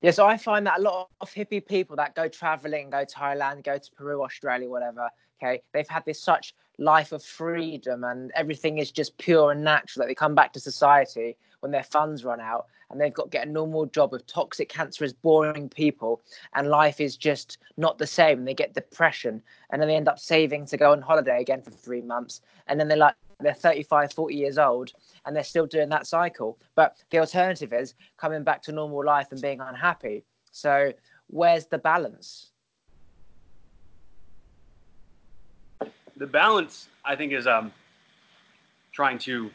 Yeah, so I find that a lot of hippie people that go traveling, go to Thailand, go to Peru, Australia, whatever, okay, they've had this such life of freedom and everything is just pure and natural that they come back to society when their funds run out and they've got to get a normal job with toxic, cancerous, boring people and life is just not the same. They get depression and then they end up saving to go on holiday again for three months and then they're like, they're 35, 40 years old and they're still doing that cycle. But the alternative is coming back to normal life and being unhappy. So where's the balance? The balance, I think, is um, trying to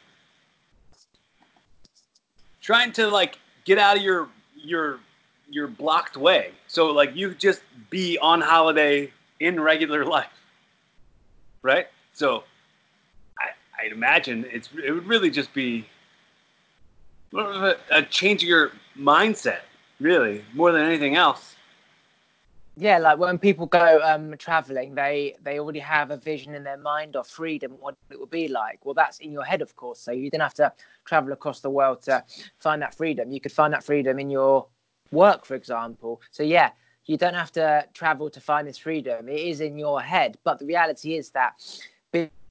trying to like get out of your your your blocked way. So like you just be on holiday in regular life, right? So I'd imagine it's it would really just be a, a change of your mindset, really, more than anything else. Yeah, like when people go um, traveling, they they already have a vision in their mind of freedom, what it would be like. Well, that's in your head, of course. So you don't have to travel across the world to find that freedom. You could find that freedom in your work, for example. So yeah, you don't have to travel to find this freedom. It is in your head. But the reality is that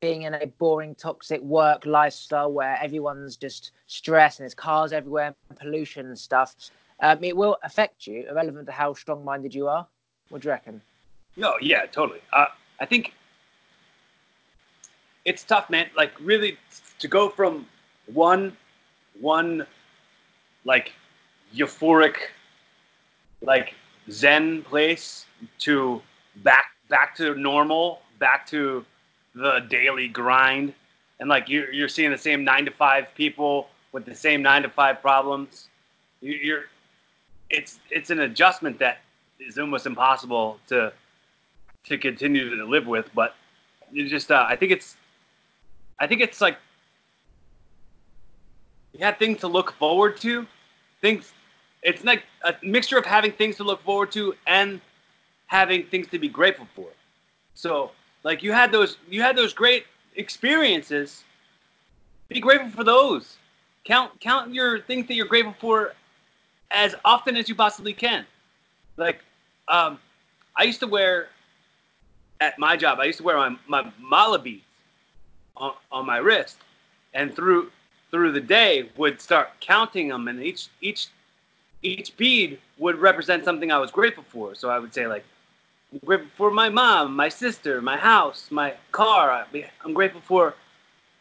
being in a boring, toxic work lifestyle where everyone's just stressed and there's cars everywhere and pollution and stuff, um, it will affect you, irrelevant to how strong minded you are. What do you reckon? No, yeah, totally. Uh, I think it's tough, man. Like, really, to go from one, one, like, euphoric, like, Zen place to back, back to normal, back to the daily grind, and like you're you're seeing the same nine to five people with the same nine to five problems. You're it's it's an adjustment that is almost impossible to to continue to live with. But you just uh, I think it's I think it's like you have things to look forward to. Things it's like a mixture of having things to look forward to and having things to be grateful for. So like you had those you had those great experiences. Be grateful for those. Count count your things that you're grateful for as often as you possibly can. Like um, I used to wear at my job, I used to wear my, my mala beads on, on my wrist. And through through the day would start counting them and each each each bead would represent something I was grateful for. So I would say like grateful for my mom, my sister, my house, my car. I'm grateful for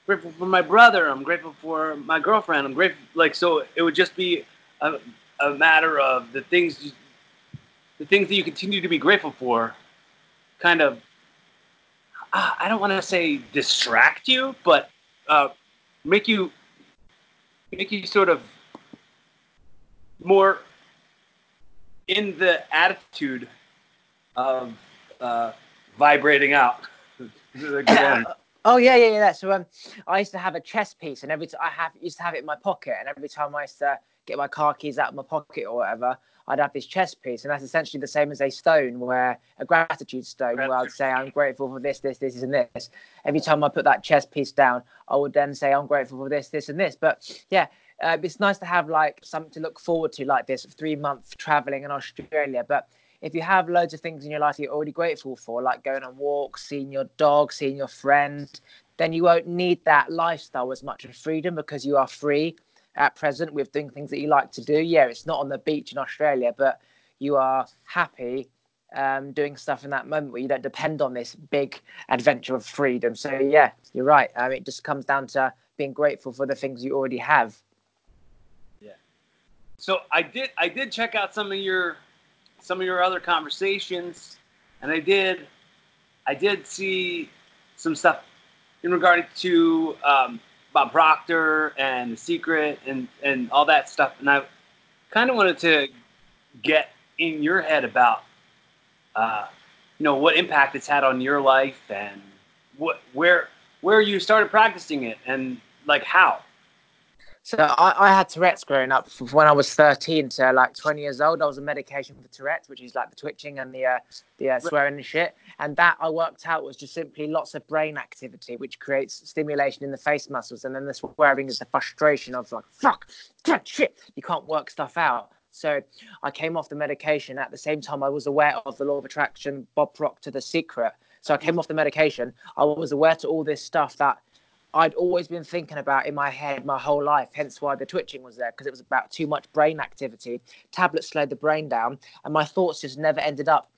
grateful for my brother. I'm grateful for my girlfriend. I'm grateful like so it would just be a, a matter of the things the things that you continue to be grateful for kind of I don't want to say distract you, but uh, make you make you sort of more in the attitude of uh, vibrating out. oh yeah, yeah, yeah. So um, I used to have a chess piece, and every time I have used to have it in my pocket, and every time I used to get my car keys out of my pocket or whatever, I'd have this chess piece, and that's essentially the same as a stone, where a gratitude stone, gratitude. where I'd say I'm grateful for this, this, this, and this. Every time I put that chess piece down, I would then say I'm grateful for this, this, and this. But yeah, uh, it's nice to have like something to look forward to, like this three month traveling in Australia. But if you have loads of things in your life you're already grateful for, like going on walks, seeing your dog, seeing your friend, then you won't need that lifestyle as much of freedom because you are free at present with doing things that you like to do. Yeah, it's not on the beach in Australia, but you are happy um, doing stuff in that moment where you don't depend on this big adventure of freedom. So yeah, you're right. Um, it just comes down to being grateful for the things you already have. Yeah. So I did I did check out some of your some of your other conversations, and I did, I did see some stuff in regard to um, Bob Proctor and The Secret and and all that stuff, and I kind of wanted to get in your head about, uh, you know, what impact it's had on your life and what where where you started practicing it and like how. So I, I had Tourette's growing up from when I was 13 to like 20 years old. I was on medication for Tourette's, which is like the twitching and the uh, the uh, swearing and shit. And that I worked out was just simply lots of brain activity, which creates stimulation in the face muscles. And then the swearing is the frustration of like, fuck, shit, you can't work stuff out. So I came off the medication at the same time I was aware of the law of attraction, Bob Proctor, The Secret. So I came off the medication. I was aware to all this stuff that I'd always been thinking about in my head my whole life. Hence why the twitching was there because it was about too much brain activity. Tablets slowed the brain down, and my thoughts just never ended up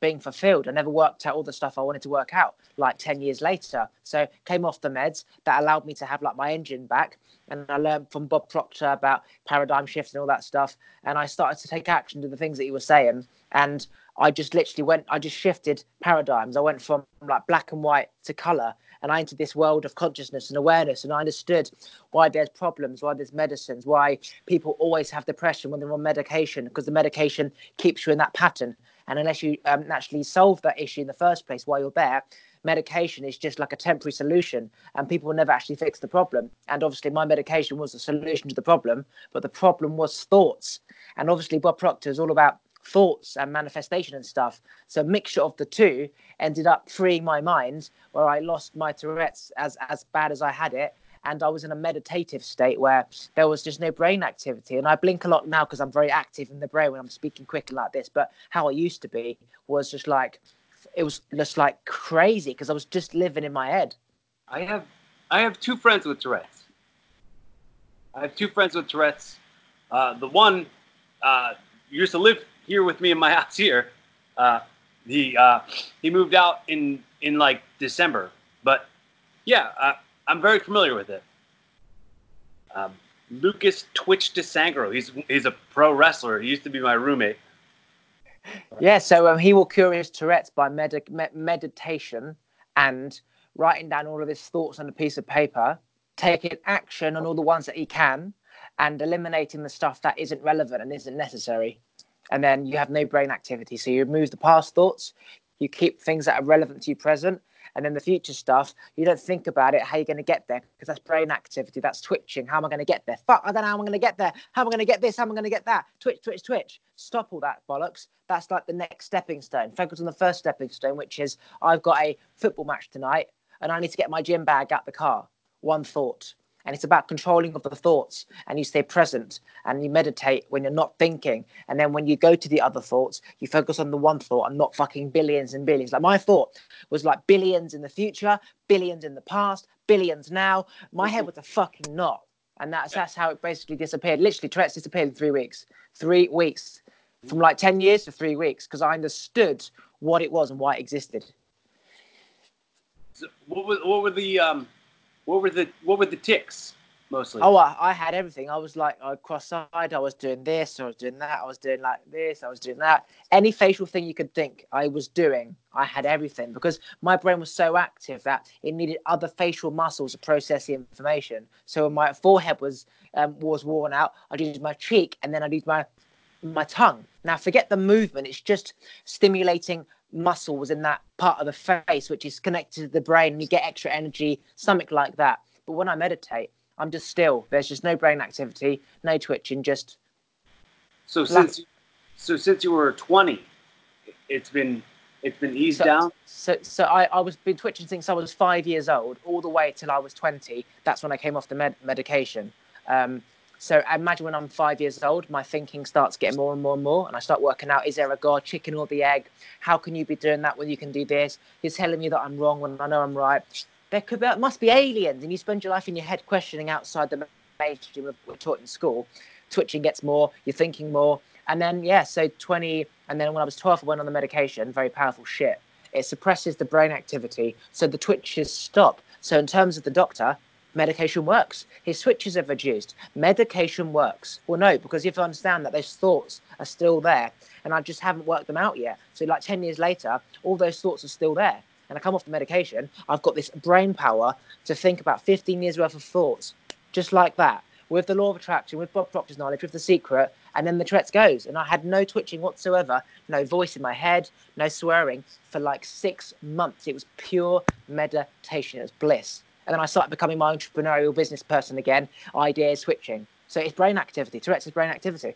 being fulfilled. I never worked out all the stuff I wanted to work out like 10 years later. So came off the meds that allowed me to have like my engine back. And I learned from Bob Proctor about paradigm shifts and all that stuff. And I started to take action to the things that he was saying. And I just literally went, I just shifted paradigms. I went from like black and white to color and I entered this world of consciousness and awareness, and I understood why there's problems, why there's medicines, why people always have depression when they're on medication, because the medication keeps you in that pattern. And unless you um, naturally solve that issue in the first place while you're there, medication is just like a temporary solution and people will never actually fix the problem. And obviously, my medication was the solution to the problem, but the problem was thoughts. And obviously, Bob Proctor is all about thoughts and manifestation and stuff. So, a mixture of the two ended up freeing my mind, where I lost my Tourette's as, as bad as I had it and I was in a meditative state where there was just no brain activity. And I blink a lot now because I'm very active in the brain when I'm speaking quickly like this. But how I used to be was just like it was just like crazy because I was just living in my head. I have I have two friends with Tourette's. I have two friends with Tourette's. Uh, the one uh, used to live here with me in my house here. Uh, he uh, he moved out in in like December, but yeah, uh, I'm very familiar with it. Um, Lucas Twitch DeSangro. He's he's a pro wrestler. He used to be my roommate. Yeah, so um, he will cure his Tourette's by med- med- meditation and writing down all of his thoughts on a piece of paper, taking action on all the ones that he can, and eliminating the stuff that isn't relevant and isn't necessary. And then you have no brain activity. So you remove the past thoughts, you keep things that are relevant to you present, and then the future stuff, you don't think about it, how you're going to get there, because that's brain activity, that's twitching. How am I going to get there? Fuck, I don't know how I'm going to get there. How am I going to get this? How am I going to get that? Twitch, twitch, twitch. Stop all that bollocks. That's like the next stepping stone. Focus on the first stepping stone, which is I've got a football match tonight and I need to get my gym bag out the car. One thought and it's about controlling of the thoughts and you stay present and you meditate when you're not thinking. And then when you go to the other thoughts you focus on the one thought and not fucking billions and billions. Like my thought was like billions in the future billions in the past billions now. My head was a fucking knot. And that's that's how it basically disappeared. Literally tourette's disappeared in three weeks. Three weeks. From like 10 years to three weeks because i understood what it was and why it existed. So what, was, what were the um what were the what were the tics mostly? Oh, I, I had everything. I was like, I cross-eyed. I was doing this. I was doing that. I was doing like this. I was doing that. Any facial thing you could think, I was doing. I had everything because my brain was so active that it needed other facial muscles to process the information. So my forehead was um, was worn out, I used my cheek, and then I used my my tongue. Now forget the movement. It's just stimulating muscle was in that part of the face which is connected to the brain and you get extra energy something like that. But when i meditate i'm just still there's just no brain activity no twitching just so since so since you were 20 it's been it's been eased so, down? so so i i was been twitching since i was five years old all the way till i was 20 that's when i came off the med- medication. Um, so I imagine when I'm five years old, my thinking starts getting more and more and more, and I start working out: is there a God, chicken or the egg? How can you be doing that when you can do this? You're telling me that I'm wrong when I know I'm right. There could be, must be aliens, and you spend your life in your head questioning outside the mainstream we're taught in school. Twitching gets more, you're thinking more, and then yeah, so 20, and then when I was 12, I went on the medication, very powerful shit. It suppresses the brain activity, so the twitches stop. So in terms of the doctor, medication works. His switches have reduced. Medication works. Well, no, because you have to understand that those thoughts are still there and I just haven't worked them out yet. So, like 10 years later, all those thoughts are still there. And I come off the medication, I've got this brain power to think about 15 years worth of thoughts, just like that, with the law of attraction, with Bob Proctor's knowledge, with the secret, and then the Tourette's goes. And I had no twitching whatsoever, no voice in my head, no swearing for like six months. It was pure meditation, it was bliss and then I started becoming my entrepreneurial business person again, ideas switching. So it's brain activity. Tourette's is brain activity.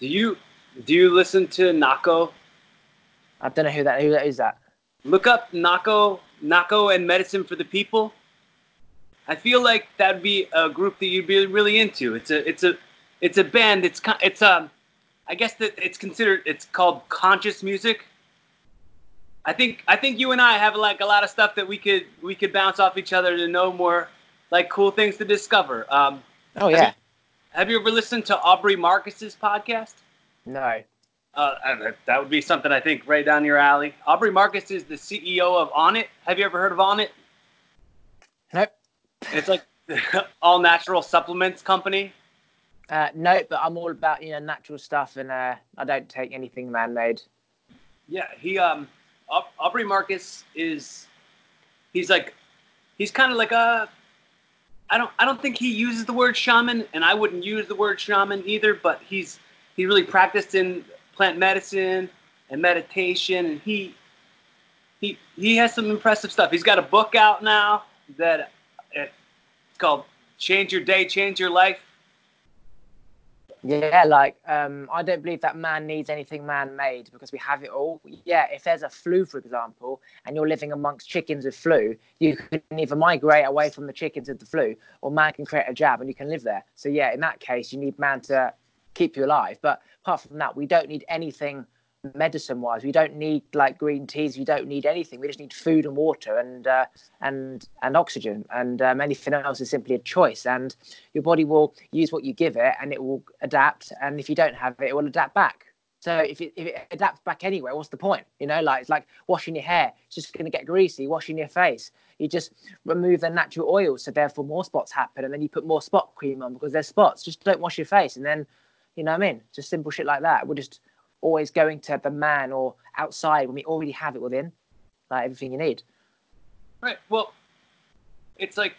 Do you do you listen to Nahko? I don't know who that who that is that. Look up Nahko Nahko and Medicine for the People. I feel like that'd be a group that you'd be really into. It's a it's a it's a band. It's it's um, I guess that it's considered. It's called conscious music. I think I think you and I have like a lot of stuff that we could we could bounce off each other to know more, like cool things to discover. Um, oh yeah. Have you, have you ever listened to Aubrey Marcus's podcast? No. Uh, that would be something I think right down your alley. Aubrey Marcus is the CEO of Onnit. Have you ever heard of Onnit? Nope. It's like all natural supplements company. Uh, no, but I'm all about you know natural stuff, and uh, I don't take anything man-made. Yeah, he um, Aubrey Marcus is, he's like, he's kind of like a, I don't I don't think he uses the word shaman, and I wouldn't use the word shaman either. But he's he really practiced in plant medicine and meditation, and he he he has some impressive stuff. He's got a book out now that uh, it's called "Change Your Day, Change Your Life." Yeah, like um, I don't believe that man needs anything man-made because we have it all. Yeah, if there's a flu, for example, and you're living amongst chickens with flu, you can either migrate away from the chickens with the flu, or man can create a jab and you can live there. So yeah, in that case, you need man to keep you alive. But apart from that, we don't need anything medicine wise. We don't need like green teas. We don't need anything. We just need food and water and uh, and and oxygen. And um, anything else is simply a choice. And your body will use what you give it, and it will adapt. And if you don't have it, it will adapt back. So if it, if it adapts back anyway, what's the point? You know, like it's like washing your hair. It's just going to get greasy. Washing your face, you just remove the natural oil, so therefore more spots happen, and then you put more spot cream on because there's spots. Just don't wash your face, and then, you know what I mean? Just simple shit like that. We're just always going to the man or outside when we already have it within, like everything you need. Right. Well, it's like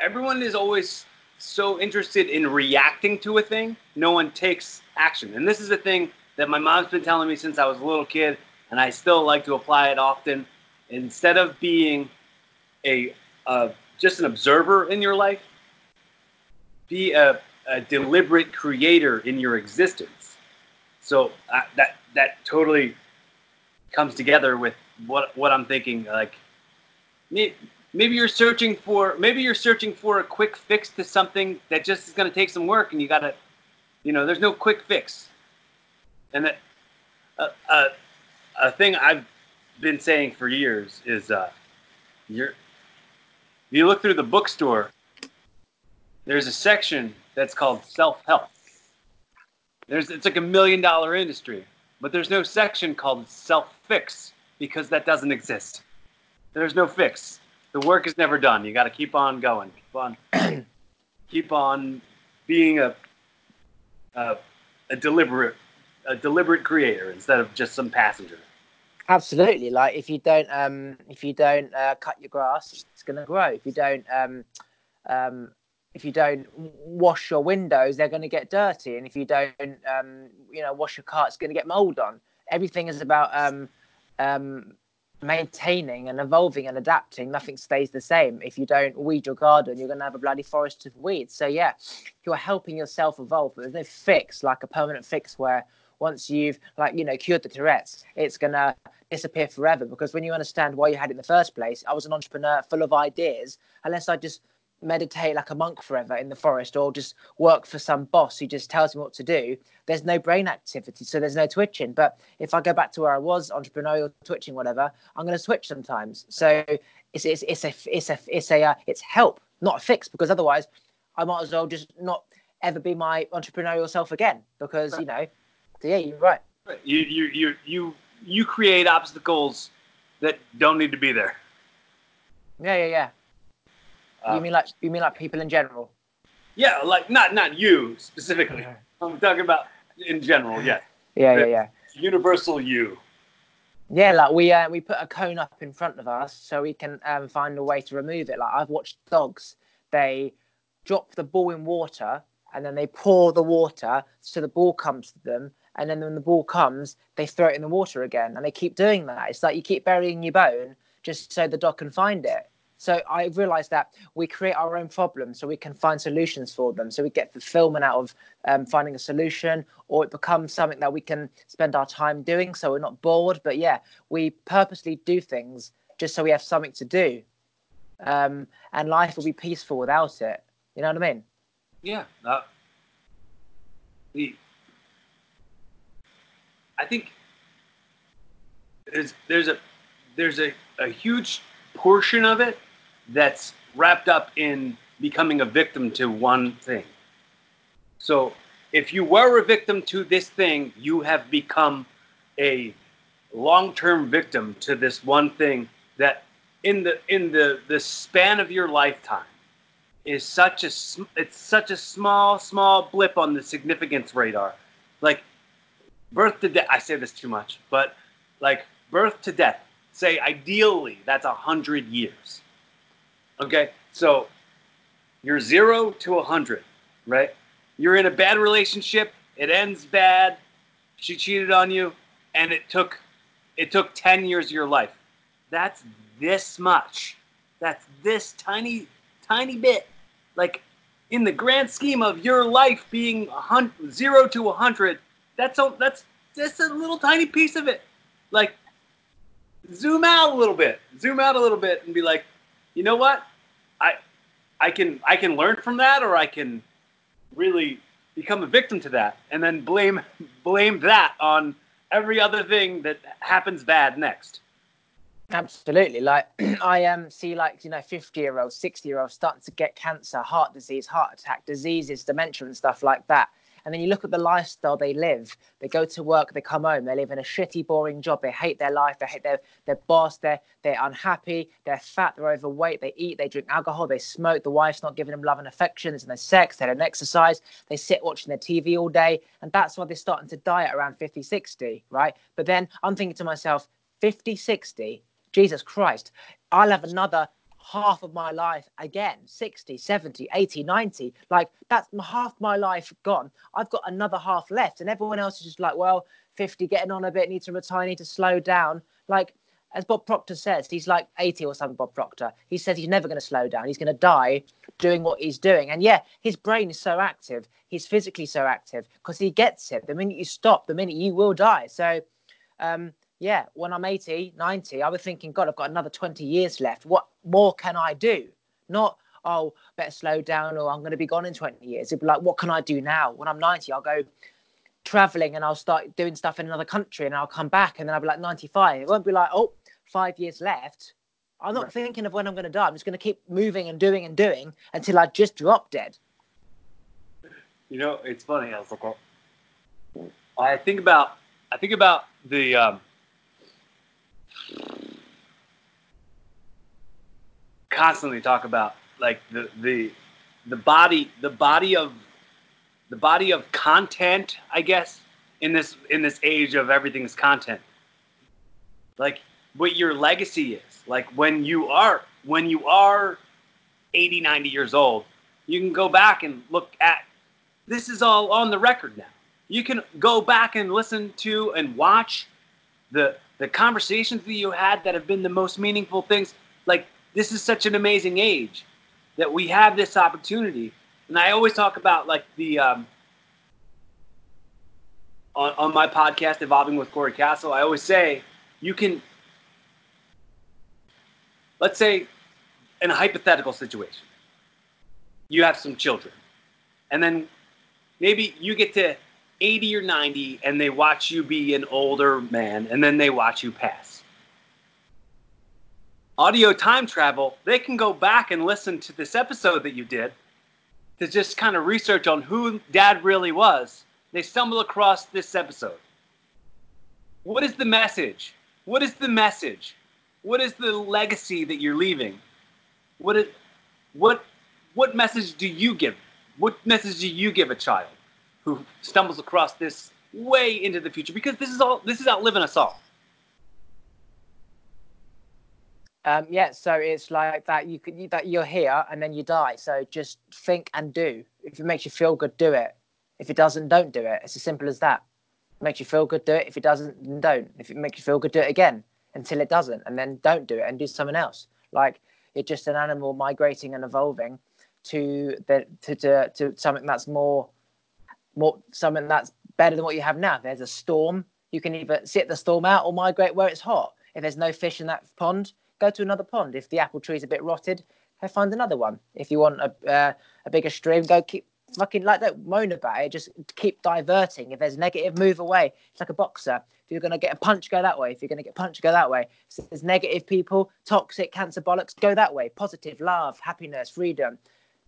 everyone is always so interested in reacting to a thing. No one takes action, and this is a thing that my mom's been telling me since I was a little kid, and I still like to apply it often. Instead of being a uh, just an observer in your life, be a a deliberate creator in your existence. So uh, that that totally comes together with what what I'm thinking. Like maybe, you're searching for maybe you're searching for a quick fix to something that just is going to take some work, and you got to, you know, there's no quick fix. And that uh, uh, a thing I've been saying for years is uh, you're if you look through the bookstore, there's a section that's called self help. There's it's like a million dollar industry, but there's no section called self fix because that doesn't exist. There's no fix. The work is never done. You got to keep on going. Keep on, keep on being a, a a deliberate a deliberate creator instead of just some passenger. Absolutely. Like if you don't um if you don't uh, cut your grass, it's gonna grow. If you don't um um if you don't wash your windows, they're going to get dirty, and if you don't, um, you know, wash your car, it's going to get mold on. Everything is about um, um, maintaining and evolving and adapting. Nothing stays the same. If you don't weed your garden, you're going to have a bloody forest of weeds. So yeah, you're helping yourself evolve, but there's no fix like a permanent fix where once you've like you know cured the Tourette's, it's gonna disappear forever. Because when you understand why you had it in the first place, I was an entrepreneur full of ideas. Unless I just meditate like a monk forever in the forest or just work for some boss who just tells me what to do there's no brain activity so there's no twitching. But if i go back to where i was entrepreneurial twitching whatever i'm going to switch sometimes. So it's it's, it's a it's a it's a uh, it's help not a fix because otherwise i might as well just not ever be my entrepreneurial self again because you know so yeah you're right. Right. you you you you you create obstacles that don't need to be there. Yeah yeah yeah you uh, mean like you mean like people in general? Yeah, like not not you specifically. I'm talking about in general. Yeah. Yeah, yeah, yeah. Universal you. Yeah, like we uh, we put a cone up in front of us so we can um, find a way to remove it. Like I've watched dogs, they drop the ball in water and then they pour the water so the ball comes to them. And then when the ball comes, they throw it in the water again, and they keep doing that. It's like you keep burying your bone just so the dog can find it. So I realized that we create our own problems so we can find solutions for them. So we get fulfillment out of um, finding a solution, or it becomes something that we can spend our time doing so we're not bored. But yeah, we purposely do things just so we have something to do. Um, and life will be peaceful without it. You know what I mean? Yeah. The, I think there's there's a there's a, a huge portion of it that's wrapped up in becoming a victim to one thing. So if you were a victim to this thing, you have become a long-term victim to this one thing that in the in the the span of your lifetime is such a it's such a small small blip on the significance radar like birth to death i say this too much but like birth to death say ideally that's a hundred years okay so you're zero to a hundred right? You're in a bad relationship it ends bad she cheated on you and it took it took 10 years of your life. That's this much. That's this tiny tiny bit. Like in the grand scheme of your life being zero to a hundred, that's a, that's just a little tiny piece of it. Like zoom out a little bit, zoom out a little bit, and be like, you know what, I I can I can learn from that, or I can really become a victim to that, and then blame blame that on every other thing that happens bad next. Absolutely. Like I um see like, you know, 50 year olds, 60 year olds starting to get cancer, heart disease, heart attack, diseases, dementia and stuff like that. And then you look at the lifestyle they live. They go to work, they come home, they live in a shitty, boring job. They hate their life, they hate their, their boss, they're, they're unhappy, they're fat, they're overweight, they eat, they drink alcohol, they smoke, the wife's not giving them love and affection, there's no sex, they don't exercise, they sit watching their TV all day. And that's why they're starting to die at around 50, 60, right? But then I'm thinking to myself, 50, 60, Jesus Christ, I'll have another half of my life again 60 70 80 90 like that's half my life gone. I've got another half left and everyone else is just like well 50 getting on a bit need to retire need to slow down. Like as bob proctor says he's like 80 or something bob proctor. He says he's never going to slow down. He's going to die doing what he's doing. And yeah his brain is so active. He's physically so active because he gets it. The minute you stop the minute you will die. So um yeah, when I'm 80, 90, I was thinking, God, I've got another 20 years left. What more can I do? Not, oh, better slow down or I'm going to be gone in 20 years. It'd be like, what can I do now? When I'm 90, I'll go traveling and I'll start doing stuff in another country and I'll come back and then I'll be like 95. It won't be like, oh, five years left. I'm not right. thinking of when I'm going to die. I'm just going to keep moving and doing and doing until I just drop dead. You know, it's funny. I was like, I think about, I think about the, um, constantly talk about like the the the body the body of the body of content i guess in this in this age of everything's content. Like what your legacy is. Like when you are when you are 80 90 years old you can go back and look at this is all on the record now. You can go back and listen to and watch the the conversations that you had that have been the most meaningful things. Like this is such an amazing age that we have this opportunity. And I always talk about like the um, on, on my podcast, Evolving with Corey Castle. I always say you can. Let's say, in a hypothetical situation, you have some children, and then maybe you get to 80 or 90 and they watch you be an older man and then they watch you pass. Audio time travel, they can go back and listen to this episode that you did to just kind of research on who dad really was. They stumble across this episode. What is the message? What is the message? What is the legacy that you're leaving? What is, what what message do you give? What message do you give a child? who stumbles across this way into the future because this is all this is outliving us all. Um, yeah, so it's like that. You could that you're here and then you die. So just think and do. If it makes you feel good, do it. If it doesn't, don't do it. It's as simple as that. It makes you feel good, do it. If it doesn't, don't. If it makes you feel good, do it again until it doesn't, and then don't do it and do something else. Like you're just an animal migrating and evolving to the to to, to something that's more more something that's better than what you have now. If there's a storm, you can either sit the storm out or migrate where it's hot. If there's no fish in that pond, go to another pond. If the apple tree is a bit rotted, Go find another one. If you want a uh, a bigger stream, go keep fucking like that moan about it. Just keep diverting. If there's negative, move away. It's like a boxer. If you're gonna get a punch, go that way. If you're gonna get punched, go that way. So there's negative people, toxic, cancer bollocks, go that way. Positive, love, happiness, freedom.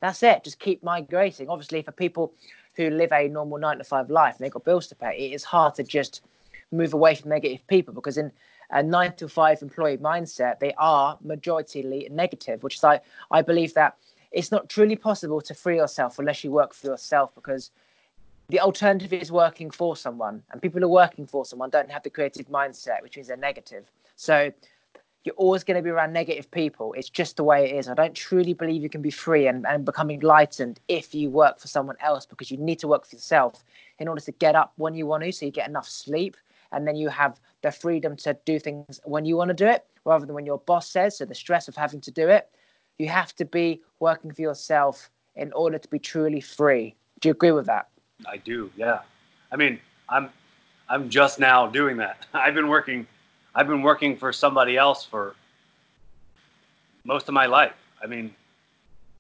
That's it. Just keep migrating. Obviously, for people who live a normal nine to five life and they've got bills to pay, it is hard to just move away from negative people because in a nine to five employee mindset, they are majority negative, which is I, I believe that it's not truly possible to free yourself unless you work for yourself because the alternative is working for someone and people who are working for someone don't have the creative mindset which means they're negative. So you're always going to be around negative people. It's just the way it is. I don't truly believe you can be free and, and become enlightened if you work for someone else because you need to work for yourself in order to get up when you want to so you get enough sleep and then you have the freedom to do things when you want to do it rather than when your boss says so the stress of having to do it you have to be working for yourself in order to be truly free do you agree with that I do, yeah. I mean, I'm I'm just now doing that. I've been working I've been working for somebody else for most of my life. I mean,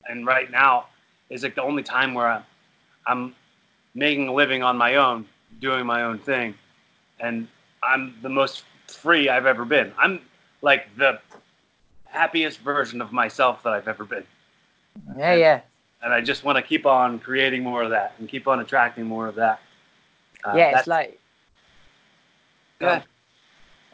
and right now is like the only time where I'm I'm making a living on my own, doing my own thing, and I'm the most free I've ever been. I'm like the happiest version of myself that I've ever been. Yeah, yeah and I just want to keep on creating more of that and keep on attracting more of that. Uh, yeah, it's like yeah,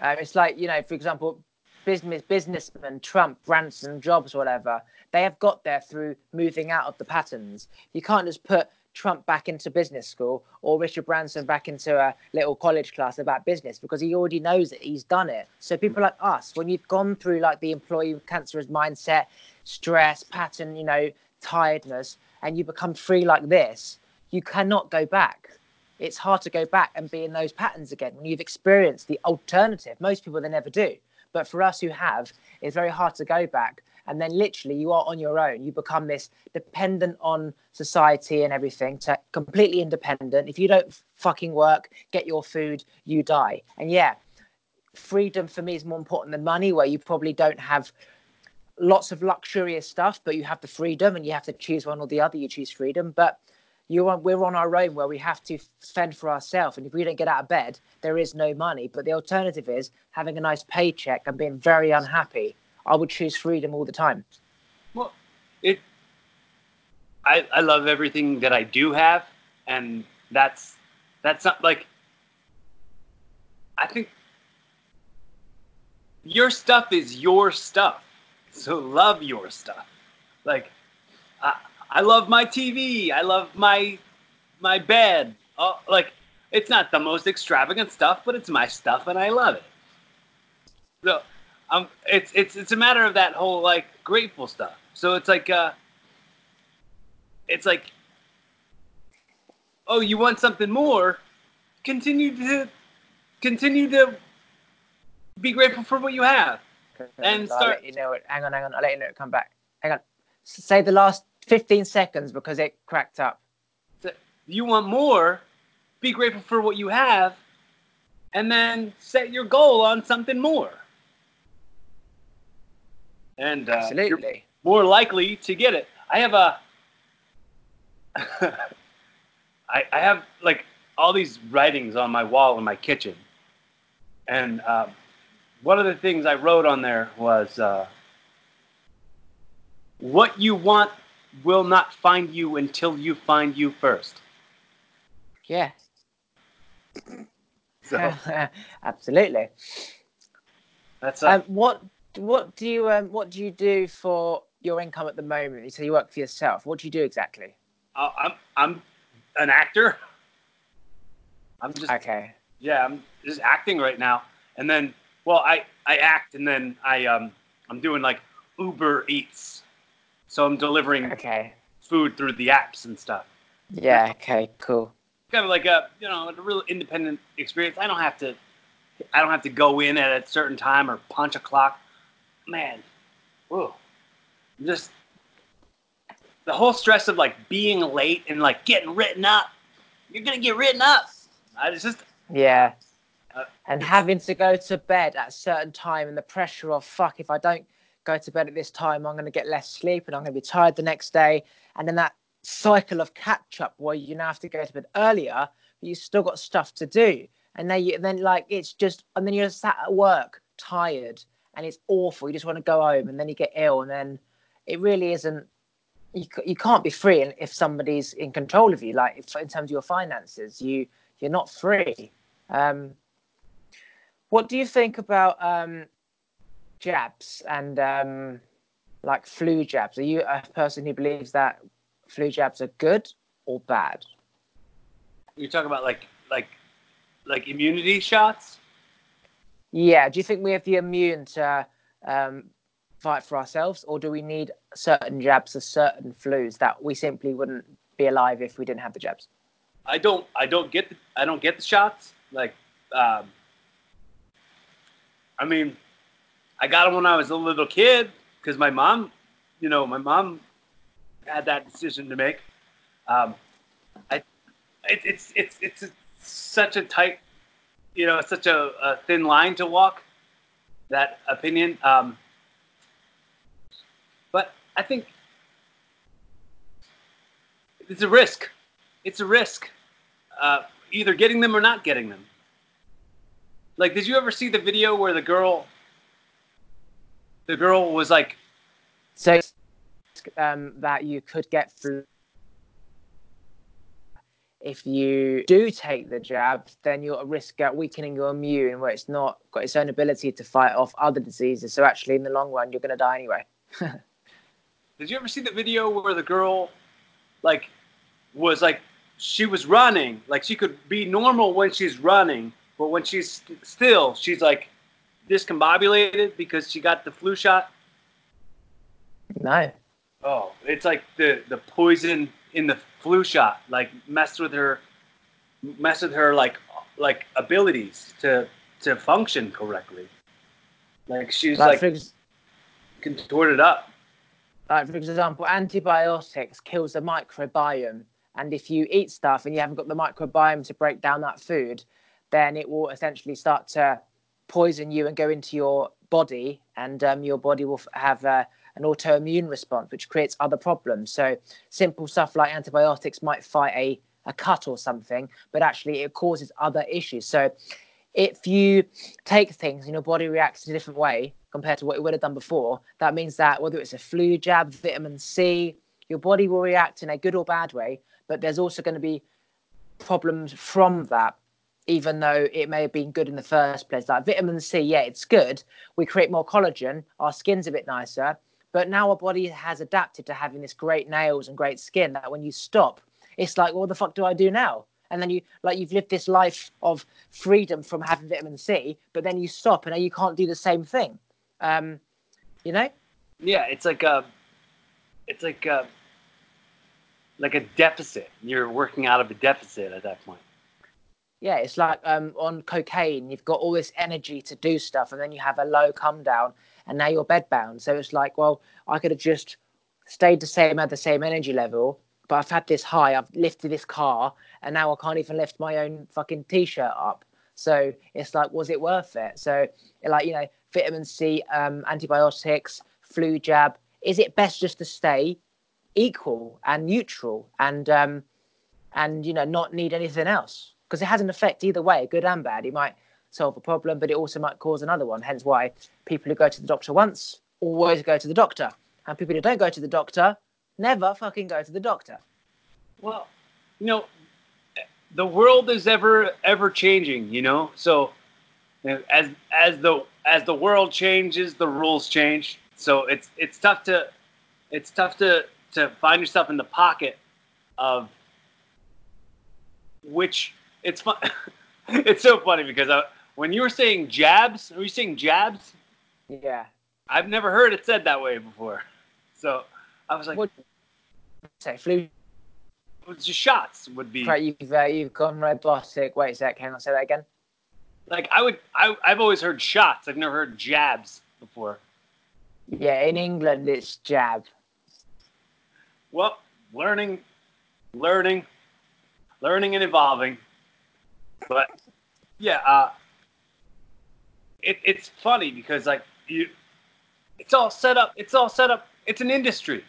um, it's like you know, for example, business businessmen, Trump, Branson, Jobs, whatever. They have got there through moving out of the patterns. You can't just put Trump back into business school or Richard Branson back into a little college class about business because he already knows it. He's done it. So people like us, when you've gone through like the employee cancerous mindset, stress pattern, you know, tiredness and you become free like this, you cannot go back. It's hard to go back and be in those patterns again when you've experienced the alternative. Most people they never do. But for us who have, it's very hard to go back. And then literally you are on your own. You become this dependent on society and everything to completely independent. If you don't fucking work, get your food, you die. And yeah, freedom for me is more important than money, where you probably don't have lots of luxurious stuff, but you have the freedom and you have to choose one or the other. You choose freedom, but you are, we're on our own where we have to fend for ourselves. And if we don't get out of bed, there is no money. But the alternative is having a nice paycheck and being very unhappy. I would choose freedom all the time. Well, it. I I love everything that I do have, and that's that's not like. I think your stuff is your stuff so love your stuff. Like, I, I love my TV. I love my my bed. Oh, like, it's not the most extravagant stuff, but it's my stuff, and I love it. So, um, it's it's it's a matter of that whole like grateful stuff. So it's like, uh, it's like, oh, you want something more? Continue to continue to be grateful for what you have and start. you know it. Hang on, hang on. I'll let you know it come back. Hang on. Say the last 15 seconds because it cracked up. You want more? Be grateful for what you have, and then set your goal on something more. And uh, absolutely more likely to get it. I have a. I, I have like all these writings on my wall in my kitchen, and um, one of the things I wrote on there was uh, what you want will not find you until you find you first. Yeah. So. Absolutely. That's um, what what do you um, what do you do for your income at the moment? So you work for yourself. What do you do exactly? Uh, I'm I'm an actor. I'm just okay. Yeah, I'm just acting right now, and then well, I I act and then I um I'm doing like Uber Eats, so I'm delivering okay food through the apps and stuff. Yeah. Okay. Cool. Kind of like a you know a real independent experience. I don't have to I don't have to go in at a certain time or punch a clock. Man, whoa, just the whole stress of like being late and like getting written up. You're gonna get written up. I just yeah uh, and having to go to bed at a certain time and the pressure of fuck if I don't go to bed at this time, I'm going to get less sleep and I'm going to be tired the next day. And then that cycle of catch up where you now have to go to bed earlier, but you still got stuff to do. And then you, then like it's just, and then you're sat at work tired and it's awful. You just want to go home and then you get ill and then it really isn't you, you can't be free if somebody's in control of you. Like if, in terms of your finances you you're not free. Um, what do you think about um, jabs and um, like flu jabs? Are you a person who believes that flu jabs are good or bad? You're talking about like like like immunity shots yeah do you think we have the immune to um, fight for ourselves, or do we need certain jabs for certain flus that we simply wouldn't be alive if we didn't have the jabs? I don't. I don't get. The, I don't get the shots. Like, um, I mean, I got them when I was a little kid because my mom, you know, my mom had that decision to make. Um, I, it, it's it's it's a, such a tight, you know, it's such a, a, thin line to walk. That opinion. Um, but I think it's a risk. It's a risk. Uh, either getting them or not getting them. Like, did you ever see the video where the girl, the girl was like, so um, that you could get through if you do take the jab, then you're at risk of weakening your immune, where it's not got its own ability to fight off other diseases. So actually, in the long run, you're going to die anyway. Did you ever see the video where the girl, like, was like, she was running, like she could be normal when she's running, but when she's st- still, she's like discombobulated because she got the flu shot. No. Oh, it's like the the poison in the flu shot, like messed with her, messed with her like like abilities to to function correctly. Like she's like, like contorted up like for example, antibiotics kills the microbiome, and if you eat stuff and you haven't got the microbiome to break down that food, then it will essentially start to poison you and go into your body, and um, your body will have uh, an autoimmune response, which creates other problems. So simple stuff like antibiotics might fight a a cut or something, but actually it causes other issues. So if you take things and your body reacts in a different way, compared to what it would have done before, that means that whether it's a flu jab, vitamin C, your body will react in a good or bad way, but there's also going to be problems from that, even though it may have been good in the first place. Like vitamin C, yeah, it's good. We create more collagen, our skin's a bit nicer, but now our body has adapted to having this great nails and great skin that when you stop, it's like, what the fuck do I do now? and then you like you've lived this life of freedom from having vitamin C, but then you stop and now you can't do the same thing. Um, you know? Yeah, it's like a, it's like a, like a deficit. You're working out of a deficit at that point. Yeah, it's like um, on cocaine, you've got all this energy to do stuff, and then you have a low come down, and now you're bedbound. So it's like, well, I could have just stayed the same at the same energy level, but I've had this high, I've lifted this car, and now I can't even lift my own fucking t-shirt up. So it's like, was it worth it? So like, you know, vitamin C, um, antibiotics, flu jab. Is it best just to stay equal and neutral and um, and you know not need anything else? Because it has an effect either way, good and bad. It might solve a problem, but it also might cause another one. Hence why people who go to the doctor once always go to the doctor, and people who don't go to the doctor never fucking go to the doctor. Well, you know, the world is ever ever changing. You know, so as as the as the world changes, the rules change. So it's it's tough to it's tough to to find yourself in the pocket of which it's fun. it's so funny because I, when you were saying jabs, were you saying jabs? Yeah. I've never heard it said that way before. So I was like, what? Say flu. Just shots would be. Right, you've uh, you've gone red robotic. Wait a sec. Can I say that again? Like I would, I, I've always heard shots. I've never heard jabs before. Yeah, in England it's jab. Well, learning, learning, learning and evolving. But yeah, uh, it, it's funny because like you, it's all set up. It's all set up. It's an industry.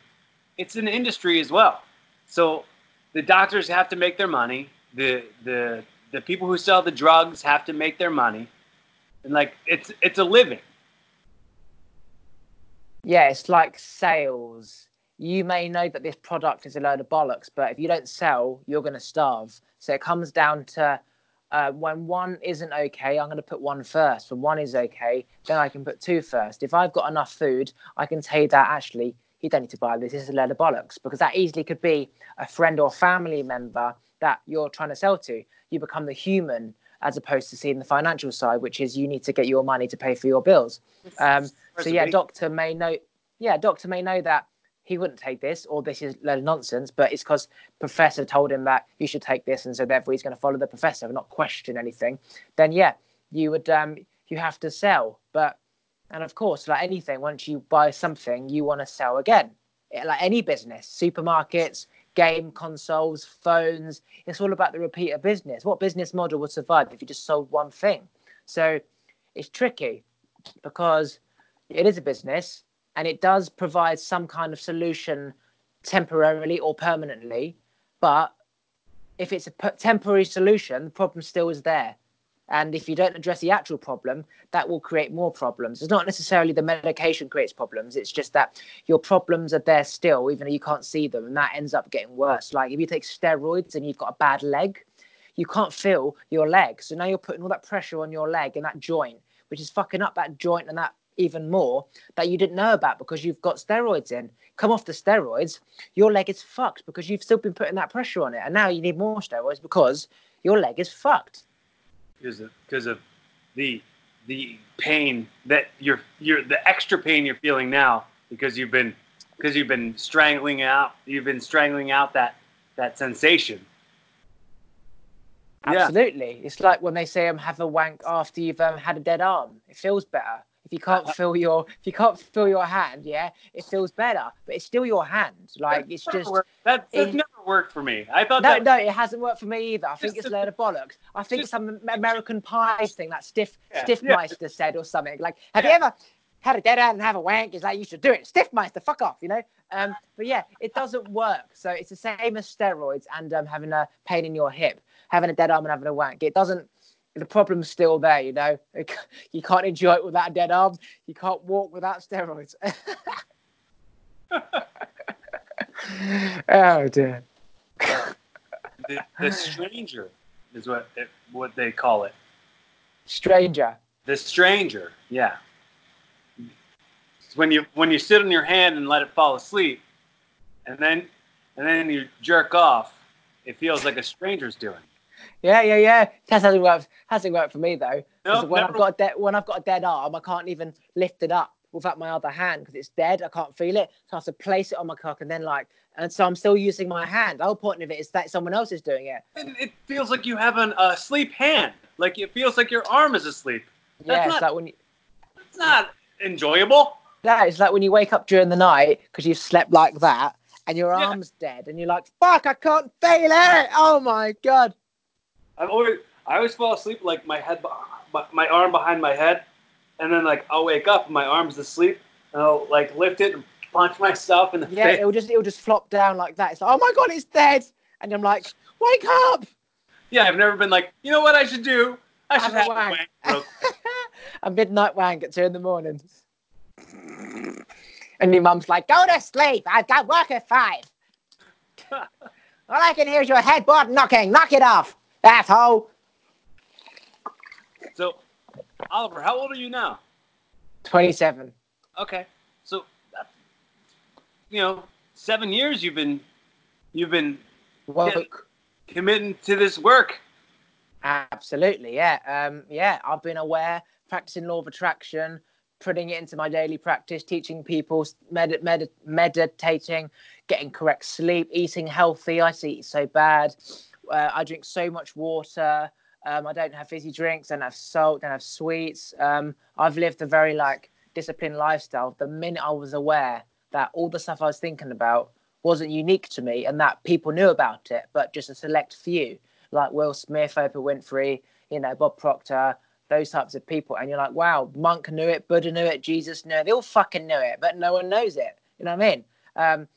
It's an industry as well. So the doctors have to make their money. The the the people who sell the drugs have to make their money, and like it's it's a living. Yeah, it's like sales. You may know that this product is a load of bollocks, but if you don't sell, you're going to starve. So it comes down to uh, when one isn't okay, I'm going to put one first. When one is okay, then I can put two first. If I've got enough food, I can tell you that actually you don't need to buy this. This is a load of bollocks because that easily could be a friend or family member that you're trying to sell to. You become the human as opposed to seeing the financial side, which is you need to get your money to pay for your bills. Um, so yeah, doctor may know. Yeah, doctor may know that he wouldn't take this or this is of nonsense, but it's because professor told him that you should take this, and so therefore he's going to follow the professor and not question anything. Then yeah, you would um, you have to sell, but and of course, like anything, once you buy something, you want to sell again. Like any business, supermarkets, game consoles, phones, it's all about the repeat repeater business. What business model would survive if you just sold one thing? So it's tricky because it is a business and it does provide some kind of solution temporarily or permanently. But if it's a temporary solution, the problem still is there. And if you don't address the actual problem, that will create more problems. It's not necessarily the medication creates problems. It's just that your problems are there still, even though you can't see them. And that ends up getting worse. Like if you take steroids and you've got a bad leg, you can't feel your leg. So now you're putting all that pressure on your leg and that joint, which is fucking up that joint and that even more that you didn't know about because you've got steroids in. Come off the steroids, your leg is fucked because you've still been putting that pressure on it. And now you need more steroids because your leg is fucked. Because of, because of the the pain that you're you're the extra pain you're feeling now because you've been because you've been strangling out you've been strangling out that that sensation. Absolutely, yeah. it's like when they say um, have a wank after you've um, had a dead arm. It feels better if you can't feel your if you can't feel your hand, yeah, it feels better, but it's still your hand. Like it's just that that's never worked for me. I thought no, that, no, it hasn't worked for me either. I think it's a load of bollocks. I think just, some American Pie thing that Stiff yeah, Stifmeister yeah. said or something. Like, have yeah. you ever had a dead hand and have a wank? It's like you should do it. Stifmeister, fuck off, you know. Um, but yeah, it doesn't work. So it's the same as steroids and um, having a pain in your hip, having a dead arm and having a wank. It doesn't the problem's still there, you know. You can't enjoy it without a dead arm. You can't walk without steroids. oh dear. the, the stranger is what it, what they call it. Stranger. The stranger, yeah. It's when you when you sit on your hand and let it fall asleep, and then and then you jerk off, it feels like a stranger's doing. Yeah, yeah, yeah. That hasn't worked. Hasn't worked for me though. Nope, when never. I've got a dead when I've got a dead arm, I can't even lift it up without my other hand because it's dead. I can't feel it. So I have to place it on my cock and then like, and so I'm still using my hand. The whole point of it is that someone else is doing it. And it feels like you have an uh, sleep hand. Like it feels like your arm is asleep. That's yeah, it's not, like when you. It's not enjoyable. Yeah, it's like when you wake up during the night because you've slept like that and your yeah. arm's dead and you're like, fuck, I can't feel it. Oh my god. I always I always fall asleep like my head, my arm behind my head, and then like I'll wake up and my arm's asleep, and I'll like lift it and punch myself in the yeah, face. it'll just it'll just flop down like that. It's like, oh my god, it's dead, and I'm like, wake up. Yeah, I've never been like, you know what I should do? I should have, have a wank. wank a midnight wank at two in the morning. And your mum's like, go to sleep. I've got work at five. All I can hear is your headboard knocking. Knock it off asshole. So, Oliver, how old are you now? 27. Okay. So, you know, seven years you've been, you've been Woke. committing to this work. Absolutely, yeah. Um, yeah, I've been aware, practicing law of attraction, putting it into my daily practice, teaching people, med- med- meditating, getting correct sleep, eating healthy. I eat so bad. Uh, I drink so much water. Um, I don't have fizzy drinks, don't have salt, don't have sweets. Um, I've lived a very like disciplined lifestyle. The minute I was aware that all the stuff I was thinking about wasn't unique to me and that people knew about it, but just a select few, like Will Smith, Oprah Winfrey, you know, Bob Proctor, those types of people, and you're like, wow, monk knew it, Buddha knew it, Jesus knew it, they all fucking knew it, but no one knows it. You know what I mean? Um,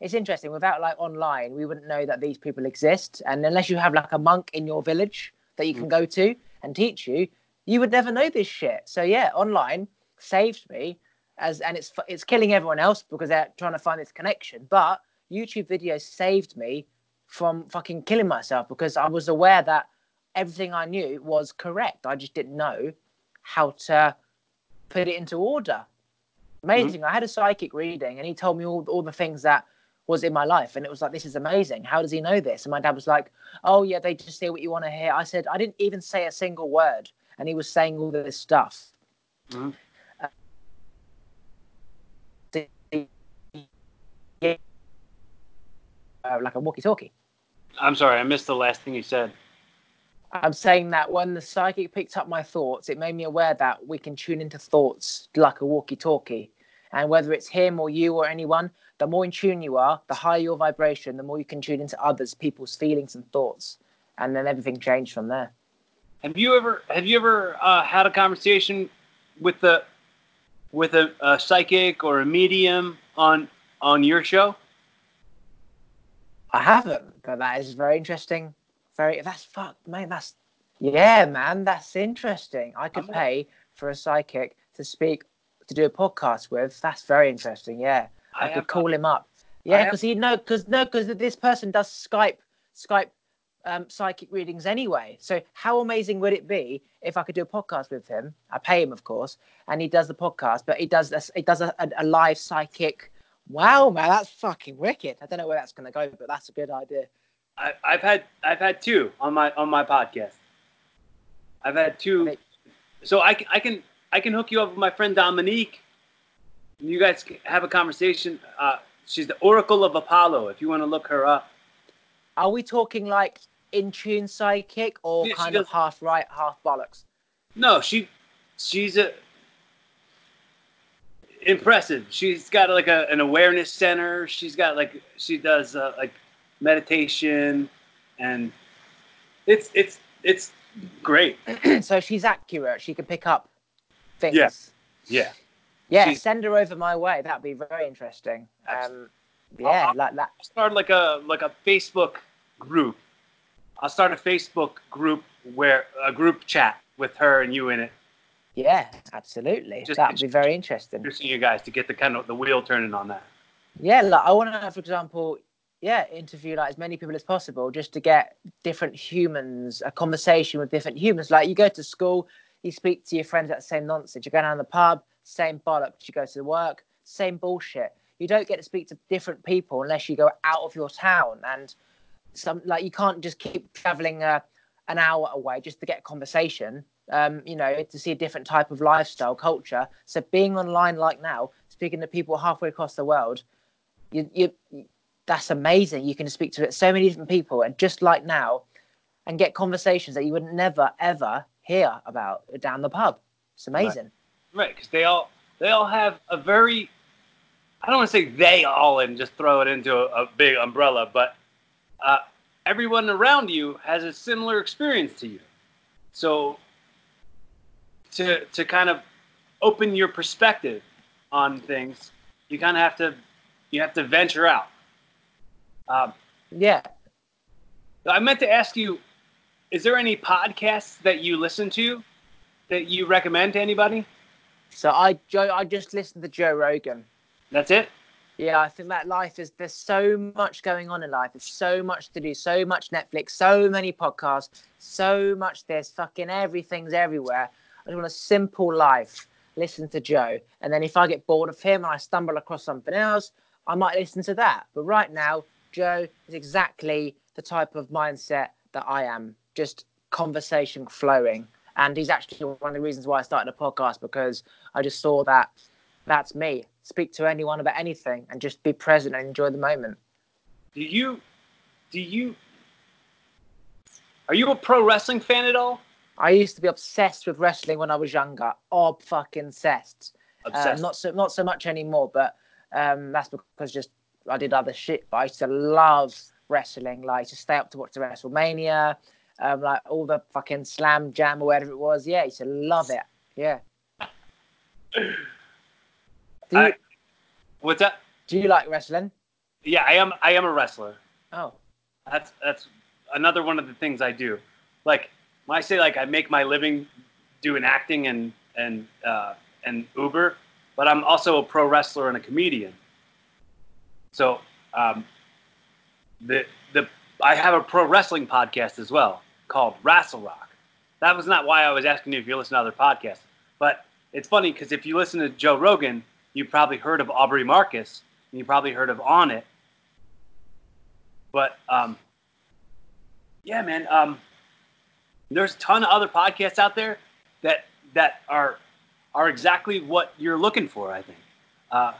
it's interesting. Without like online, we wouldn't know that these people exist, and unless you have like a monk in your village that you can go to and teach you, you would never know this shit. So yeah, online saved me as, and it's it's killing everyone else because they're trying to find this connection. But YouTube videos saved me from fucking killing myself because I was aware that everything I knew was correct. I just didn't know how to put it into order. Amazing. Mm-hmm. I had a psychic reading and he told me all, all the things that was in my life. And it was like, this is amazing. How does he know this? And my dad was like, oh, yeah, they just hear what you want to hear. I said, I didn't even say a single word. And he was saying all this stuff. Mm-hmm. Uh, like a walkie talkie. I'm sorry, I missed the last thing you said. I'm saying that when the psychic picked up my thoughts, it made me aware that we can tune into thoughts like a walkie talkie. And whether it's him or you or anyone, the more in tune you are, the higher your vibration, the more you can tune into others, people's feelings and thoughts. And then everything changed from there. Have you ever have you ever uh, had a conversation with the with a, a psychic or a medium on on your show? I haven't, but that is very interesting. Very that's fuck, man. That's yeah, man. That's interesting. I could pay for a psychic to speak to do a podcast with. That's very interesting. Yeah, I, I could call him up. Yeah, because he no, because no, because this person does Skype Skype um, psychic readings anyway. So how amazing would it be if I could do a podcast with him? I pay him, of course, and he does the podcast, but he does this. He does a, a, a live psychic Wow, man, that's fucking wicked. I don't know where that's going to go, but that's a good idea. I, have had I've had two on my on my podcast. I've had two, so I, I can I can hook you up with my friend Dominique. You guys have a conversation. Uh, she's the Oracle of Apollo. If you want to look her up. Are we talking like in tune psychic or yeah, kind of half right, half bollocks? No, she she's a impressive. She's got like a, an awareness center. She's got like she does uh, like meditation, and it's it's it's great. so she's accurate. She can pick up things. Yeah, yeah, yeah. She's, send her over my way. That'd be very interesting. Um, yeah, I'll, like that. Start like a like a Facebook group. I'll start a Facebook group where a group chat with her and you in it yeah, absolutely. Just, That'd be very interesting. Interesting, you guys, to get the kind of the wheel turning on that. Yeah, like I want to, have for example, yeah, interview like as many people as possible, just to get different humans, a conversation with different humans. Like you go to school, you speak to your friends at the same nonsense. You go down the pub, same bollocks. You go to work, same bullshit. You don't get to speak to different people unless you go out of your town and some like you can't just keep traveling uh, an hour away just to get a conversation um, you know, to see a different type of lifestyle culture. So being online like now, speaking to people halfway across the world, you, you that's amazing. You can speak to so many different people, and just like now, and get conversations that you would never ever hear about down the pub. It's amazing. Right, because they all they all have a very I don't want to say they all and just throw it into a, a big umbrella, but uh, everyone around you has a similar experience to you. So to to kind of open your perspective on things, you kind of have to you have to venture out. Um, yeah. I meant to ask you: Is there any podcasts that you listen to that you recommend to anybody? So I Joe, I just listened to Joe Rogan. That's it. Yeah, I think that life is there's so much going on in life. There's so much to do, so much Netflix, so many podcasts, so much this fucking everything's everywhere. I just want a simple life. Listen to Joe. And then if I get bored of him and I stumble across something else, I might listen to that. But right now, Joe is exactly the type of mindset that I am. Just conversation flowing. And he's actually one of the reasons why I started a podcast because I just saw that that's me. Speak to anyone about anything and just be present and enjoy the moment. Do you do you are you a pro wrestling fan at all? I used to be obsessed with wrestling when I was younger. Ob fucking obsessed. Uh, obsessed. not so not so much anymore, but um, that's because just I did other shit. But I used to love wrestling. Like to stay up to watch the WrestleMania. Um, like all the fucking slam jam or whatever it was. Yeah, he said, love it. Yeah. Do you, I- What's that? do you like wrestling? Yeah, I am. I am a wrestler. Oh, That's that's another one of the things I do. Like when I say like I make my living doing acting and and uh, and Uber, but I'm also a pro wrestler and a comedian. So um, the the I have a pro wrestling podcast as well called Wrestle Rock. That was not why I was asking you if you listen to other podcasts, but it's funny because if you listen to Joe Rogan, you probably heard of Aubrey Marcus and you probably heard of Onnit. But um, yeah, man, um, there's a ton of other podcasts out there that that are are exactly what you're looking for. I think. Uh,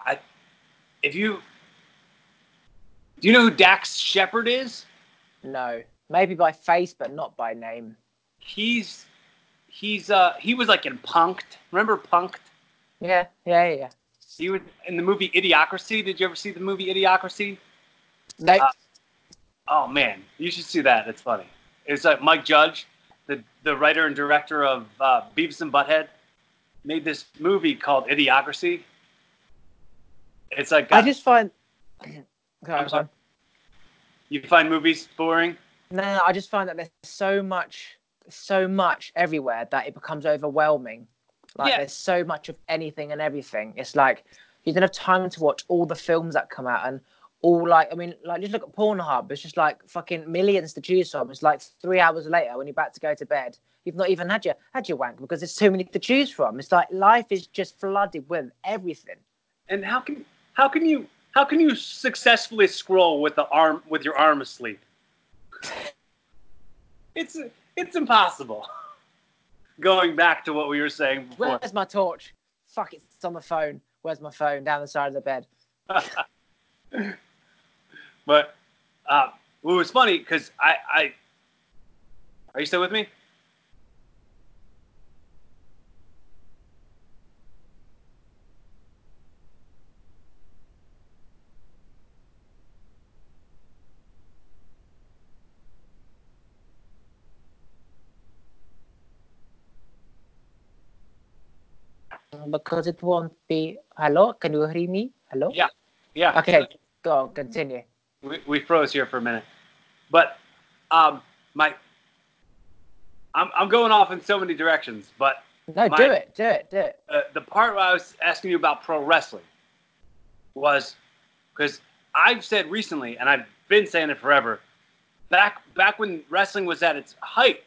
I if you do you know who Dax Shepard is? no. Maybe by face, but not by name. He's he's uh he was like in Punk'd. Remember Punk'd? Yeah, yeah, yeah. yeah. He was in the movie Idiocracy. Did you ever see the movie Idiocracy? No, Uh, Oh man, you should see that. It's funny. It's like Mike Judge, the the writer and director of uh, Beavis and Butthead, made this movie called Idiocracy. It's like I uh, just find. Go I'm sorry. you find movies boring. No, no, I just find that there's so much, so much everywhere that it becomes overwhelming. Like Yeah. there's so much of anything and everything. It's like you don't have time to watch all the films that come out and all like I mean, like just look at Pornhub. It's just like fucking millions to choose from. It's like three hours later when you're about to go to bed, you've not even had your had your wank because there's so many to choose from. It's like life is just flooded with everything. And how can how can you how can you successfully scroll with the arm with your arm asleep? It's it's impossible. Going back to what we were saying before. Where's my torch? Fuck, it's on the phone. Where's my phone? Down the side of the bed. But uh, it was funny because I, I, are you still with me? Because it won't be. Hello, can you hear me? Hello. Yeah. Yeah. Okay, go on, continue. We, we froze here for a minute, but um, my, I'm I'm going off in so many directions, but No, My- do it, do it, do it. uh, the part where I was asking you about pro wrestling was because I've said recently, and I've been saying it forever, back back when wrestling was at its height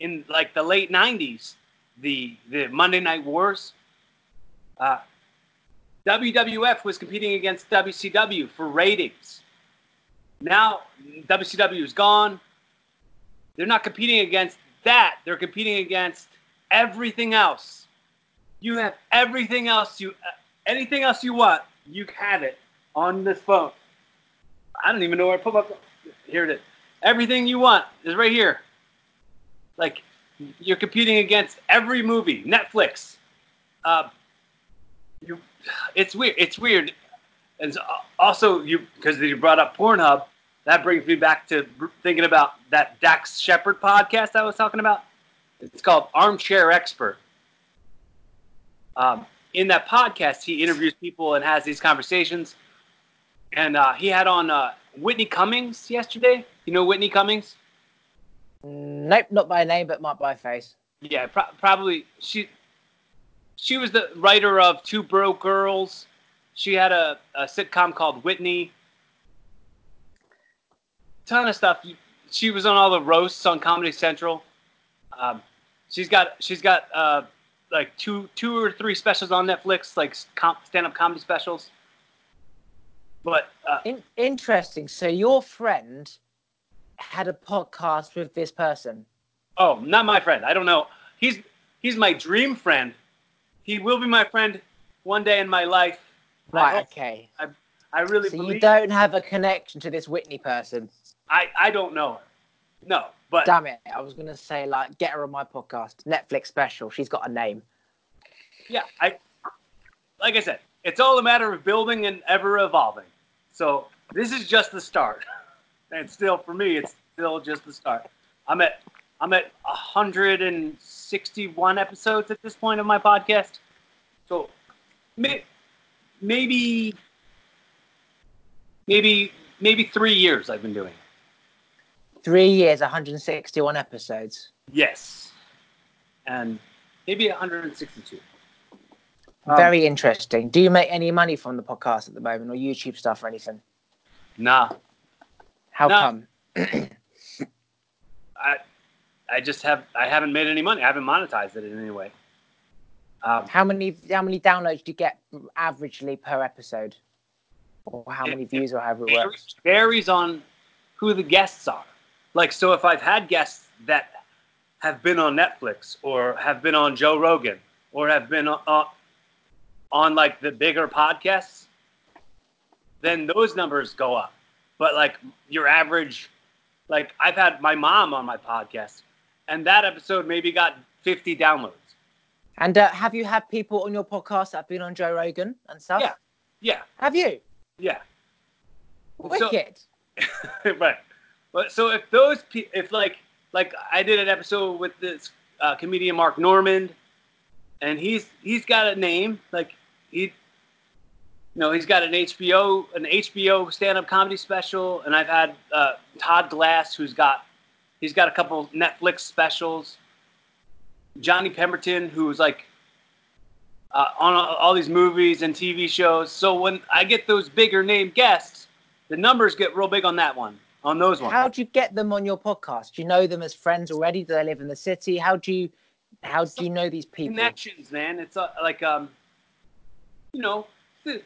in like the late '90s, the the Monday Night Wars. Uh, WWF was competing against WCW for ratings. Now WCW is gone. They're not competing against that. They're competing against everything else. You have everything else you anything else you want, you have it on this phone. I don't even know where I put my phone. here it is. Everything you want is right here. Like you're competing against every movie, Netflix. Uh, you, it's weird. It's weird. And also, you because you brought up Pornhub, that brings me back to thinking about that Dax Shepard podcast I was talking about. It's called Armchair Expert. Um, in that podcast, he interviews people and has these conversations. And uh, he had on uh, Whitney Cummings yesterday. You know Whitney Cummings? Nope, not by name, but not by face. Yeah, pro- probably she. She was the writer of Two Broke Girls. She had a, a sitcom called Whitney. Ton of stuff. She was on all the roasts on Comedy Central. Um, she's got she's got uh, like two two or three specials on Netflix, like com- stand up comedy specials. But uh, In- interesting. So your friend had a podcast with this person. oh, not my friend. I don't know. He's he's my dream friend. He will be my friend one day in my life. Right. hope- Okay. I really So believe. you don't have a connection to this Whitney person. I, I don't know her. No, but Damn it! I was gonna say like get her on my podcast, Netflix special. She's got a name. yeah, I like I said, it's all a matter of building and ever evolving. So this is just the start. and still for me, it's still just the start. I'm at I'm at 161 episodes at this point of my podcast. So may, maybe maybe maybe three years I've been doing it. Three years, 161 episodes. Yes, and maybe 162. Um, Very interesting. Do you make any money from the podcast at the moment, or YouTube stuff or anything? Nah, How No. come? I I just have I haven't made any money. I haven't monetized it in any way. Um, How many how many downloads do you get averagely per episode, or how many It- views, or however it works? varies, varies on who the guests are. Like, so if I've had guests that have been on Netflix or have been on Joe Rogan or have been uh, on like the bigger podcasts, then those numbers go up. But like your average, like I've had my mom on my podcast, and that episode maybe got 50 downloads. And uh, have you had people on your podcast that have been on Joe Rogan and stuff? Yeah. Yeah, Have you? yeah. So- Wicked. right. But so if those pe- if like like I did an episode with this uh, comedian Mark Normand, and he's he's got a name like he, you know, he's got an HBO an HBO stand up comedy special, and I've had uh, Todd Glass who's got he's got a couple Netflix specials. Johnny Pemberton who's like uh, on all these movies and TV shows. So when I get those bigger name guests, the numbers get real big on that one, on those ones. How do you get them on your podcast? Do you know them as friends already? Do they live in the city? How do you how do you know these people? Connections, man. It's uh, like um, you know, the,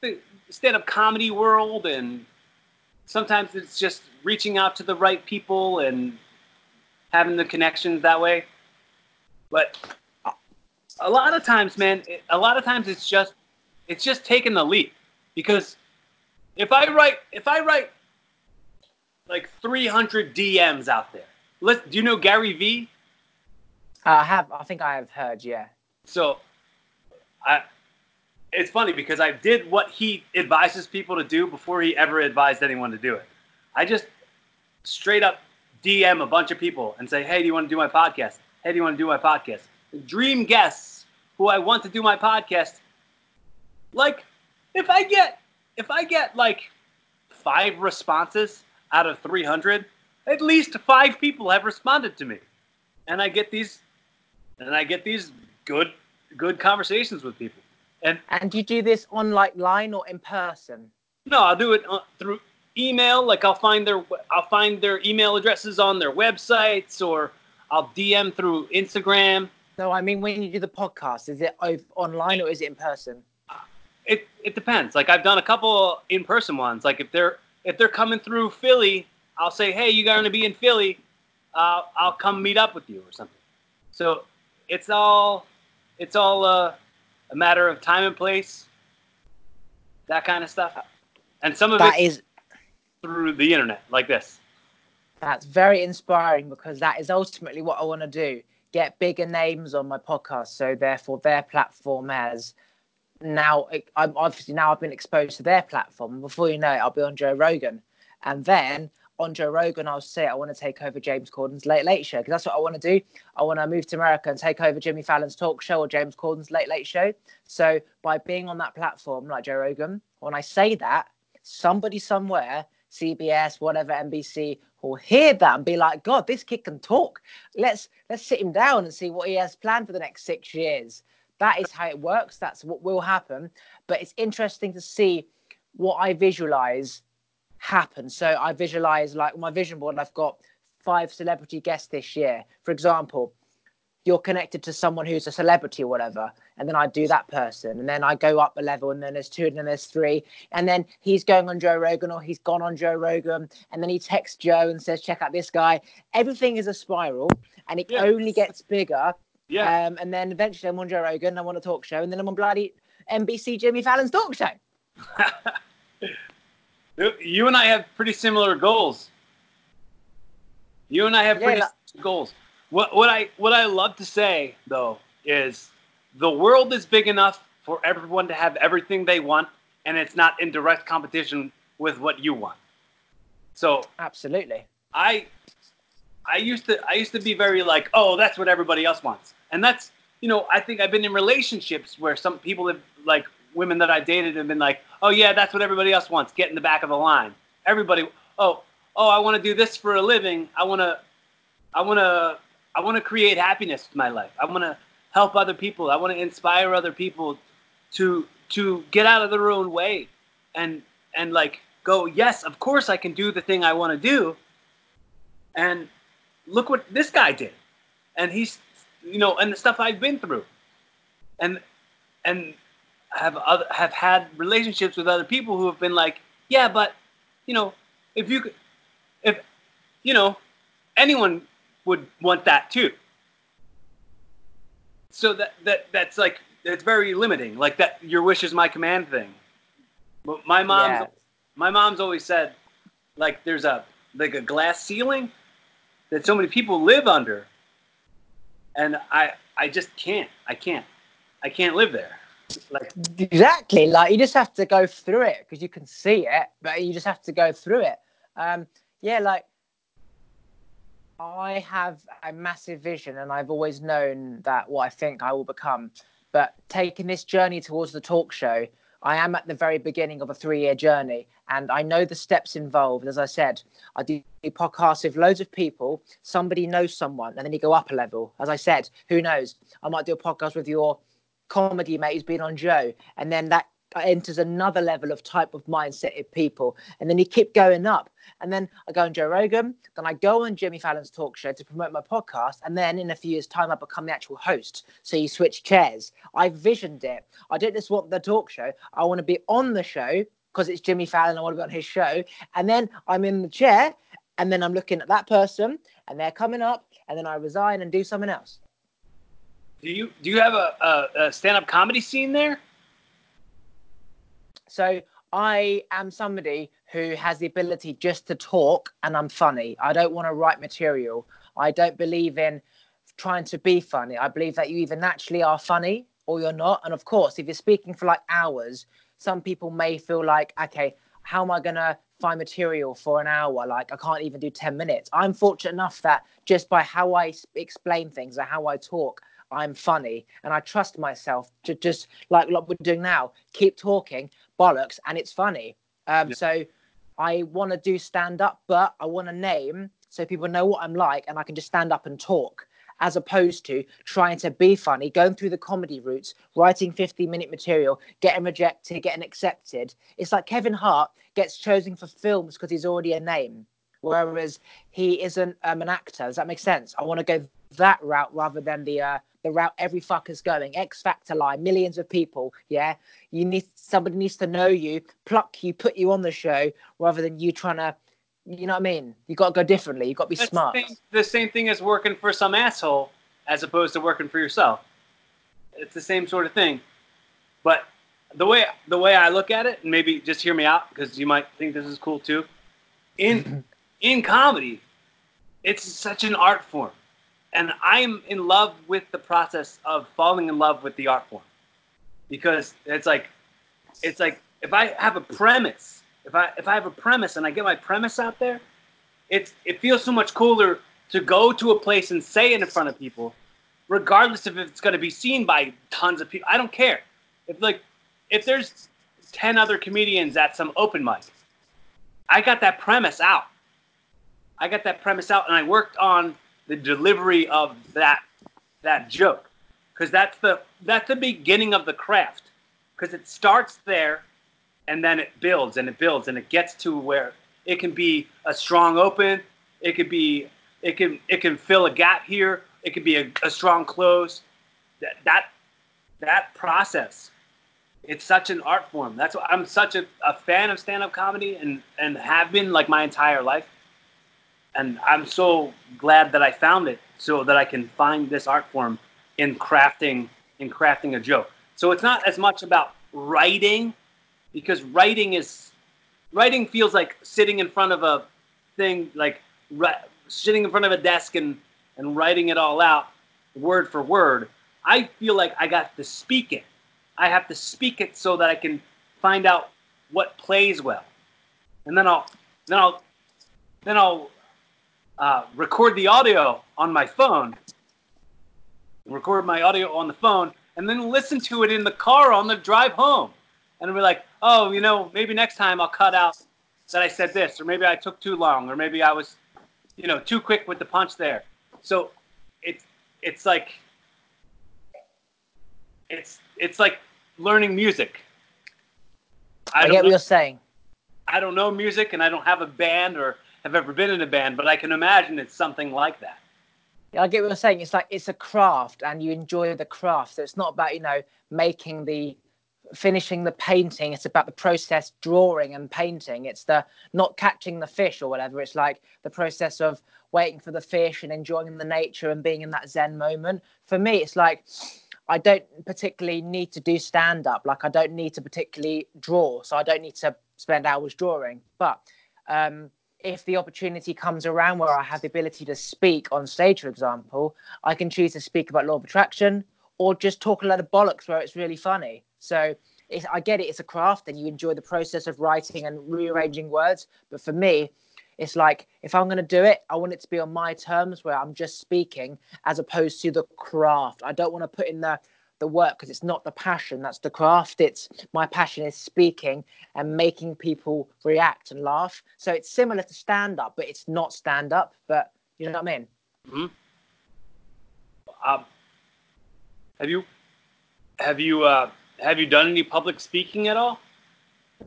the stand-up comedy world, and sometimes it's just reaching out to the right people and having the connections that way. But a lot of times, man, it- a lot of times it's just it's just taking the leap because if I write if I write like 300 DMs out there, let do you know Gary Vee? Uh, I have. I think I have heard. Yeah. So, I, it's funny because I did what he advises people to do before he ever advised anyone to do it. I just straight up DM a bunch of people and say, "Hey, do you want to do my podcast? Hey, do you want to do my podcast?" Dream guests who I want to do my podcast. Like, if I get if I get like five responses out of 300, at least five people have responded to me, and I get these and I get these good good conversations with people. And And do you do this on like line or in person? no, I'll do it uh, through email. Like I'll find their I'll find their email addresses on their websites, or I'll DM through Instagram. No, I mean when you do the podcast, is it online or is it in person? It it depends. Like I've done a couple in person ones. Like if they're if they're coming through Philly, I'll say, hey, you're going to be in Philly? Uh, I'll come meet up with you or something. So it's all it's all uh, a matter of time and place, that kind of stuff. And some of That it is through the internet, like this. that's very inspiring because that is ultimately what I want to do. Get bigger names on my podcast, so therefore their platform has now. I'm obviously now I've been exposed to their platform. Before you know it, I'll be on Joe Rogan, and then on Joe Rogan, I'll say I want to take over James Corden's Late Late Show because that's what I want to do. I want to move to America and take over Jimmy Fallon's talk show or James Corden's Late Late Show. So by being on that platform like Joe Rogan, when I say that, somebody somewhere, CBS, whatever, NBC, will hear that and be like, God, this kid can talk. Let's let's sit him down and see what he has planned for the next six years. That is how it works. That's what will happen. But it's interesting to see what I visualize happen. So I visualize like my vision board, I've got five celebrity guests this year. For example, you're connected to someone who's a celebrity or whatever, and then I do that person, and then I go up a level, and then there's two, and then there's three, and then he's going on Joe Rogan or he's gone on Joe Rogan, and then he texts Joe and says, "Check out this guy." Everything is a spiral, and it Yeah. only gets bigger. Yeah. Um, and then eventually I'm on Joe Rogan, I'm on a talk show, and then I'm on bloody NBC Jimmy Fallon's talk show. You and I have pretty similar goals. You and I have Yeah, pretty similar goals. What what I what I love to say though is the world is big enough for everyone to have everything they want, and it's not in direct competition with what you want. So absolutely, I I used to I used to be very like, oh, that's what everybody else wants, and that's you know I think I've been in relationships where some people have like women that I've dated have been like, oh yeah, that's what everybody else wants, get in the back of the line. Everybody, oh oh, I want to do this for a living. I want to I want to I want to create happiness in my life. I want to help other people. I want to inspire other people to to get out of their own way and and like go, yes, of course I can do the thing I want to do. And look what this guy did. And he's you know, and the stuff I've been through. And and have other, have had relationships with other people who have been like, yeah, but you know, if you if you know, anyone would want that too. So that that that's like it's very limiting. Like that, your wish is my command thing. But my mom's yeah. my mom's always said, like there's a like a glass ceiling that so many people live under, and I I just can't. I can't. I can't live there. Like exactly. Like you just have to go through it because you can see it, but you just have to go through it. Um, yeah, like I have a massive vision, and I've always known that what I think I will become. But taking this journey towards the talk show, I am at the very beginning of a three year journey, and I know the steps involved. As I said, I do podcasts with loads of people. Somebody knows someone, and then you go up a level. As I said, who knows? I might do a podcast with your comedy mate who's been on Joe, and then that enters another level of type of mindset of people. And then you keep going up. And then I go on Joe Rogan, then I go on Jimmy Fallon's talk show to promote my podcast. And then in a few years' time, I become the actual host. So you switch chairs. I visioned it. I don't just want the talk show, I want to be on the show because it's Jimmy Fallon. I want to be on his show. And then I'm in the chair and then I'm looking at that person and they're coming up and then I resign and do something else. Do you do you have a, a, a stand up comedy scene there? So I am somebody who has the ability just to talk and I'm funny. I don't want to write material. I don't believe in trying to be funny. I believe that you either naturally are funny or you're not. And of course, if you're speaking for like hours, some people may feel like, okay, how am I going to find material for an hour? Like, I can't even do 10 minutes. I'm fortunate enough that just by how I explain things or how I talk, I'm funny and I trust myself to just like what we're doing now, keep talking bollocks and it's funny. Um, yeah. So I want to do stand up, but I want a name so people know what I'm like and I can just stand up and talk as opposed to trying to be funny, going through the comedy routes, writing 50 minute material, getting rejected, getting accepted. It's like Kevin Hart gets chosen for films because he's already a name, whereas he isn't um, an actor. Does that make sense? I want to go that route rather than the uh, the route every fucker's going. X Factor lie, millions of people. Yeah, you need somebody needs to know you, pluck you, put you on the show, rather than you trying to. You know what I mean? You got to go differently. You got to be That's smart. The same, the same thing as working for some asshole, as opposed to working for yourself. It's the same sort of thing, but the way the way I look at it, and maybe just hear me out because you might think this is cool too. In in comedy, it's such an art form and I'm in love with the process of falling in love with the art form because it's like it's like if I have a premise, if I if I have a premise and I get my premise out there, it's it feels so much cooler to go to a place and say it in front of people, regardless of if it's going to be seen by tons of people. I don't care. If like if there's ten other comedians at some open mic, I got that premise out. I got that premise out, and I worked on the delivery of that that joke. Because that's the that's the beginning of the craft. Because it starts there and then it builds and it builds and it gets to where it can be a strong open it could be it can it can fill a gap here it could be a, a strong close. That that that process it's such an art form. That's why i'm such a, a fan of stand-up comedy and and have been like my entire life and I'm so glad that I found it so that I can find this art form in crafting in crafting a joke. So it's not as much about writing because writing is writing feels like sitting in front of a thing like sitting in front of a desk and and writing it all out word for word. I feel like I got to speak it. I have to speak it so that I can find out what plays well. And then I'll then I'll then I'll uh, record the audio on my phone, record my audio on the phone, and then listen to it in the car on the drive home. And I'll be like, oh, you know, maybe next time I'll cut out that I said this, or maybe I took too long, or maybe I was, you know, too quick with the punch there. So it's it's like it's it's like learning music. I, I get what you're saying. I don't know music, and I don't have a band or have ever been in a band, but I can imagine it's something like that. Yeah, I get what you're saying. It's like it's a craft, and you enjoy the craft. So it's not about you know making the finishing the painting. It's about the process drawing and painting. It's the not catching the fish or whatever. It's like the process of waiting for the fish and enjoying the nature and being in that zen moment. For me it's like i don't particularly need to do stand up like i don't need to particularly draw. So i don't need to spend hours drawing. But um, if the opportunity comes around where i have the ability to speak on stage for example i can choose to speak about law of attraction or just talk a lot of bollocks where it's really funny so I get it, it's a craft and you enjoy the process of writing and rearranging words. But for me, it's like if I'm going to do it, I want it to be on my terms where I'm just speaking as opposed to the craft. I don't want to put in the the work because it's not the passion that's the craft it's my passion is speaking and making people react and laugh so it's similar to stand up but it's not stand up but you know what i mean mm-hmm. um, have you have you uh have you done any public speaking at all?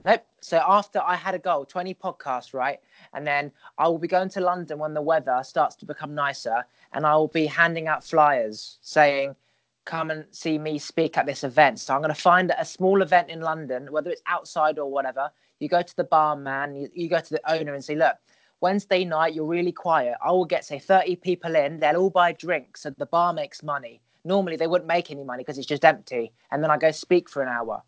Nope. So after I had a goal, 20 podcasts, right? And then I will be going to London when the weather starts to become nicer and I will be handing out flyers saying, come and see me speak at this event. So I'm going to find a small event in London, whether it's outside or whatever. You go to the barman, you, you go to the owner and say, look, Wednesday night, you're really quiet. I will get, say, 30 people in. They'll all buy drinks and the bar makes money normally they wouldn't make any money because it's just empty. And then I go speak for an hour.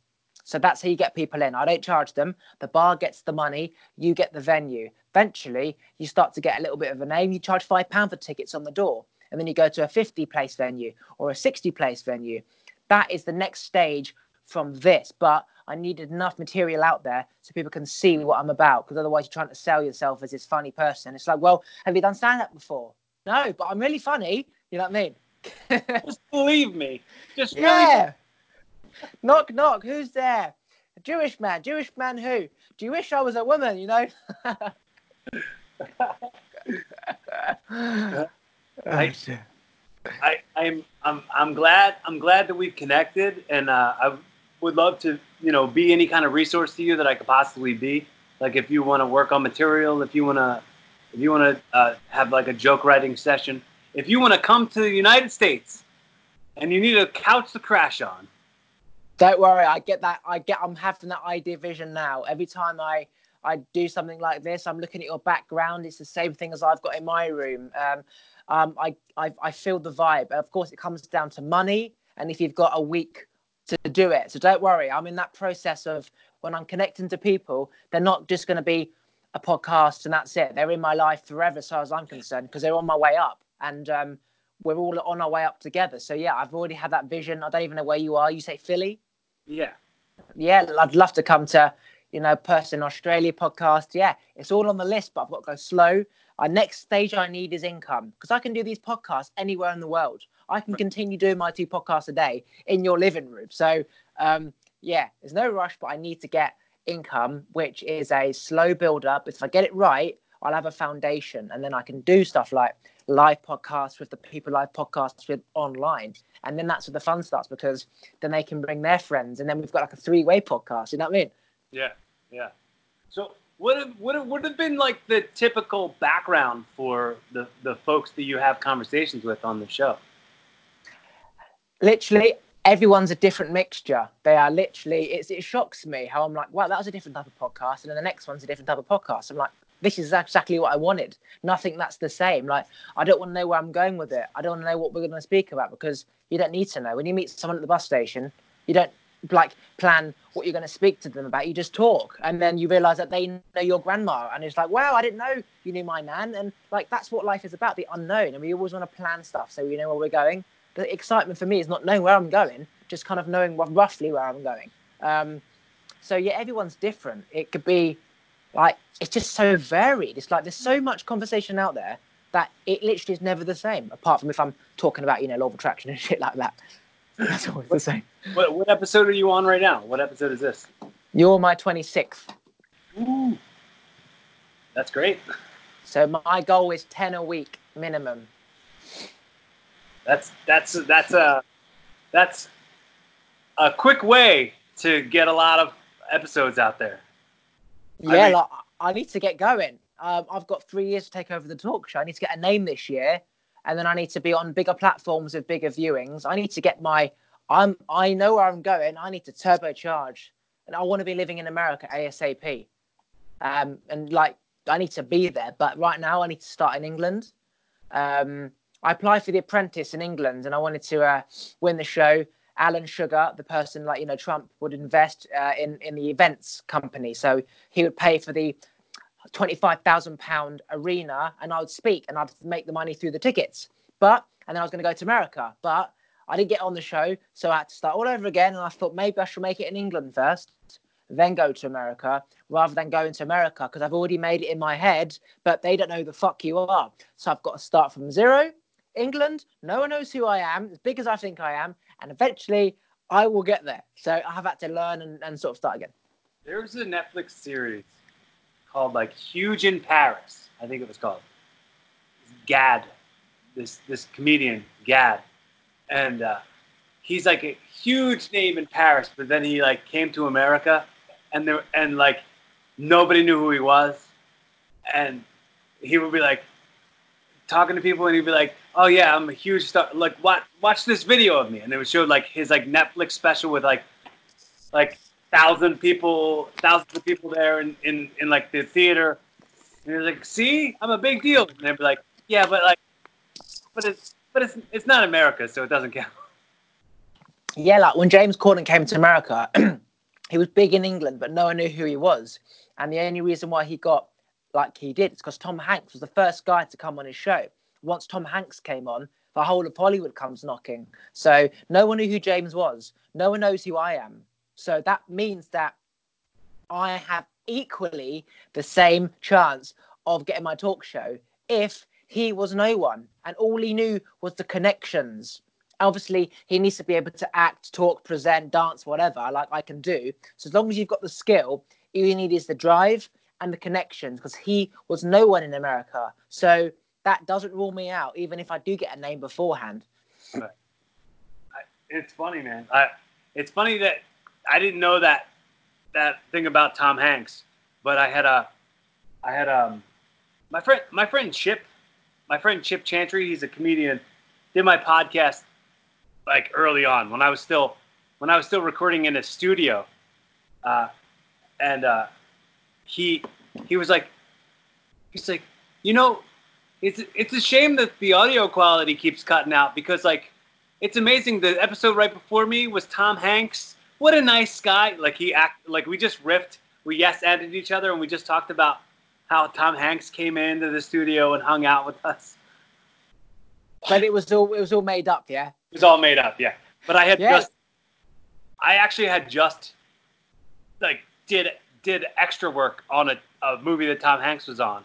So that's how you get people in. I don't charge them. The bar gets the money. You get the venue. Eventually, you start to get a little bit of a name. You charge five pound for tickets on the door, and then you go to a fifty place venue or a sixty place venue. That is the next stage from this. But I needed enough material out there so people can see what I'm about. Because otherwise, you're trying to sell yourself as this funny person. It's like, well, have you done stand up before? No, but I'm really funny. You know what I mean? Just believe me. Just yeah. knock knock. Who's there? A Jewish man. Jewish man who? Do you wish I was a woman? You know. I, I, I'm, I'm, I'm glad, I'm glad that we've connected, and uh, I would love to, you know, be any kind of resource to you that I could possibly be. Like if you want to work on material, if you want to, if you want to uh, have like a joke writing session, if you want to come to the United States and you need a couch to crash on. Don't worry, I get that. I get. I'm having that idea vision now. Every time I I do something like this, I'm looking at your background. It's the same thing as I've got in my room. Um, um, I, I I feel the vibe. Of course, it comes down to money, and if you've got a week to do it, so don't worry. I'm in that process of when I'm connecting to people, they're not just going to be a podcast and that's it. They're in my life forever, as far as I'm concerned, because they're on my way up and um, we're all on our way up together. So yeah, I've already had that vision. I don't even know where you are. You say Philly? Yeah. Yeah, I'd love to come to, you know, Person Australia podcast. Yeah, it's all on the list, but I've got to go slow. Our next stage I need is income because I can do these podcasts anywhere in the world. I can continue doing my two podcasts a day in your living room. So um, yeah, there's no rush, but I need to get income, which is a slow build up. If I get it right, I'll have a foundation and then I can do stuff like live podcasts with the people live podcasts with online. And then that's where the fun starts because then they can bring their friends and then we've got like a three way podcast. You know what I mean? Yeah, yeah. So what have, what have, what have been like the typical background for the, the folks that you have conversations with on the show? Literally, everyone's a different mixture. They are literally, it's, it shocks me how I'm like, wow, that was a different type of podcast. And then the next one's a different type of podcast. I'm like, this is exactly what I wanted. Nothing that's the same. Like I don't want to know where I'm going with it. I don't know what we're going to speak about because you don't need to know. When you meet someone at the bus station, you don't like plan what you're going to speak to them about. You just talk, and then you realize that they know your grandma, and it's like, wow, I didn't know you knew my nan. And like that's what life is about, the unknown. And we always want to plan stuff so we know where we're going. The excitement for me is not knowing where I'm going, just kind of knowing roughly where I'm going. Um, so yeah, everyone's different. It could be like it's just so varied. It's like there's so much conversation out there that it literally is never the same. Apart from if I'm talking about you know law of attraction and shit like that, that's always the same. What, what episode are you on right now? What episode is this? You're my 26th. Ooh, that's great. So my goal is 10 a week minimum. That's that's that's a that's a quick way to get a lot of episodes out there. Yeah, I, mean, like, I need to get going. Um, I've got three years to take over the talk show. I need to get a name this year, and then I need to be on bigger platforms with bigger viewings. I need to get my. I'm. I know where I'm going. I need to turbocharge, and I want to be living in America ASAP. Um, and like I need to be there, but right now I need to start in England. Um, I applied for The Apprentice in England, and I wanted to uh, win the show. Alan Sugar, the person like you know Trump would invest uh, in in the events company, so he would pay for the twenty five thousand pound arena, and I would speak, and I'd make the money through the tickets. But and then I was going to go to America, but I didn't get on the show, so I had to start all over again. And I thought maybe I should make it in England first, then go to America, rather than going to America because I've already made it in my head, but they don't know who the fuck you are. So I've got to start from zero. England, no one knows who I am, as big as I think I am, and eventually I will get there. So I have had to learn and, and sort of start again. There's a Netflix series called like Huge in Paris. I think it was called Gad. This this comedian Gad, and uh, he's like a huge name in Paris. But then he like came to America, and there and like nobody knew who he was, and he would be like talking to people, and he'd be like, "Oh yeah, I'm a huge star. Like, watch watch this video of me," and it would show like his like Netflix special with like like thousand people, thousands of people there in in, in like the theater, and he was like, "See, I'm a big deal," and they'd be like, "Yeah, but like, but it's but it's it's not America, so it doesn't count." Yeah, like when James Corden came to America, he was big in England, but no one knew who he was, and the only reason why he got like he did is because Tom Hanks was the first guy to come on his show once Tom Hanks came on, the whole of Hollywood comes knocking. So no one knew who James was. No one knows who I am. So that means that I have equally the same chance of getting my talk show if he was no one and all he knew was the connections. Obviously, he needs to be able to act, talk, present, dance, whatever, like I can do. So as long as you've got the skill, all you need is the drive and the connections because he was no one in America. So that doesn't rule me out, even if I do get a name beforehand. It's funny, man. I, it's funny that I didn't know that that thing about Tom Hanks, but I had a, I had um, my friend, my friend Chip, my friend Chip Chantry. He's a comedian. Did my podcast like early on when I was still when I was still recording in a studio, uh, and uh, he he was like, he's like, you know, it's it's a shame that the audio quality keeps cutting out because like it's amazing. The episode right before me was Tom Hanks. What a nice guy! Like he act like we just riffed, we yes ended each other, and we just talked about how Tom Hanks came into the studio and hung out with us. But it was all it was all made up, yeah. It was all made up, yeah. But I had yeah. just, I actually had just, like, did did extra work on a, a movie that Tom Hanks was on,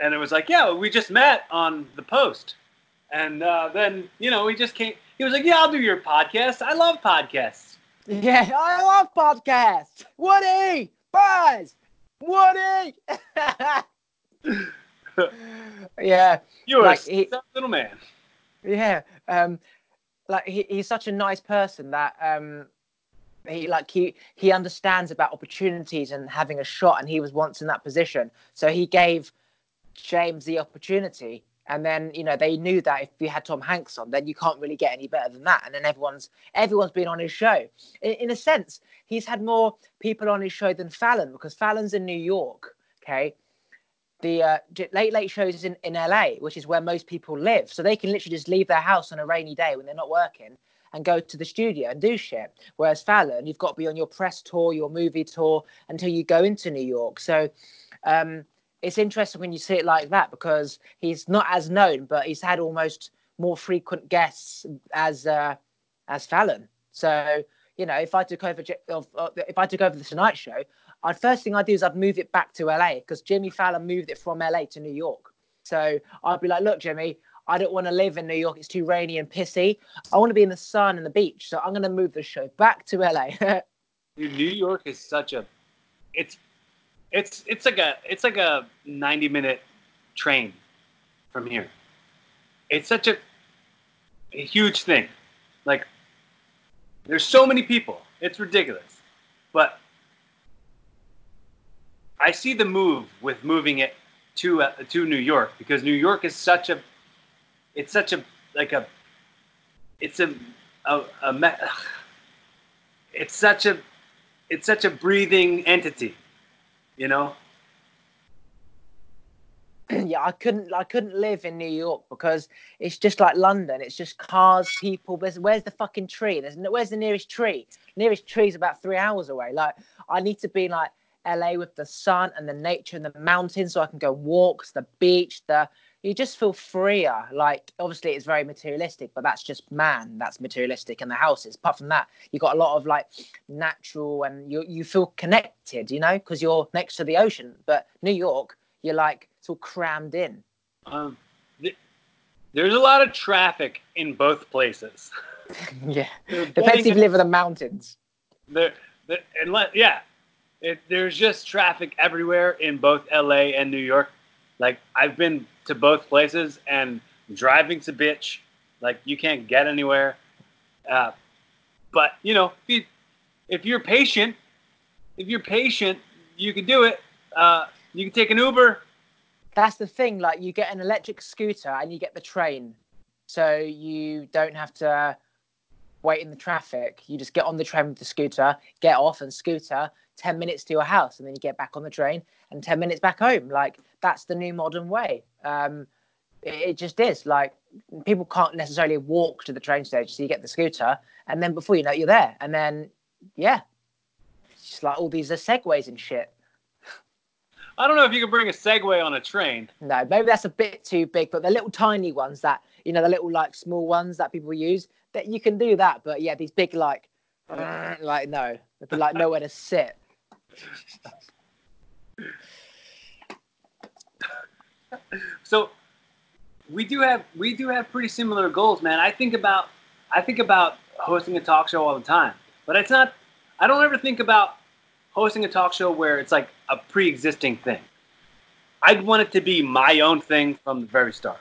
and it was like, yeah, we just met on the post, and uh, then you know we just came. He was like, yeah, I'll do your podcast. I love podcasts. Yeah, I love podcasts. Woody, Buzz, Woody. yeah, you're like, a he, little man. Yeah, um, like he, he's such a nice person that um, he like he he understands about opportunities and having a shot, and he was once in that position, so he gave James the opportunity. And then you know they knew that if you had Tom Hanks on, then you can't really get any better than that. And then everyone's everyone's been on his show. In, in a sense, he's had more people on his show than Fallon because Fallon's in New York. Okay, the uh, late late shows in, in LA, which is where most people live. So they can literally just leave their house on a rainy day when they're not working and go to the studio and do shit. Whereas Fallon, you've got to be on your press tour, your movie tour until you go into New York. So um, it's interesting when you see it like that because he's not as known, but he's had almost more frequent guests as uh, as Fallon. So you know, if I took over if I took over the Tonight Show, I first thing I'd do is I'd move it back to LA because Jimmy Fallon moved it from LA to New York. So I'd be like, look, Jimmy, I don't want to live in New York. It's too rainy and pissy. I want to be in the sun and the beach. So I'm going to move the show back to LA. New York is such a, it's, it's, it's like a, it's like a 90 minute train from here. It's such a, a huge thing. Like, there's so many people. It's ridiculous. But I see the move with moving it to uh, to New York because New York is such a it's such a like a it's a a, a it's such a it's such a breathing entity, you know. yeah, I couldn't I couldn't live in New York because it's just like London. It's just cars, people. Where's, where's the fucking tree? There's no, where's the nearest tree? nearest tree is about three hours away. Like I need to be like LA with the sun and the nature and the mountains, so I can go walks, the beach, the you just feel freer. Like obviously it's very materialistic, but that's just man. That's materialistic, and the houses. Apart from that, you got a lot of like natural, and you you feel connected. You know, because you're next to the ocean. But New York, you're like it's all crammed in. Um, th- there's a lot of traffic in both places. yeah, depends if you live in the mountains. There, unless yeah, it, there's just traffic everywhere in both LA and New York. Like I've been to both places and driving's a bitch. Like you can't get anywhere. Uh, but you know, if, you, if you're patient, if you're patient, you can do it. Uh, you can take an Uber. That's the thing. Like you get an electric scooter and you get the train, so you don't have to wait in the traffic. You just get on the train with the scooter, get off and scooter 10 minutes to your house, and then you get back on the train and 10 minutes back home. Like that's the new modern way. Um, it, it just is. Like people can't necessarily walk to the train station, so you get the scooter, and then before you know it, you're there. And then, yeah, it's just like all these are segways and shit. I don't know if you can bring a Segway on a train. No, maybe that's a bit too big, but the little tiny ones that you know, the little like small ones that people use, that you can do that. But yeah, these big like, like no, like nowhere to sit. So we do have we do have pretty similar goals, man. I think about I think about hosting a talk show all the time, but it's not. I don't ever think about hosting a talk show where it's like a pre-existing thing. I'd want it to be my own thing from the very start.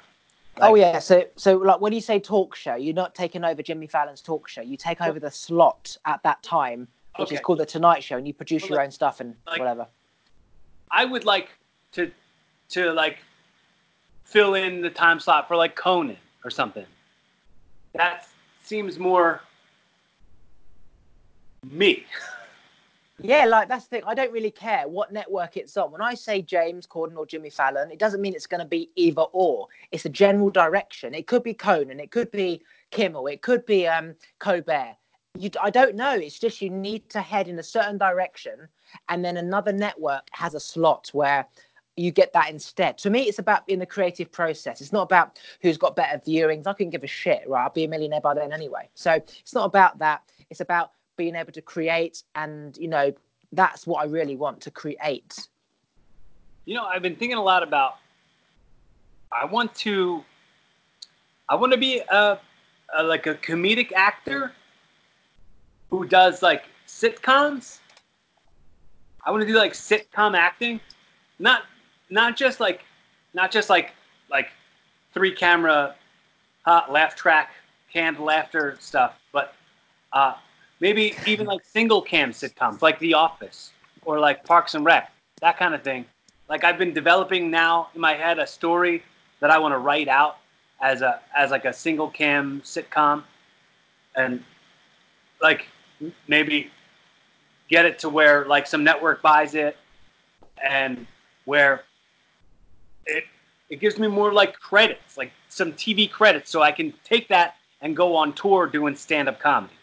Oh, like, oh yeah, so so like when you say talk show, you're not taking over Jimmy Fallon's talk show. You take over the slot at that time, which okay. is called the Tonight Show, and you produce well, your like, own stuff and like, whatever. I would like to to like fill in the time slot for like Conan or something. That seems more me. Yeah, like that's the thing. I don't really care what network it's on. When I say James Corden or Jimmy Fallon, it doesn't mean it's going to be either or. It's a general direction. It could be Conan, it could be Kimmel, it could be um, Colbert. You, I don't know. It's just you need to head in a certain direction, and then another network has a slot where you get that instead. To me, it's about in the creative process. It's not about who's got better viewings. I couldn't give a shit, right? I'll be a millionaire by then anyway. So it's not about that. It's about being able to create and you know that's what i really want to create you know i've been thinking a lot about i want to i want to be a, a like a comedic actor who does like sitcoms. I want to do like sitcom acting. Not not just like not just like like three camera uh, laugh track canned laughter stuff but uh, maybe even like single cam sitcoms like The Office or like Parks and Rec, that kind of thing. Like I've been developing now in my head a story that I want to write out as a as like a single cam sitcom, and like maybe get it to where like some network buys it, and where it it gives me more like credits, like some TV credits, so I can take that and go on tour doing stand up comedy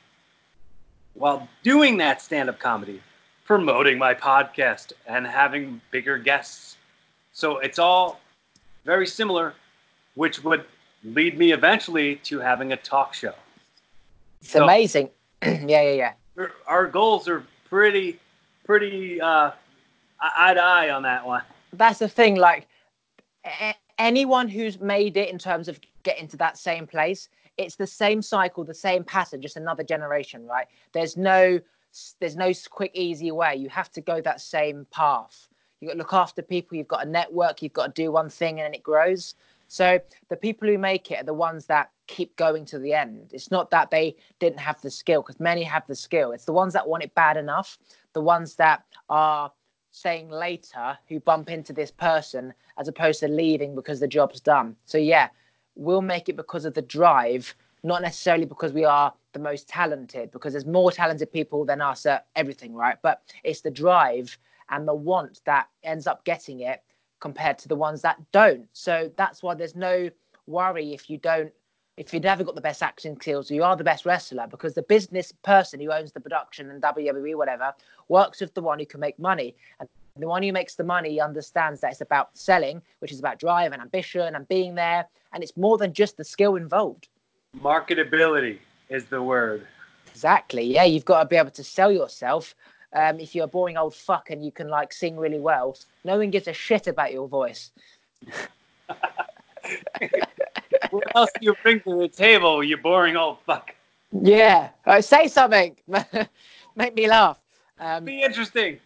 while doing that stand up comedy, promoting my podcast and having bigger guests. So it's all very similar, which would lead me eventually to having a talk show. It's so amazing. yeah, yeah, yeah. Our goals are pretty, pretty uh, eye to eye on that one. That's the thing. Like a- anyone who's made it in terms of getting to that same place, it's the same cycle, the same pattern, just another generation, right? There's no there's no quick easy way. You have to go that same path. You've got to look after people. You've got a network. You've got to do one thing, and then it grows. So the people who make it are the ones that keep going to the end. It's not that they didn't have the skill, because many have the skill. It's the ones that want it bad enough, the ones that are saying later who bump into this person as opposed to leaving because the job's done. So yeah, we'll make it because of the drive, not necessarily because we are the most talented, because there's more talented people than us at everything, right? But it's the drive and the want that ends up getting it compared to the ones that don't. So that's why there's no worry if you don't if you've never got the best acting skills, you are the best wrestler because the business person who owns the production and WWE, whatever, works with the one who can make money. And the one who makes the money understands that it's about selling, which is about drive and ambition and being there. And it's more than just the skill involved. Marketability is the word. Exactly. Yeah, you've got to be able to sell yourself. Um, if you're a boring old fuck and you can like sing really well, no one gives a shit about your voice. what else do you bring to the table, you boring old fuck? Yeah, uh, say something. Make me laugh. Um, Be interesting.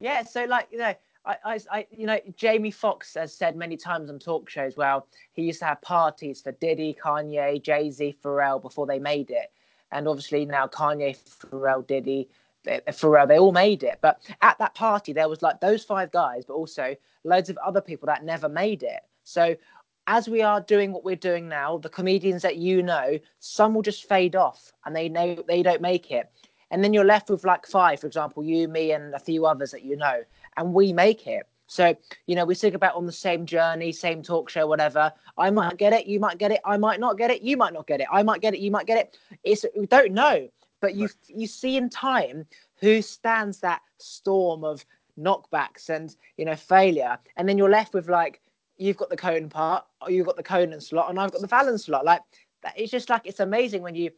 Yeah, so like you know, I, I, I, you know, Jamie Foxx has said many times on talk shows. Well, he used to have parties for Diddy, Kanye, Jay Z, Pharrell before they made it, and obviously now Kanye, Pharrell, Diddy, Pharrell, they all made it. But at that party, there was like those five guys, but also loads of other people that never made it. So as we are doing what we're doing now, the comedians that you know, some will just fade off and they know they don't make it. And then you're left with like five, for example, you, me, and a few others that you know, and we make it. So, you know, we speak about on the same journey, same talk show, whatever. I might get it, you might get it, I might not get it, you might not get it, I might get it, you might get it. It's we don't know. But you you see in time who stands that storm of knockbacks and you know failure, and then you're left with like you've got the Conan part, or you've got the Conan slot, and I've got the Fallon slot. Like it's just like it's amazing when you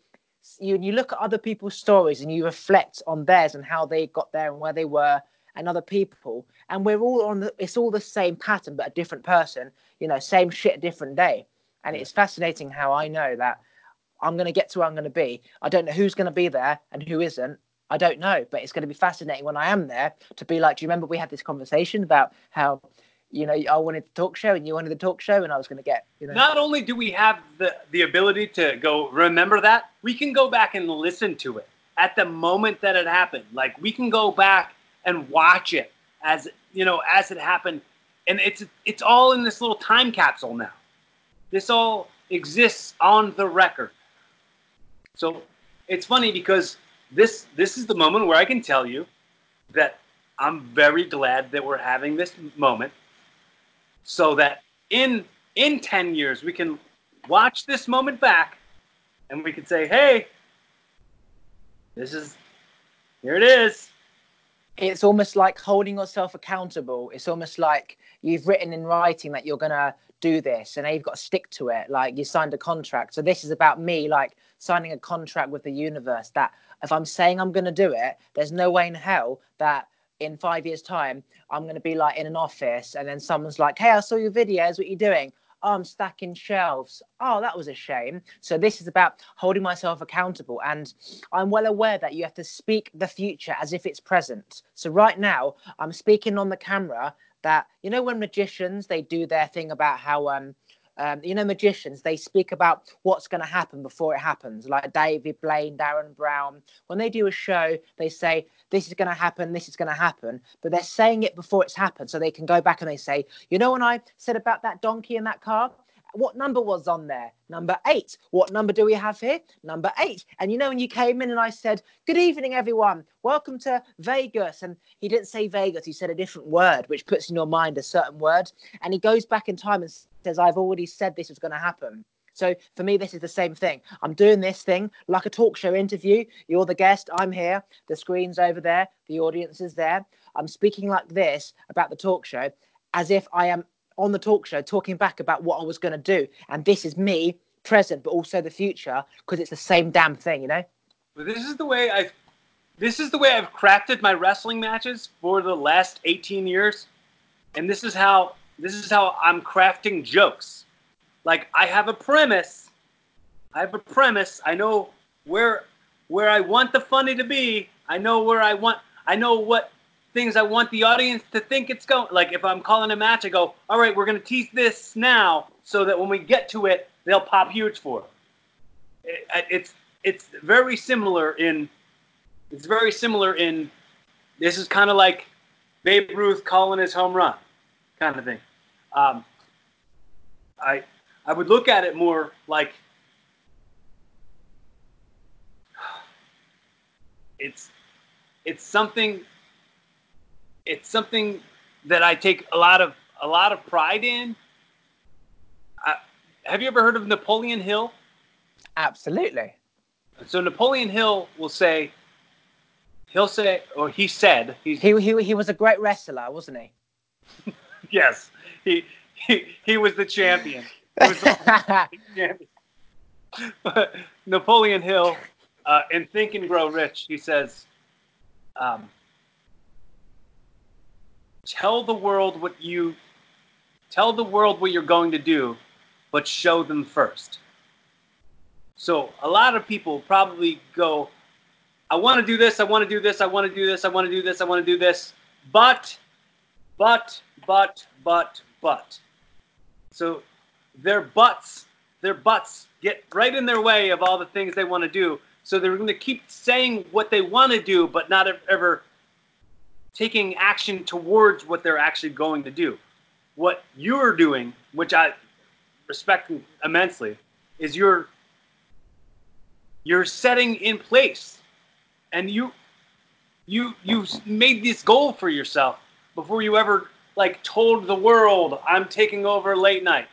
you you look at other people's stories and you reflect on theirs and how they got there and where they were and other people and we're all on the it's all the same pattern but a different person you know same shit different day. And it's fascinating how i know that i'm going to get to where i'm going to be. I don't know who's going to be there and who isn't. I don't know but it's going to be fascinating when i am there to be like do you remember we had this conversation about how you know, I wanted the talk show and you wanted the talk show, and I was going to get, you know. Not only do we have the, the ability to go remember that, we can go back and listen to it at the moment that it happened. Like we can go back and watch it as you know as it happened, and it's it's all in this little time capsule now. This all exists on the record. So it's funny because this this is the moment where I can tell you that I'm very glad that we're having this moment so that in in 10 years we can watch this moment back and we can say hey this is here it is. It's almost like holding yourself accountable. It's almost like you've written in writing that you're to do this and you've got to stick to it. Like you signed a contract. So this is about me like signing a contract with the universe that if i'm saying i'm to do it there's no way in hell that in five years' time, I'm going to be like in an office and then someone's like, Hey, I saw your videos. What are you doing? Oh, I'm stacking shelves. Oh, that was a shame. So, this is about holding myself accountable. And I'm well aware that you have to speak the future as if it's present. So, right now, I'm speaking on the camera that, you know, when magicians they do their thing about how, um, um, you know, magicians, they speak about what's going to happen before it happens. Like David Blaine, Derren Brown, when they do a show, they say, This is going to happen, this is going to happen. But they're saying it before it's happened. So they can go back and they say, You know, when I said about that donkey in that car? What number was on there? Number eight. What number do we have here? Number eight. And you know, when you came in and I said, Good evening, everyone. Welcome to Vegas. And he didn't say Vegas, he said a different word, which puts in your mind a certain word. And he goes back in time and says, I've already said this was going to happen. So for me, this is the same thing. I'm doing this thing like a talk show interview. You're the guest. I'm here. The screen's over there. The audience is there. I'm speaking like this about the talk show as if I am on the talk show talking back about what I was going to do. And this is me present, but also the future because it's the same damn thing, you know? But this is the way I've. this is the way I've crafted my wrestling matches for the last 18 years, and this is how this is how I'm crafting jokes. Like I have a premise, I have a premise. I know where where I want the funny to be. I know where I want. I know what things I want the audience to think it's going. Like if I'm calling a match, I go, all right, we're gonna tease this now, so that when we get to it, they'll pop huge for it it's it's very similar in it's very similar in this is kind of like Babe Ruth calling his home run kind of thing. Um, I I would look at it more like it's it's something it's something that I take a lot of a lot of pride in. Uh, have you ever heard of Napoleon Hill? Absolutely. So Napoleon Hill will say, he'll say, or he said, he he he was a great wrestler, wasn't he? yes, he he he was the champion. Was the champion. Napoleon Hill, uh, in Think and Grow Rich, he says, um, "Tell the world what you tell the world what you're going to do, but show them first. So a lot of people probably go, I want to do this, I want to do this, I want to do this, I want to do this, I want to do this, but, but, but, but, but. So their butts, their butts get right in their way of all the things they want to do. So they're going to keep saying what they want to do, but not ever taking action towards what they're actually going to do. What you're doing, which I respect immensely, is you're you're setting in place. And you you you made this goal for yourself before you ever like told the world i'm taking over late night.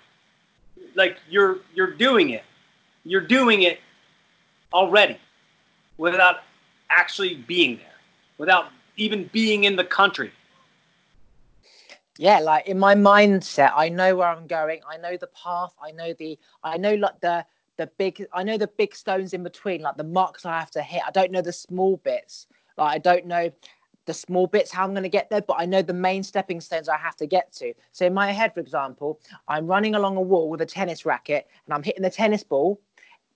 Like you're you're doing it. You're doing it already without actually being there without even being in the country. Yeah like in my mindset i know where i'm going. I know the path. I know the i know like the the big i know the big stones in between like the marks i have to hit. I don't know the small bits. Like i don't know the small bits how i'm going to get there but i know the main stepping stones i have to get to. So in my head for example i'm running along a wall with a tennis racket and i'm hitting the tennis ball.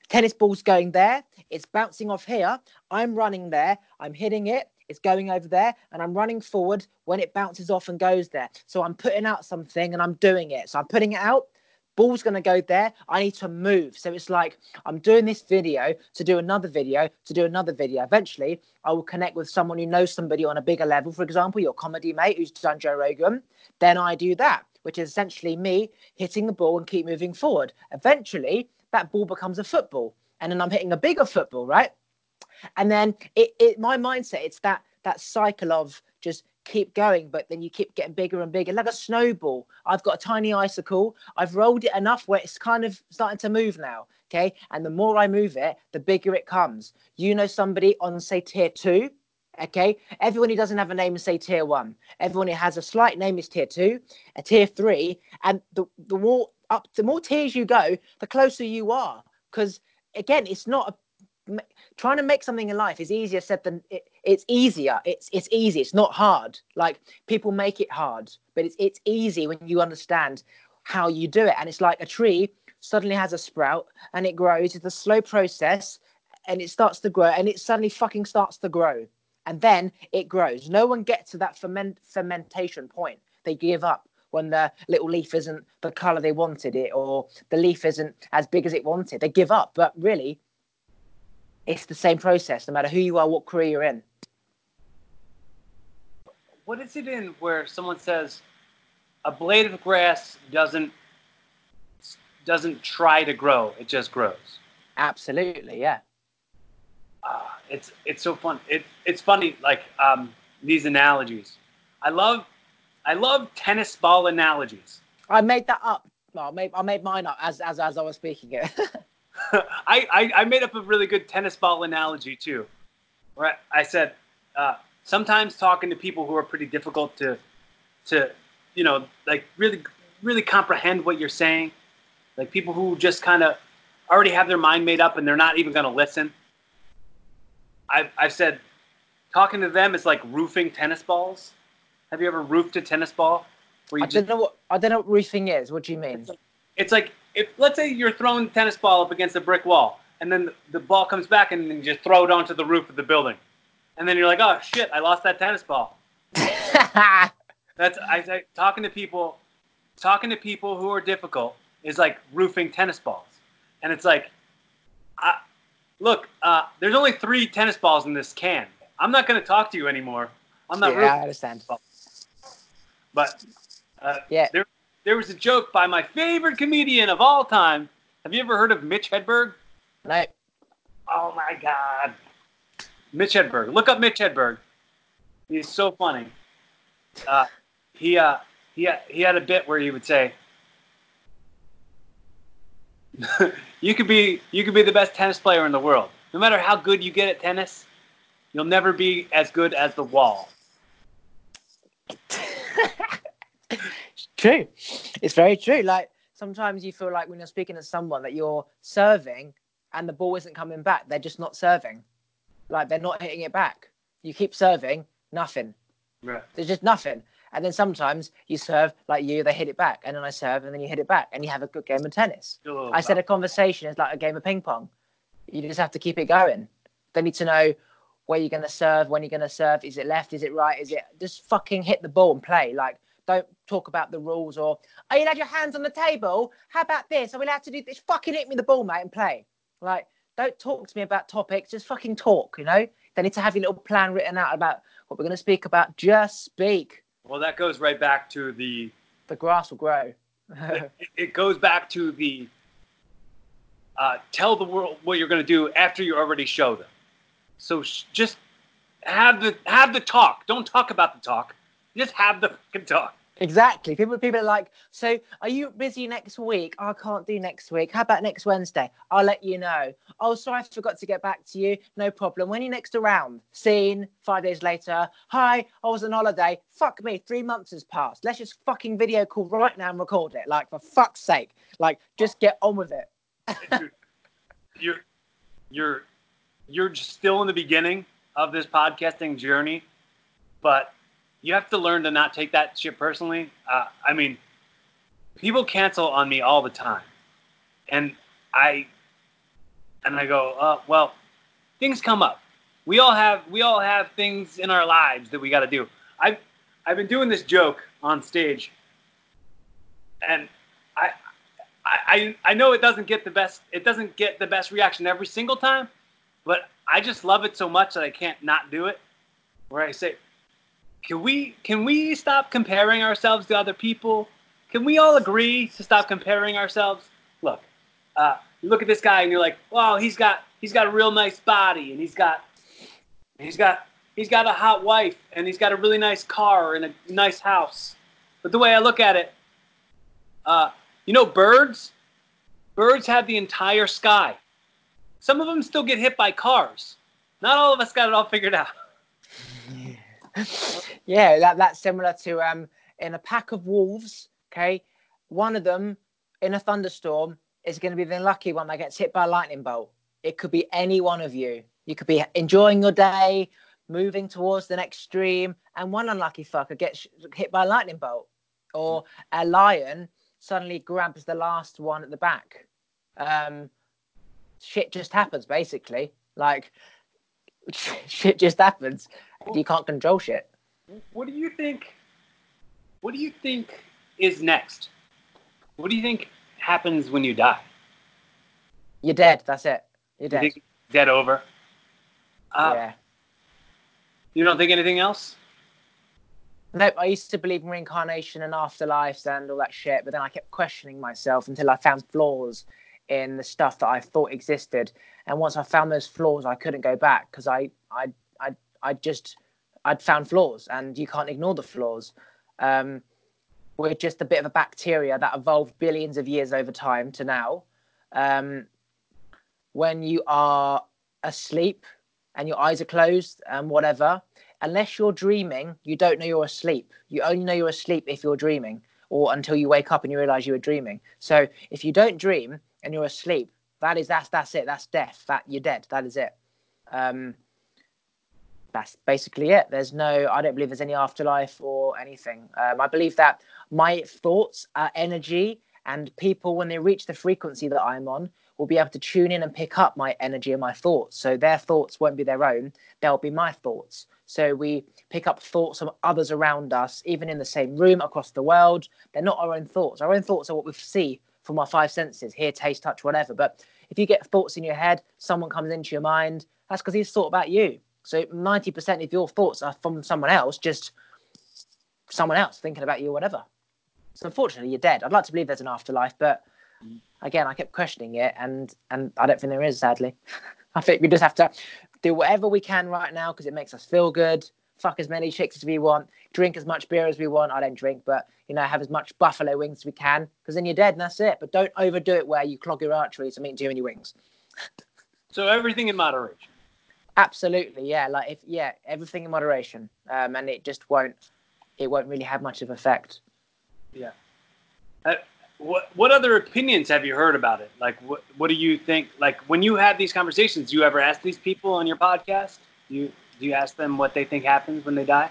Tennis ball's going there. It's bouncing off here. I'm running there. I'm hitting it it's going over there and i'm running forward when it bounces off and goes there so i'm putting out something and i'm doing it so i'm putting it out ball's going to go there. I need to move. So it's like I'm doing this video to do another video to do another video. Eventually, I will connect with someone who knows somebody on a bigger level. For example, your comedy mate who's done Joe Rogan. Then I do that, which is essentially me hitting the ball and keep moving forward. Eventually, that ball becomes a football, and then I'm hitting a bigger football, right? And then it, it my mindset, it's that that cycle of just keep going, but then you keep getting bigger and bigger, like a snowball. I've got a tiny icicle. I've rolled it enough where it's kind of starting to move now. Okay. And the more I move it, the bigger it comes. You know, somebody on, say, tier two. Okay. Everyone who doesn't have a name is, say, tier one. Everyone who has a slight name is tier two, a tier three. And the, the more up, the more tiers you go, the closer you are. Because again, it's not a trying to make something in life is easier said than it, it's easier. It's it's easy. It's not hard. Like people make it hard but it's it's easy when you understand how you do it. And it's like a tree suddenly has a sprout and it grows. It's a slow process and it starts to grow and it suddenly fucking starts to grow. And then it grows. No one gets to that ferment fermentation point. They give up when the little leaf isn't the color they wanted it or the leaf isn't as big as it wanted. They give up. But really it's the same process no matter who you are, what career you're in. What is it in where someone says a blade of grass doesn't doesn't try to grow; it just grows? Absolutely, yeah. Uh, it's it's so fun. It it's funny like um, these analogies. I love I love tennis ball analogies. I made that up. Well, I made I made mine up as as as I was speaking it. I, I, I made up a really good tennis ball analogy too. Where I, said uh, sometimes talking to people who are pretty difficult to to you know like really really comprehend what you're saying, like people who just kind of already have their mind made up and they're not even going to listen. I've, I've said talking to them is like roofing tennis balls. Have you ever roofed a tennis ball? Where you I just, don't know what I don't know what roofing is. What do you mean? It's like, it's like if let's say you're throwing the tennis ball up against a brick wall, and then the ball comes back, and then you just throw it onto the roof of the building, and then you're like, oh shit, I lost that tennis ball. That's I say talking to people, talking to people who are difficult is like roofing tennis balls, and it's like, I, look, uh, there's only three tennis balls in this can. I'm not going to talk to you anymore. I'm not. Yeah, I understand. But uh, yeah, there there was a joke by my favorite comedian of all time. Have you ever heard of Mitch Hedberg? No. Oh my God. Mitch Hedberg. Look up Mitch Hedberg. He's so funny. Uh, he uh, he he had a bit where he would say, "You could be you could be the best tennis player in the world. No matter how good you get at tennis, you'll never be as good as the wall." true. It's very true. Like sometimes you feel like when you're speaking to someone that you're serving and the ball isn't coming back, they're just not serving. Like they're not hitting it back. You keep serving, nothing. Right. There's just nothing. And then sometimes you serve like you, they hit it back, and then I serve, and then you hit it back, and you have a good game of tennis. I said a conversation is like a game of ping pong. You just have to keep it going. They need to know where you're going to serve, when you're going to serve. Is it left? Is it right? Is it just fucking hit the ball and play? Like, don't talk about the rules or are you allowed your hands on the table? How about this? Are we allowed to do this? Fucking hit me the ball, mate, and play. Like, don't talk to me about topics. Just fucking talk. You know. They need to have your little plan written out about what we're going to speak about. Just speak. Well, that goes right back to the. The grass will grow. it, it, goes back to the. Uh, tell the world what you're going to do after you already show them. So sh- just have the have the talk. Don't talk about the talk. Just have the fucking talk. Exactly. People people are like, so are you busy next week? Oh, I can't do next week. How about next Wednesday? I'll let you know. Oh, sorry, I forgot to get back to you. No problem. When are you next around? Seen five days later. Hi, I was on holiday. Fuck me, three months has passed. Let's just fucking video call right now and record it. Like for fuck's sake. Like just get on with it. You're you're you're still in the beginning of this podcasting journey, but you have to learn to not take that shit personally. Uh, I mean, people cancel on me all the time, and I and I go, uh, well, things come up. We all have we all have things in our lives that we got to do. I've I've been doing this joke on stage, and I, I I know it doesn't get the best it doesn't get the best reaction every single time, but I just love it so much that I can't not do it. Where I say, can we can we stop comparing ourselves to other people? Can we all agree to stop comparing ourselves? Look, uh, you look at this guy and you're like, wow, he's got he's got a real nice body and he's got he's got he's got a hot wife and he's got a really nice car and a nice house. But the way I look at it, uh, you know, birds, birds have the entire sky. Some of them still get hit by cars. Not all of us got it all figured out. yeah, that, that's similar to um, in a pack of wolves. Okay, one of them in a thunderstorm is going to be the lucky one that gets hit by a lightning bolt. It could be any one of you. You could be enjoying your day, moving towards the next stream, and one unlucky fucker gets hit by a lightning bolt, or a lion suddenly grabs the last one at the back. Um, shit just happens, basically. Like shit just happens. You can't control shit. What do you think? What do you think is next? What do you think happens when you die? You're dead. That's it. You're dead. You dead over. Uh, yeah. You don't think anything else? Nope. I used to believe in reincarnation and afterlives and all that shit, but then I kept questioning myself until I found flaws in the stuff that I thought existed. And once I found those flaws, I couldn't go back because I, I, I, just, I'd found flaws, and you can't ignore the flaws. Um, we're just a bit of a bacteria that evolved billions of years over time to now. Um, when you are asleep and your eyes are closed and whatever, unless you're dreaming, you don't know you're asleep. You only know you're asleep if you're dreaming or until you wake up and you realize you were dreaming. So if you don't dream, and you're asleep, that is that's that's it. That's death. That you're dead. That is it. Um, that's basically it. There's no, I don't believe there's any afterlife or anything. Um, I believe that my thoughts are energy, and people, when they reach the frequency that I'm on, will be able to tune in and pick up my energy and my thoughts. So their thoughts won't be their own, they'll be my thoughts. So we pick up thoughts from others around us, even in the same room across the world. They're not our own thoughts. Our own thoughts are what we see from our five senses hear, taste, touch, whatever. But if you get thoughts in your head, someone comes into your mind, that's because he's thought about you. So 90% of your thoughts are from someone else, just someone else thinking about you or whatever. So unfortunately, you're dead. I'd like to believe there's an afterlife, but again, I kept questioning it, and and I don't think there is. Sadly, I think we just have to do whatever we can right now because it makes us feel good. Fuck as many chicks as we want, drink as much beer as we want. I don't drink, but you know, have as much buffalo wings as we can because then you're dead and that's it. But don't overdo it where you clog your arteries and eat too many wings. so everything in moderation. Absolutely, yeah. Like if yeah, everything in moderation, um, and it just won't, it won't really have much of effect. Yeah. Uh, what what other opinions have you heard about it? Like, what what do you think? Like, when you have these conversations, do you ever ask these people on your podcast? Do you do you ask them what they think happens when they die?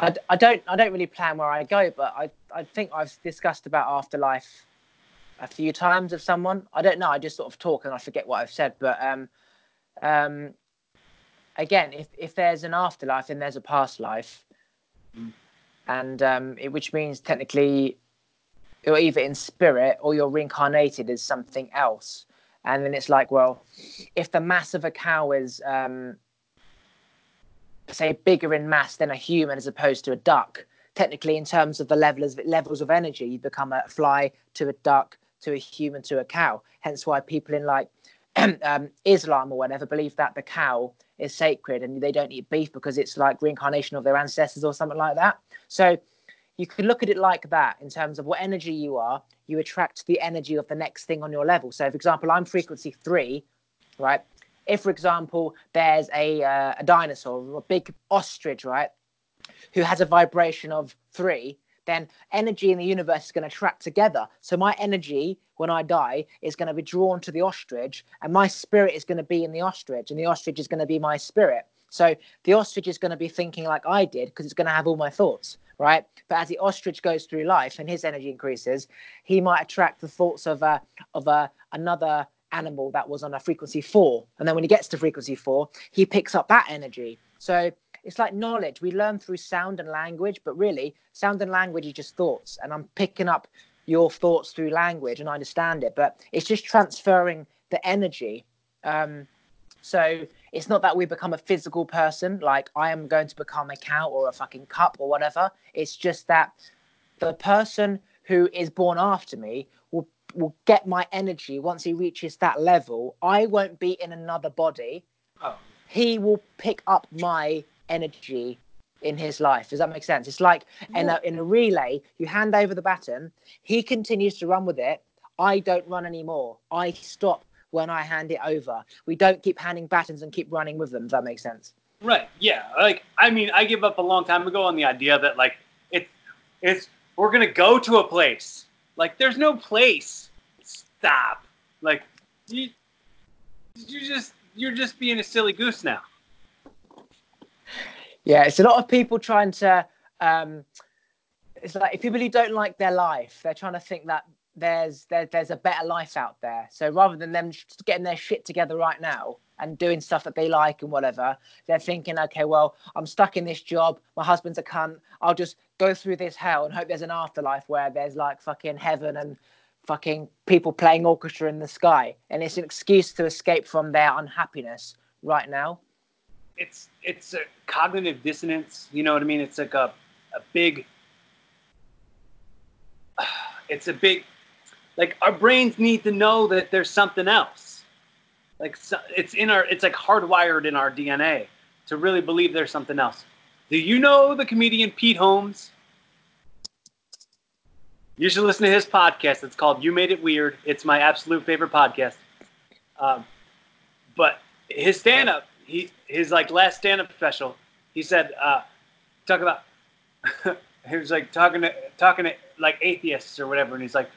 I, I don't I don't really plan where I go, but I I think I've discussed about afterlife a few times with someone. I don't know. I just sort of talk and I forget what I've said, but um, um, again, if if there's an afterlife, then there's a past life, mm. and um, it, which means technically you're either in spirit or you're reincarnated as something else. And then it's like, well, if the mass of a cow is, um, say, bigger in mass than a human as opposed to a duck, technically, in terms of the levels levels of energy, you become a fly to a duck to a human to a cow. Hence why people in like um, Islam or whatever believe that the cow is sacred and they don't eat beef because it's like reincarnation of their ancestors or something like that. So you could look at it like that in terms of what energy you are, you attract the energy of the next thing on your level. So, for example, I'm frequency three, right? If, for example, there's a, uh, a dinosaur, a big ostrich, right, who has a vibration of three, then energy in the universe is going to track together. So my energy when I die is going to be drawn to the ostrich, and my spirit is going to be in the ostrich, and the ostrich is going to be my spirit. So the ostrich is going to be thinking like I did because it's going to have all my thoughts, right? But as the ostrich goes through life and his energy increases, he might attract the thoughts of a of a another animal that was on a frequency four, and then when he gets to frequency four, he picks up that energy. So it's like knowledge. We learn through sound and language, but really, sound and language is just thoughts, and I'm picking up your thoughts through language and I understand it, but it's just transferring the energy. Um, so it's not that we become a physical person, like I am going to become a cow or a fucking cup or whatever. It's just that the person who is born after me will will get my energy once he reaches that level. I won't be in another body. Oh. He will pick up my energy in his life. Does that make sense? It's like in a, in a relay, you hand over the baton, he continues to run with it. I don't run anymore. I stop when I hand it over. We don't keep handing batons and keep running with them. Does that make sense? Right. Yeah. Like I mean, I gave up a long time ago on the idea that like it, it's we're gonna go to a place. Like there's no place. Stop. Like you, you just you're just being a silly goose now. Yeah, it's a lot of people trying to. Um, it's like if people who don't like their life, they're trying to think that there's there, there's a better life out there. So rather than them getting their shit together right now and doing stuff that they like and whatever, they're thinking, okay, well, I'm stuck in this job. My husband's a cunt. I'll just go through this hell and hope there's an afterlife where there's like fucking heaven and fucking people playing orchestra in the sky. And it's an excuse to escape from their unhappiness right now. It's it's a cognitive dissonance. You know what I mean? It's like a a big. It's a big like our brains need to know that there's something else. Like it's in our, it's like hardwired in our DNA to really believe there's something else. Do you know the comedian Pete Holmes? You should listen to his podcast. It's called "You Made It Weird." It's my absolute favorite podcast. Um, but his stand-up, he his like last stand-up special, he said, uh, talk about. he was like talking to talking to like atheists or whatever, and he's like,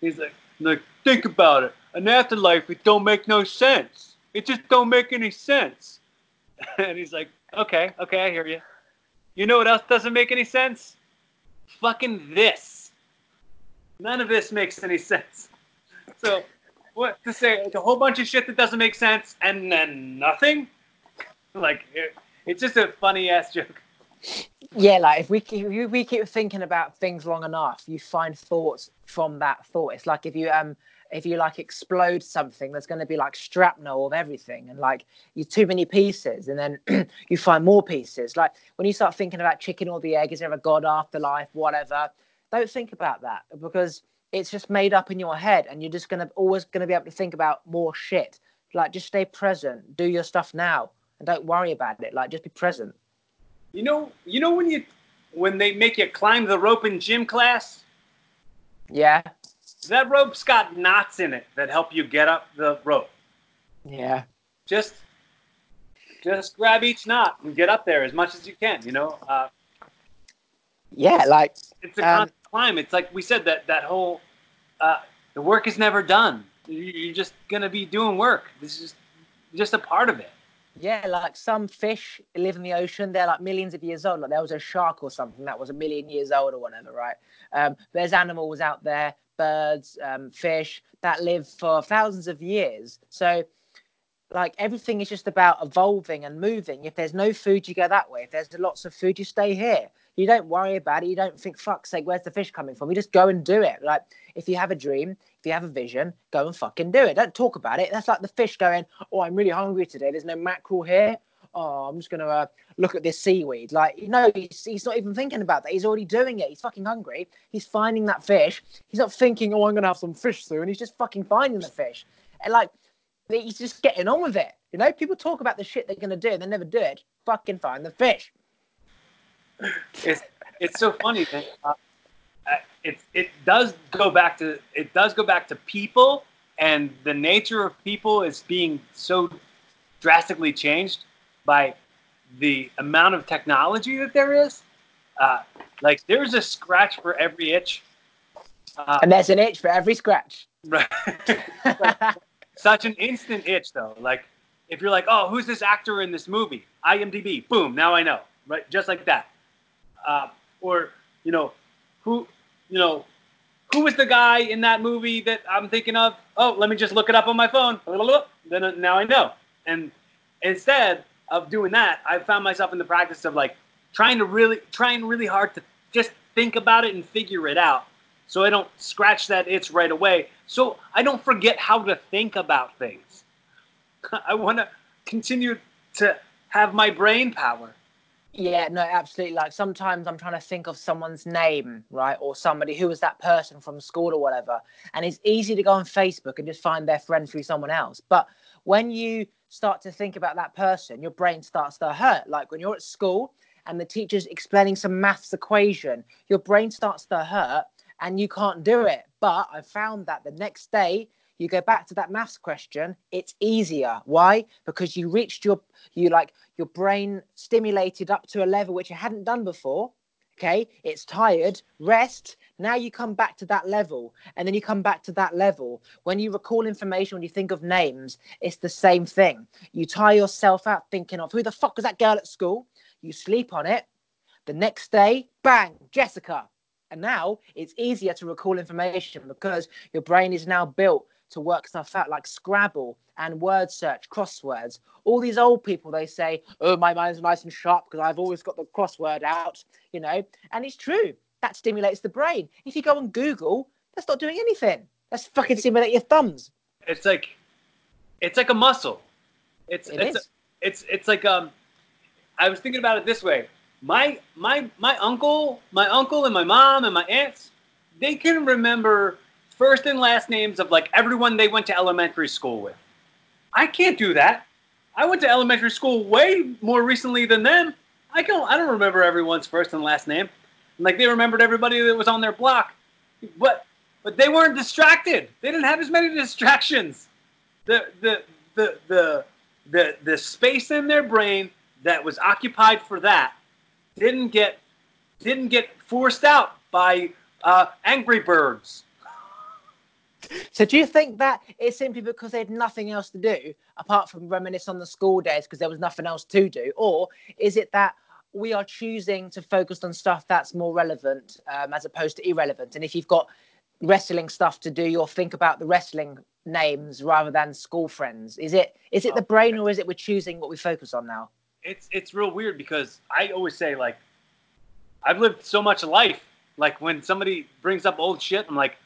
He's like, like, think about it. An afterlife, it don't make no sense. It just don't make any sense. and he's like, okay, okay, I hear you. You know what else doesn't make any sense? Fucking this. None of this makes any sense. So, what to say? Like a whole bunch of shit that doesn't make sense, and then nothing. Like it, it's just a funny ass joke. Yeah, like if we keep, if we keep thinking about things long enough, you find thoughts from that thought. It's like if you um if you like explode something, there's going to be like shrapnel of everything, and like you too many pieces, and then you find more pieces. Like when you start thinking about chicken or the egg, is there a god afterlife, whatever? Don't think about that because it's just made up in your head, and you're just gonna always gonna be able to think about more shit. Like just stay present, do your stuff now, and don't worry about it. Like just be present. You know, you know when you when they make you climb the rope in gym class. Yeah. That rope's got knots in it that help you get up the rope. Yeah. Just just grab each knot and get up there as much as you can. You know. Uh, yeah, like it's a um, climb. It's like we said that that whole uh, the work is never done. You're just gonna be doing work. This is just a part of it. Yeah, like some fish live in the ocean. They're like millions of years old. Like there was a shark or something that was a million years old or whatever, right? Um, there's animals out there birds, um, fish that live for thousands of years. So, like everything is just about evolving and moving. If there's no food, you go that way. If there's lots of food, you stay here. You don't worry about it. You don't think, fuck's sake, where's the fish coming from? You just go and do it. Like, if you have a dream, if you have a vision, go and fucking do it. Don't talk about it. That's like the fish going, oh, I'm really hungry today. There's no mackerel here oh, I'm just to uh, look at this seaweed. Like, you know, he's, he's not even thinking about that. He's already doing it. He's fucking hungry. He's finding that fish. He's not thinking, oh, I'm to have some fish soon. He's just fucking finding the fish. And like, he's just getting on with it. You know, people talk about the shit they're to do, and they never do it. Fucking find the fish. It's it's so funny. Uh, uh, it it does go back to it does go back to people and the nature of people is being so drastically changed by the amount of technology that there is. Uh, like there's a scratch for every itch. Uh, and there's an itch for every scratch. Right. such an instant itch though. Like if you're like, oh, who's this actor in this movie? IMDb, boom, now I know. Right, just like that. Uh, or you know, who, you know, who was the guy in that movie that I'm thinking of? Oh, let me just look it up on my phone. Then uh, now I know. And instead, of doing that, I found myself in the practice of like trying to really, trying really hard to just think about it and figure it out. So I don't scratch that itch right away. So I don't forget how to think about things. I want to continue to have my brain power. Yeah, no, absolutely. Like sometimes I'm trying to think of someone's name, right? Or somebody who was that person from school or whatever. And it's easy to go on Facebook and just find their friend through someone else. But when you start to think about that person, your brain starts to hurt. Like when you're at school and the teacher's explaining some maths equation, your brain starts to hurt and you can't do it. But I found that the next day, you go back to that maths question, it's easier. Why? Because you reached your, you like, your brain stimulated up to a level which you hadn't done before Okay, it's tired, rest. Now you come back to that level, and then you come back to that level. When you recall information, when you think of names, it's the same thing. You tire yourself out thinking of who the fuck was that girl at school? You sleep on it. The next day, bang, Jessica. And now it's easier to recall information because your brain is now built to work stuff out like Scrabble and word search, crosswords. All these old people, they say, oh, my mind's nice and sharp because I've always got the crossword out, you know. And it's true. That stimulates the brain. If you go on Google, that's not doing anything. That's fucking stimulate your thumbs. It's like, it's like a muscle. It's it it's, a, it's it's like um, I was thinking about it this way. My my my uncle, my uncle and my mom and my aunts, they can remember first and last names of like everyone they went to elementary school with. I can't do that. I went to elementary school way more recently than them. I don't I don't remember everyone's first and last name. Like they remembered everybody that was on their block. But but they weren't distracted. They didn't have as many distractions. The the the the the, the space in their brain that was occupied for that didn't get didn't get forced out by uh, Angry Birds so do you think that it's simply because they had nothing else to do apart from reminisce on the school days because there was nothing else to do, or is it that we are choosing to focus on stuff that's more relevant um, as opposed to irrelevant? And if you've got wrestling stuff to do, you'll think about the wrestling names rather than school friends. Is it is it the brain or is it we're choosing what we focus on now? It's it's real weird because I always say like I've lived so much life. Like when somebody brings up old shit, I'm like,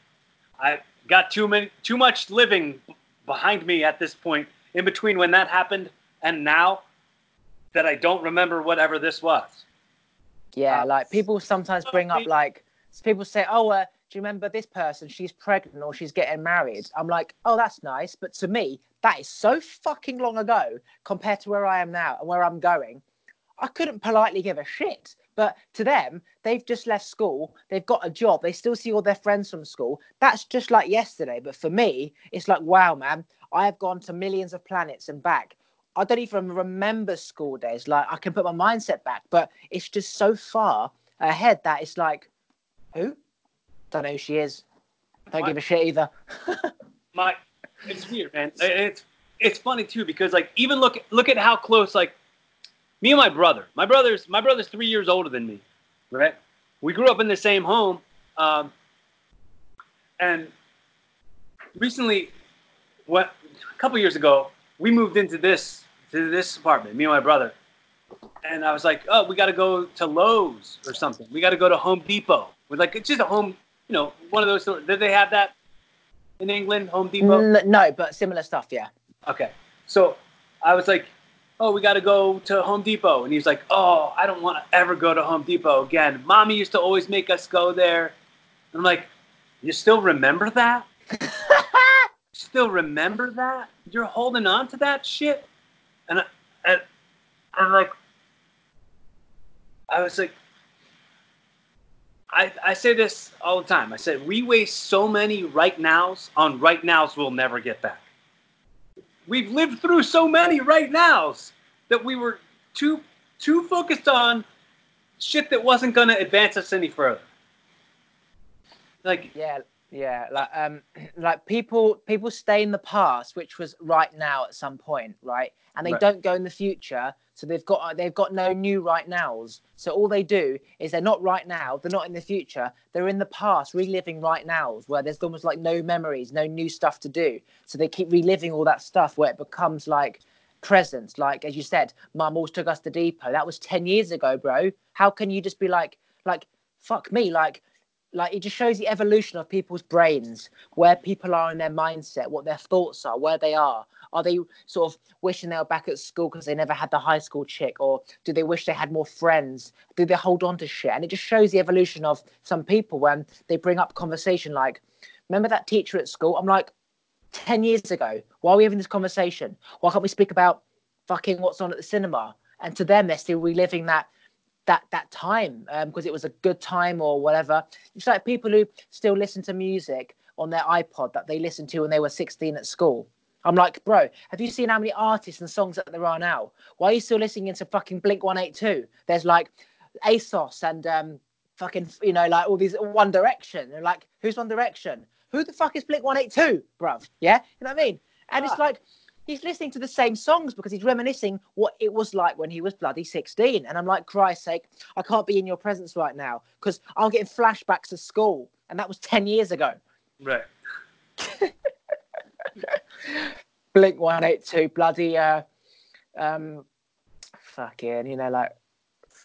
I got too many too much living behind me at this point in between when that happened and now that I don't remember whatever this was. Yeah, uh, like people sometimes bring up like people say, "Oh, uh, do you remember this person? She's pregnant or she's getting married." I'm like, "Oh, that's nice," but to me, that is so fucking long ago compared to where I am now and where I'm going. I couldn't politely give a shit. But to them, they've just left school, they've got a job, they still see all their friends from school. That's just like yesterday. But for me, it's like, wow, man, I have gone to millions of planets and back. I don't even remember school days. Like I can put my mindset back, but it's just so far ahead that it's like, who? Don't know who she is. Don't my, give a shit either. my, it's weird, man. It's it's funny too because like even look look at how close like me and my brother. My brother's my brother's three years older than me, right? We grew up in the same home, um, and recently, what a couple years ago, we moved into this to this apartment. Me and my brother, and I was like, "Oh, we got to go to Lowe's or something. We got to go to Home Depot. We're like, it's just a home, you know, one of those. Stores. Did they have that in England, Home Depot? No, but similar stuff, yeah. Okay, so I was like, oh, we got to go to Home Depot. And he's like, oh, I don't want to ever go to Home Depot again. Mommy used to always make us go there. And I'm like, you still remember that? still remember that? You're holding on to that shit? And, I, and I'm like, I was like, I, I say this all the time. I said, we waste so many right nows on right nows we'll never get back we've lived through so many right nows that we were too too focused on shit that wasn't going to advance us any further. Like yeah, yeah, like um, like people people stay in the past, which was right now at some point, right, and they right. don't go in the future. So they've got uh, they've got no new right nows. So all they do is they're not right now, they're not in the future, they're in the past, reliving right nows, where there's almost like no memories, no new stuff to do. So they keep reliving all that stuff where it becomes like present. Like as you said, mum always took us to depot. That was ten years ago, bro. How can you just be like like fuck me, like like it just shows the evolution of people's brains, where people are in their mindset, what their thoughts are, where they are. Are they sort of wishing they were back at school because they never had the high school chick, or do they wish they had more friends? Do they hold on to shit? And it just shows the evolution of some people when they bring up conversation like, "Remember that teacher at school?" I'm like, 10 years ago. Why are we having this conversation? Why can't we speak about fucking what's on at the cinema? And to them, they're still reliving that that that time because um, it was a good time or whatever. It's like people who still listen to music on their iPod that they listened to when they were 16 at school. I'm like, bro, have you seen how many artists and songs that there are now? Why are you still listening to fucking Blink 182? There's like ASOS and um, fucking, you know, like all these One Direction. They're like, who's One Direction? Who the fuck is Blink 182, bruv? Yeah, you know what I mean? And ah. it's like, he's listening to the same songs because he's reminiscing what it was like when he was bloody 16. And I'm like, Christ's sake, I can't be in your presence right now because I'm getting flashbacks to school. And that was 10 years ago. Right. Blink 182, bloody, uh, um, fucking, you know, like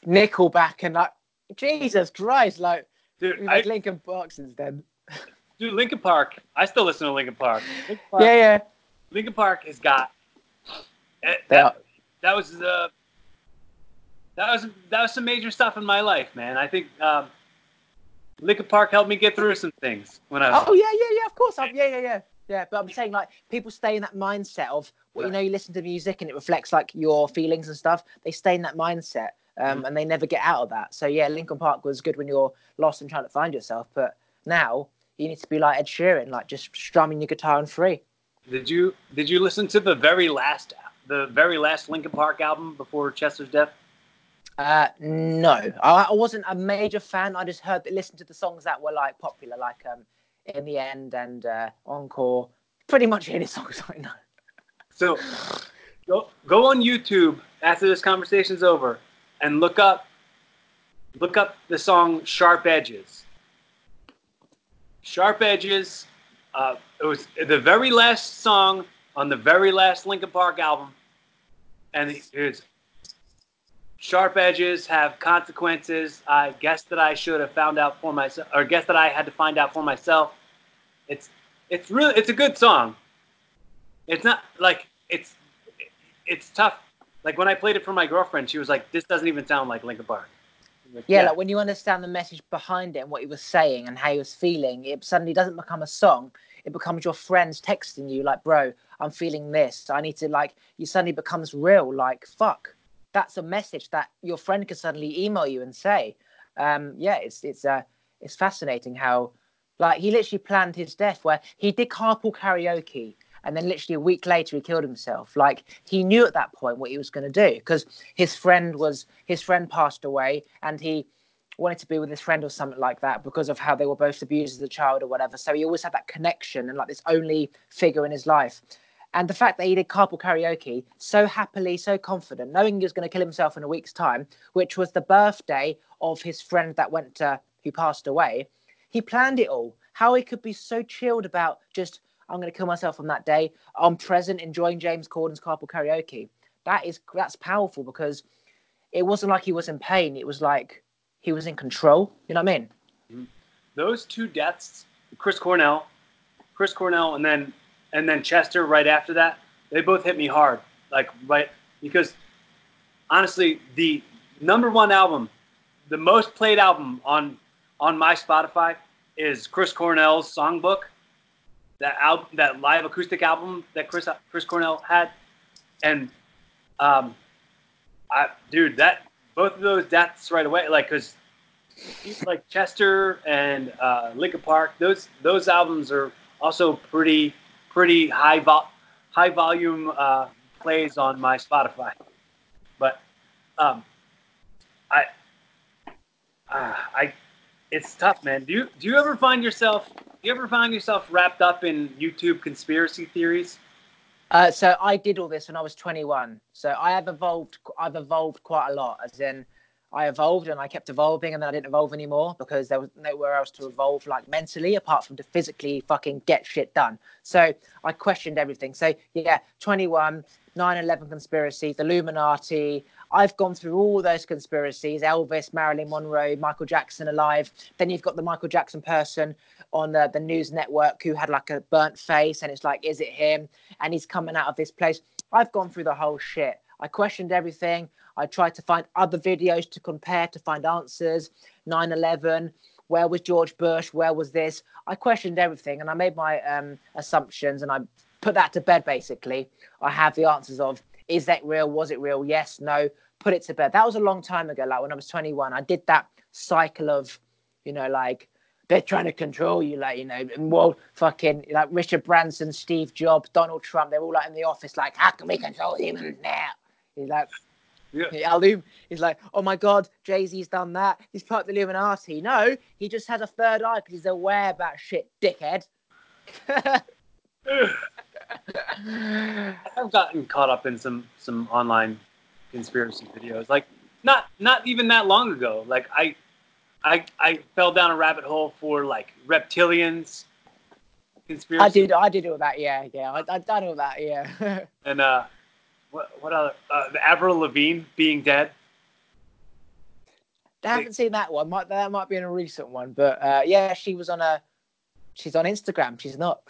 Nickelback and like, Jesus Christ, like, Dude, I, Linkin Park since then. Dude, Linkin Park, I still listen to Linkin Park. Linkin Park yeah, yeah Linkin Park has got eh, that. That was the that was that was some major stuff in my life, man. I think um, Linkin Park helped me get through some things when I. Was, oh yeah, yeah, yeah. Of course, I'm, yeah, yeah, yeah, yeah. But I'm saying like people stay in that mindset of well, you know, you listen to music and it reflects like your feelings and stuff. They stay in that mindset, um, mm-hmm. and they never get out of that. So yeah, Linkin Park was good when you're lost and trying to find yourself, but now you need to be like Ed Sheeran, like just strumming your guitar and free. Did you did you listen to the very last the very last Linkin Park album before Chester's death? Uh, no, I, I wasn't a major fan. I just heard listened to the songs that were like popular, like um, in the end, and uh, encore. Pretty much any songs I know. So go go on YouTube after this conversation's over and look up look up the song Sharp Edges. Sharp Edges. Uh, it was the very last song on the very last Linkin Park album, and it's sharp edges have consequences. I guess that I should have found out for myself, or guess that I had to find out for myself. It's it's really it's a good song. It's not like it's it's tough. Like when I played it for my girlfriend, she was like, "This doesn't even sound like Linkin Park." Yeah, yeah, like when you understand the message behind it and what he was saying and how he was feeling, it suddenly doesn't become a song. It becomes your friends texting you, like, "Bro, I'm feeling this. I need to like." You suddenly becomes real. Like, fuck, that's a message that your friend can suddenly email you and say. Um, yeah, it's it's uh, it's fascinating how, like, he literally planned his death where he did carpool karaoke and then literally a week later he killed himself. Like he knew at that point what he was going to do because his friend was his friend passed away and he wanted to be with his friend or something like that because of how they were both abused as a child or whatever. So he always had that connection and like this only figure in his life. And the fact that he did carpool karaoke so happily so confident knowing he was going to kill himself in a week's time which was the birthday of his friend that went to who passed away he planned it all. How he could be so chilled about just I'm going to kill myself on that day. I'm present, enjoying James Corden's carpool karaoke. That is that's powerful because it wasn't like he was in pain. It was like he was in control. You know what I mean? Mm-hmm. Those two deaths, Chris Cornell, Chris Cornell, and then and then Chester right after that. They both hit me hard, like right because honestly, the number one album, the most played album on on my Spotify is Chris Cornell's Songbook that album, that live acoustic album that Chris Chris Cornell had, and um, I dude, that both of those deaths right away, like because like Chester and uh, Linkin Park, those those albums are also pretty pretty high vol high volume uh, plays on my Spotify, but um, I uh, I it's tough, man. Do you do you ever find yourself you ever find yourself wrapped up in YouTube conspiracy theories? Uh, so I did all this when I was 21. So I have evolved. I've evolved quite a lot. As in, I evolved and I kept evolving, and then I didn't evolve anymore because there was nowhere else to evolve, like mentally, apart from to physically fucking get shit done. So I questioned everything. So yeah, 21, 9/11 conspiracy, the Illuminati. I've gone through all those conspiracies: Elvis, Marilyn Monroe, Michael Jackson alive. Then you've got the Michael Jackson person on the, the news network who had like a burnt face, and it's like, is it him? And he's coming out of this place. I've gone through the whole shit. I questioned everything. I tried to find other videos to compare to find answers. 9 11, where was George Bush? Where was this? I questioned everything and I made my um, assumptions and I put that to bed basically. I have the answers of is that real? Was it real? Yes, no. Put it to bed. That was a long time ago, like when I was 21. I did that cycle of, you know, like they're trying to control you, like you know, and well, fucking like Richard Branson, Steve Jobs, Donald Trump, they're all like in the office, like, how can we control humans now? He's like, yeah. He's like, oh my god, Jay Z's done that. He's part of the Illuminati. No, he just has a third eye because he's aware about shit, dickhead. I've gotten caught up in some some online conspiracy videos, like not not even that long ago. Like I I I fell down a rabbit hole for like reptilians conspiracy. I did I did all that, yeah, yeah. I I done all that, yeah. and uh, what what other uh, the Avril Lavigne being dead. I haven't seen that one. Might that might be in a recent one, but uh, yeah, she was on a. She's on Instagram. She's not.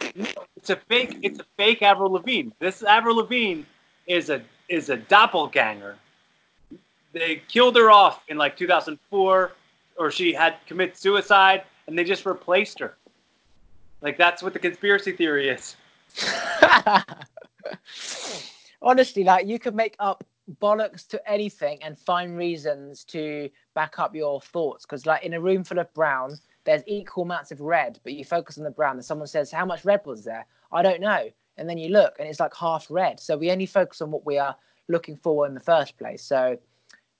it's a fake. It's a fake Avril Lavigne. This Avril Lavigne is a is a doppelganger. They killed her off in like 2004 or she had commit suicide and they just replaced her. Like that's what the conspiracy theory is. Honestly, like you could make up bollocks to anything and find reasons to back up your thoughts. Because like in a room full of brown, there's equal amounts of red, but you focus on the brown and someone says, How much red was there? I don't know. And then you look and it's like half red. So we only focus on what we are looking for in the first place. So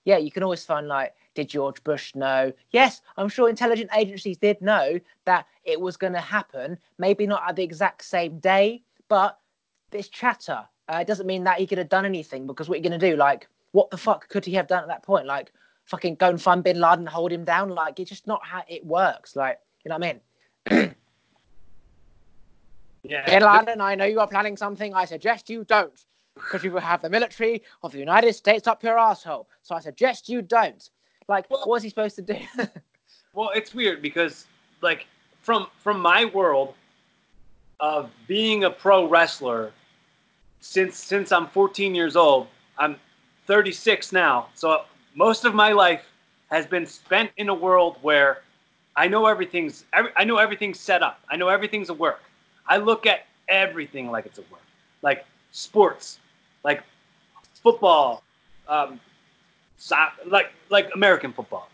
yeah, you can always find like Did George Bush know? Yes, I'm sure intelligence agencies did know that it was going to happen. Maybe not at the exact same day, but this chatter. Uh, it doesn't mean that he could have done anything because what are you going to do? Like, what the fuck could he have done at that point? Like, fucking go and find Bin Laden and hold him down? Like, it's just not how it works. Like, you know what I mean? yeah. Bin Laden, I know you are planning something. I suggest you don't because you will have the military of the United States up your asshole. So I suggest you don't. Like, well, what was he supposed to do? well, it's weird because, like, from from my world of being a pro wrestler, since since I'm 14 years old, I'm 36 now. So most of my life has been spent in a world where I know everything's I know everything's set up. I know everything's a work. I look at everything like it's a work. Like sports, like football, um, like like American football.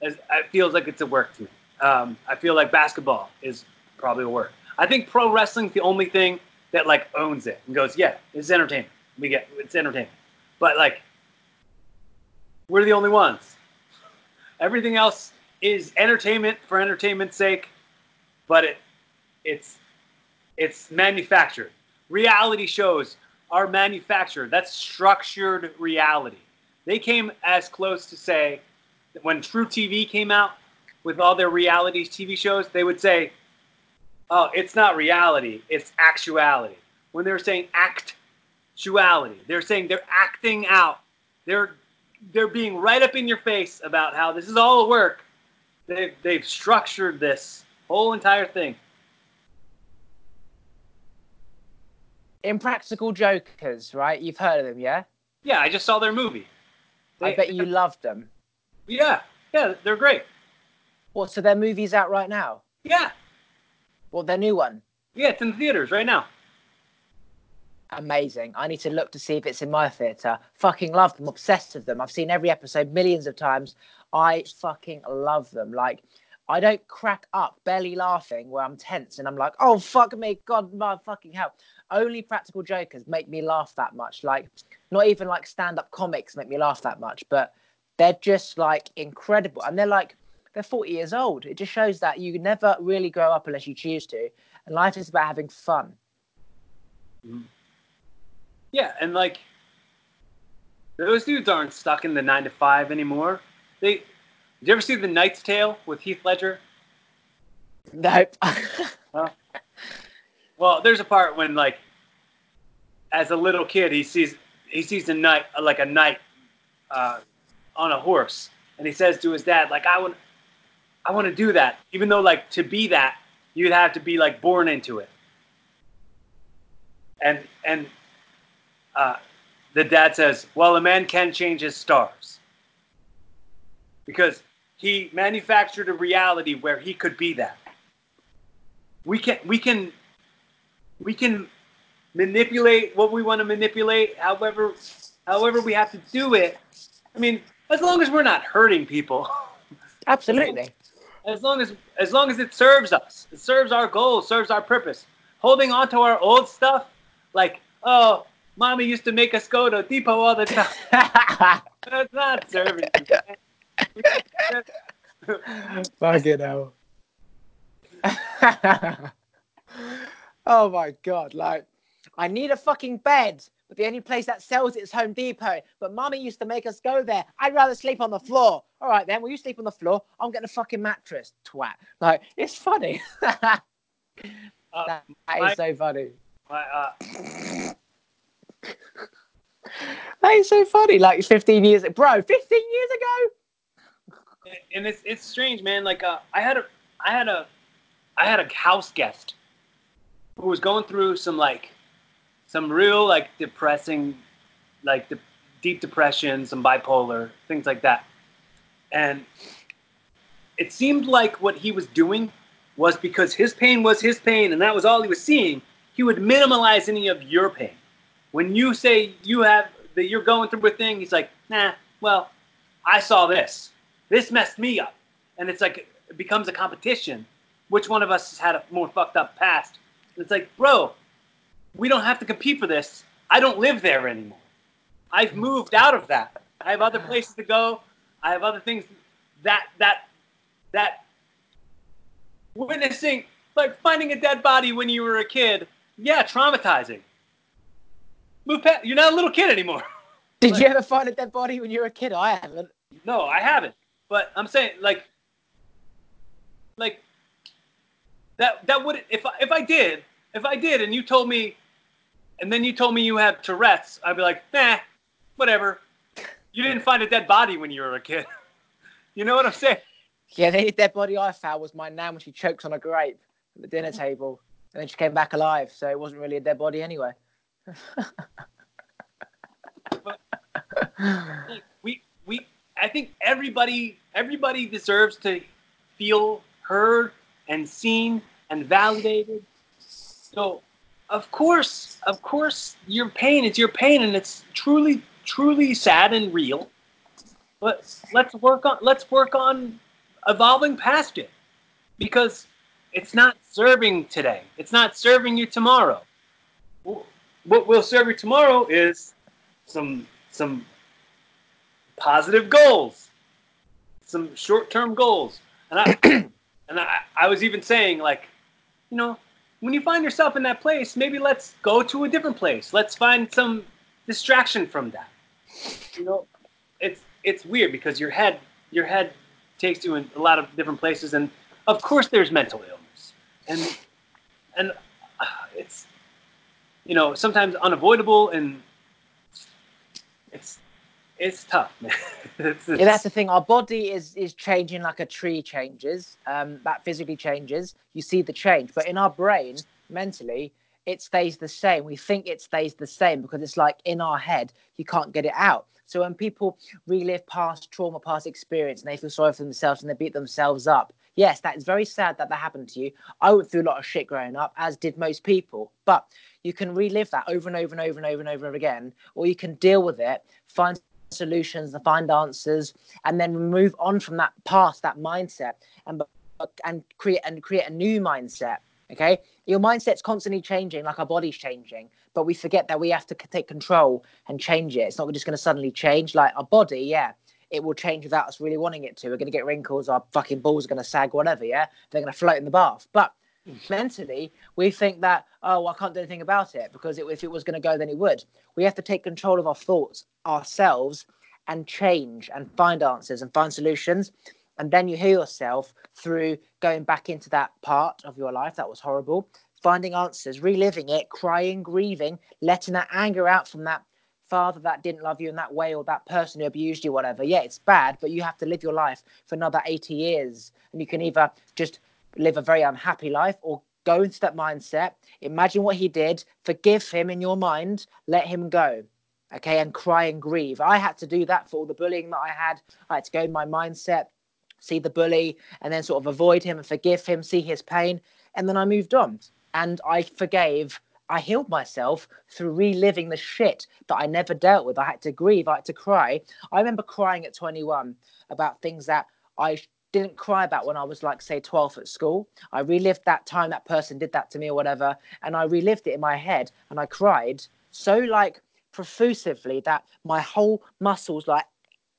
As, it feels like it's a work to me. Um, I feel like basketball is probably a work. I think pro wrestling's the only thing that like owns it and goes, yeah, it's entertainment. We get it's entertainment. But like, we're the only ones. Everything else is entertainment for entertainment's sake, but it it's it's manufactured. Reality shows are manufactured. That's structured reality. They came as close to say when truTV came out with all their reality TV shows, they would say, "Oh, it's not reality; it's actuality." When they were saying actuality, they're saying they're acting out. They're they're being right up in your face about how this is all a work. They've they've structured this whole entire thing Impractical Jokers, right? You've heard of them, yeah? Yeah, I just saw their movie. They, I bet you loved them. Yeah, yeah, they're great. What? So their movie's out right now? Yeah. Well, their new one. Yeah, it's in the theaters right now. Amazing. I need to look to see if it's in my theater. Fucking love them. Obsessed with them. I've seen every episode millions of times. I fucking love them. Like, I don't crack up belly laughing where I'm tense and I'm like, oh fuck me, God, my fucking hell only practical jokers make me laugh that much. Like, not even like stand up comics make me laugh that much, but they're just like incredible. And they're like, they're 40 years old. It just shows that you never really grow up unless you choose to. And life is about having fun. Mm-hmm. Yeah. And like, those dudes aren't stuck in the nine to five anymore. They, did you ever see The Knight's Tale with Heath Ledger? Nope. huh? Well, there's a part when like, as a little kid, he sees he sees a knight like a knight uh, on a horse, and he says to his dad like, "I want, I want to do that." Even though like to be that, you'd have to be like born into it. And and uh, the dad says, "Well, a man can change his stars." Because he manufactured a reality where he could be that. We can we can we can manipulate what we want to manipulate however however we have to do it i mean as long as we're not hurting people absolutely as long as as long as it serves us it serves our goal serves our purpose. Holding on to our old stuff like oh mommy used to make us go to depot all the time. That's not serving. Fuck it out Oh my god! Like, I need a fucking bed, but the only place that sells it is Home Depot. But Mummy used to make us go there. I'd rather sleep on the floor. All right, then. Will you sleep on the floor? I'm getting a fucking mattress, twat. Like, it's funny. uh, that, that my, is so funny. My, uh... that is so funny. Like 15 years, ago. bro. 15 years ago. And it's it's strange, man. Like, uh, I had a I had a I had a house guest who was going through some like some real like depressing like de- deep depression some bipolar things like that. And it seemed like what he was doing was because his pain was his pain and that was all he was seeing he would minimize any of your pain. When you say you have that you're going through a thing he's like nah well i saw this. This messed me up. And it's like it becomes a competition. Which one of us has had a more fucked up past? And it's like, bro, we don't have to compete for this. I don't live there anymore. I've hmm. moved out of that. I have other places to go. I have other things that that that witnessing like finding a dead body when you were a kid. Yeah, traumatizing. Move past. You're not a little kid anymore. Did like, you ever find a dead body when you were a kid? I haven't. No, I haven't. But I'm saying like like that that would if I, if I did if I did and you told me and then you told me you have Tourette's, I'd be like, nah, whatever. You didn't find a dead body when you were a kid. you know what I'm saying? Yeah, the only dead body I found was my nan when she chokes on a grape at the dinner table, and then she came back alive. So it wasn't really a dead body anyway. but, we we I think everybody everybody deserves to feel heard and seen and validated. So, of course, of course, your pain is your pain, and it's truly, truly sad and real. But let's work on let's work on evolving past it, because it's not serving today. It's not serving you tomorrow. What will serve you tomorrow is some some positive goals, some short-term goals, and I and I, I was even saying like, you know, when you find yourself in that place, maybe let's go to a different place. Let's find some distraction from that. You know, it's it's weird because your head your head takes you in a lot of different places, and of course there's mental illness, and and uh, it's you know sometimes unavoidable, and it's it's tough, man. it's, it's... Yeah, that's the thing. Our body is is changing like a tree changes. Um, that physically changes. You see the change, but in our brain, mentally, it stays the same. We think it stays the same because it's like in our head, you can't get it out. So when people relive past trauma, past experience, and they feel sorry for themselves and they beat themselves up, yes, that is very sad that that happened to you. I went through a lot of shit growing up, as did most people. But you can relive that over and over and over and over and over again, or you can deal with it, find solutions and find answers and then move on from that past that mindset and and create and create a new mindset okay? Your mindset's constantly changing like our body's changing but we forget that we have to take control and change it. It's not just going to suddenly change like our body yeah it will change without us really wanting it to. We're going to get wrinkles our fucking balls are going to sag whatever yeah? They're going to float in the bath. But mentally we think that oh i can't do anything about it because it, if it was going to go then it would. We have to take control of our thoughts ourselves and change and find answers and find solutions. And then you heal yourself through going back into that part of your life that was horrible finding answers reliving it crying grieving letting that anger out from that father that didn't love you in that way or that person who abused you whatever. Yeah it's bad but you have to live your life for another 80 years. And you can either just live a very unhappy life or go into that mindset, imagine what he did, forgive him in your mind, let him go. Okay, and cry and grieve. I had to do that for all the bullying that I had. I had to go in my mindset, see the bully, and then sort of avoid him and forgive him, see his pain. And then I moved on and I forgave. I healed myself through reliving the shit that I never dealt with. I had to grieve, I had to cry. I remember crying at 21 about things that I didn't cry about when I was like, say, 12 at school. I relived that time that person did that to me or whatever. And I relived it in my head and I cried so like profusively that my whole muscles like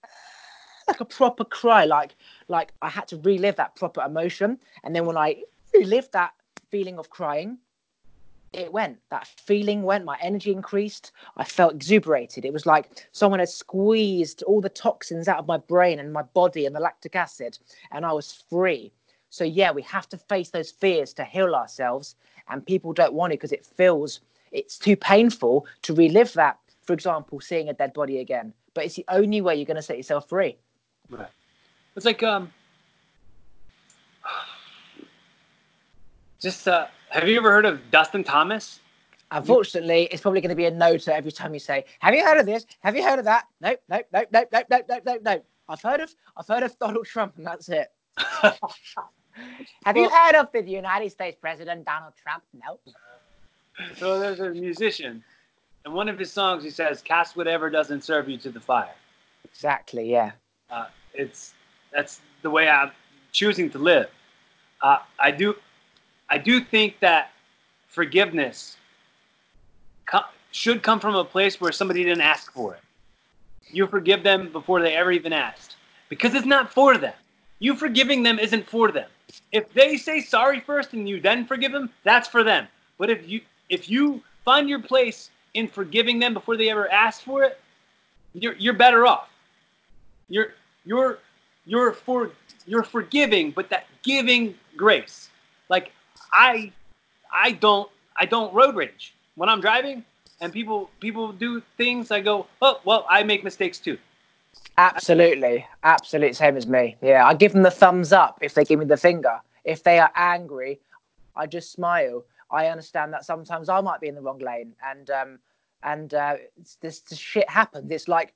like a proper cry like like i had to relive that proper emotion and then when i relived that feeling of crying it went. That feeling went. My energy increased. I felt exuberated. It was like someone had squeezed all the toxins out of my brain and my body and the lactic acid, and I was free. So, yeah, we have to face those fears to heal ourselves. And people don't want it because it feels it's too painful to relive that. For example, seeing a dead body again. But it's the only way you're going to set yourself free. Right. It's like, um, just, uh, have you ever heard of Dustin Thomas? Unfortunately, it's probably going to be a no to every time you say, "Have you heard of this? Have you heard of that?" Nope, nope, nope, nope, nope, nope, nope, nope, nope. I've heard of, I've heard of Donald Trump, and that's it. Have you heard of the United States President Donald Trump? No. So there's a musician, and one of his songs he says, "Cast whatever doesn't serve you to the fire." Exactly. Yeah. Uh, it's that's the way I'm choosing to live. Uh, I do I do think that forgiveness co- should come from a place where somebody didn't ask for it. You forgive them before they ever even asked. because it's not for them. You forgiving them isn't for them. If they say sorry first and you then forgive them, that's for them. But if you if you find your place in forgiving them before they ever ask for it, you're you're better off. You're you're you're for you're forgiving, but that giving grace. Like I I don't I don't road rage when I'm driving and people people do things. I go, oh well, I make mistakes too. Absolutely, absolutely same as me. Yeah, I give them the thumbs up if they give me the finger. If they are angry, I just smile. I understand that sometimes I might be in the wrong lane, and um, and uh, this, this shit happens. It's like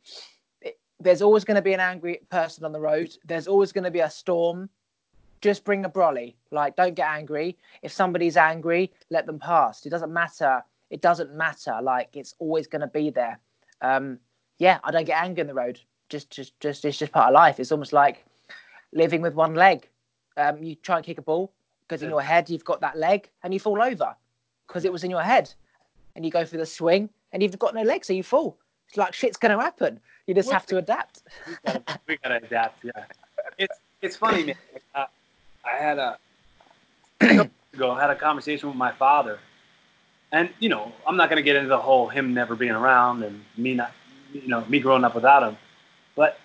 there's always going to be an angry person on the road. There's always going to be a storm. Just bring a brolly. Like, don't get angry. If somebody's angry, let them pass. It doesn't matter. It doesn't matter. Like, it's always going to be there. Um, yeah, I don't get angry in the road. Just, just, just, it's just part of life. It's almost like living with one leg. Um, you try and kick a ball because in your head you've got that leg, and you fall over because it was in your head, and you go through the swing and you've got no legs, so you fall. It's like shit's going to happen. You just have to adapt. we, we gotta adapt. Yeah, it's it's funny, man. Uh, I had a ago I had a conversation with my father, and you know I'm not going to get into the whole him never being around and me not, you know, me growing up without him, but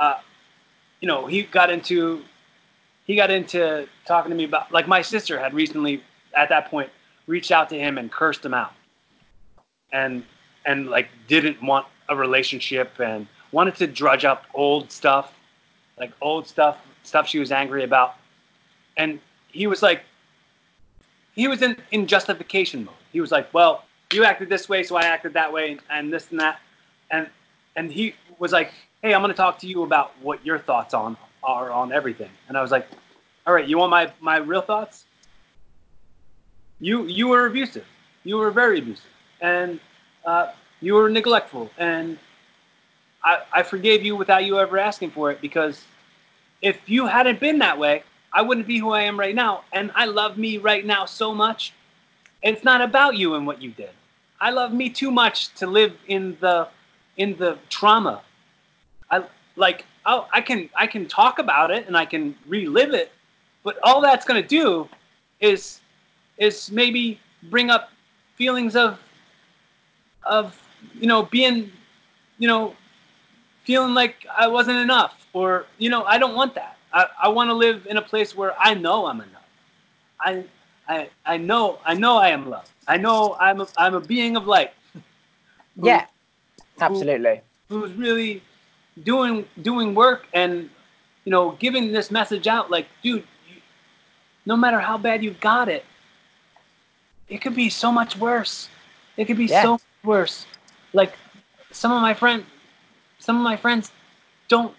uh, you know he got into he got into talking to me about like my sister had recently at that point reached out to him and cursed him out. And and like didn't want a relationship and wanted to drudge up old stuff, like old stuff, stuff she was angry about. And he was like, he was in, in justification mode. He was like, well, you acted this way, so I acted that way, and this and that. And and he was like, hey, I'm going to talk to you about what your thoughts on are on everything. And I was like, all right, you want my my real thoughts? You you were abusive. You were very abusive and uh, you were neglectful. And I, I forgave you without you ever asking for it because if you hadn't been that way, I wouldn't be who I am right now. And I love me right now so much. It's not about you and what you did. I love me too much to live in the in the trauma. I like oh, I can I can talk about it and I can relive it, but all that's gonna do is is maybe bring up feelings of of you know being you know feeling like I wasn't enough or you know I don't want that. I, I want to live in a place where I know I'm enough. I I I know I know I am loved. I know I'm a, I'm a being of light. Who, yeah, absolutely. Who, who's really doing doing work and you know giving this message out like dude you, no matter how bad you've got it it could be so much worse it could be yeah. so much worse. Like some of my friends, some of my friends don't,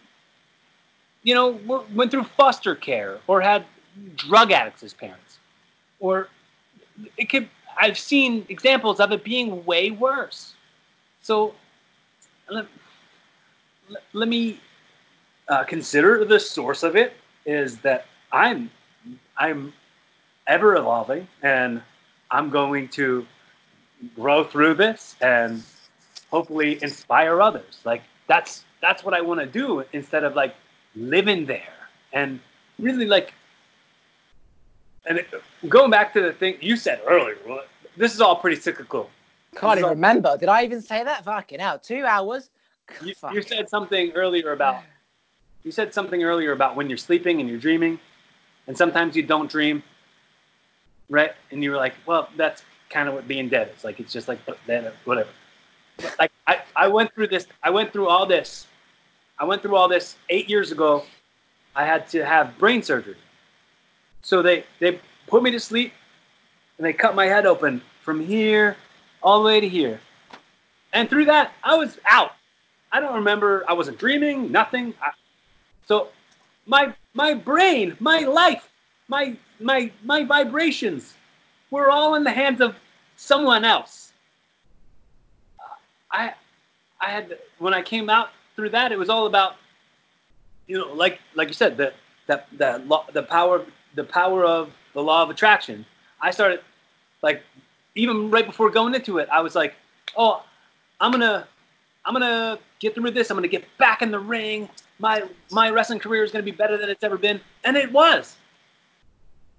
you know, went through foster care or had drug addicts as parents, or it could. I've seen examples of it being way worse. So let, let me uh, consider the source of it is that I'm I'm ever evolving and I'm going to grow through this and hopefully inspire others. Like that's that's what I want to do instead of like living there and really like and it, going back to the thing you said earlier, this is all pretty cyclical. Can't even all, remember. Did I even say that? Fucking hell, two hours. You, you said something earlier about you said something earlier about when you're sleeping and you're dreaming, and sometimes you don't dream, right? And you were like, well, that's kind of what being dead is. Like it's just like whatever. But like I, I went through this. I went through all this. I went through all this eight years ago. I had to have brain surgery. So they they put me to sleep, and they cut my head open from here all the way to here. And through that, I was out. I don't remember. I wasn't dreaming. Nothing. I, so my my brain, my life, my my my vibrations were all in the hands of someone else. I, I had when I came out through that, it was all about, you know, like like you said, the that that law, the power the power of the law of attraction. I started like even right before going into it, I was like, oh, I'm gonna I'm gonna get through this. I'm gonna get back in the ring. my my wrestling career is to be better than it's ever been, and it was.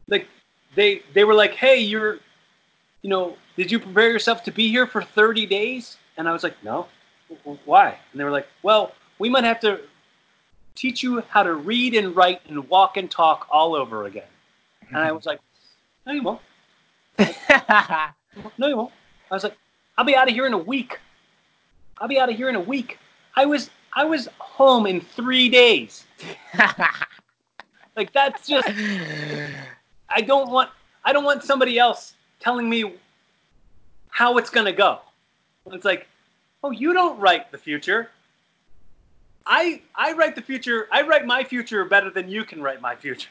Like they they were like, hey, you're, you know, did you prepare yourself to be here for 30 days? And I was like, no. Why? And they were like, well, we might have to teach you how to read and write and walk and talk all over again. And I mm-hmm. was like, no, you won't. no, you won't. I was like, I'll be out of here in a week. I'll be out of here in a week. I was I was home in three days. like that's just I don't want I don't want somebody else telling me how it's gonna go. It's like, oh, you don't write the future. I I write the future. I write my future better than you can write my future.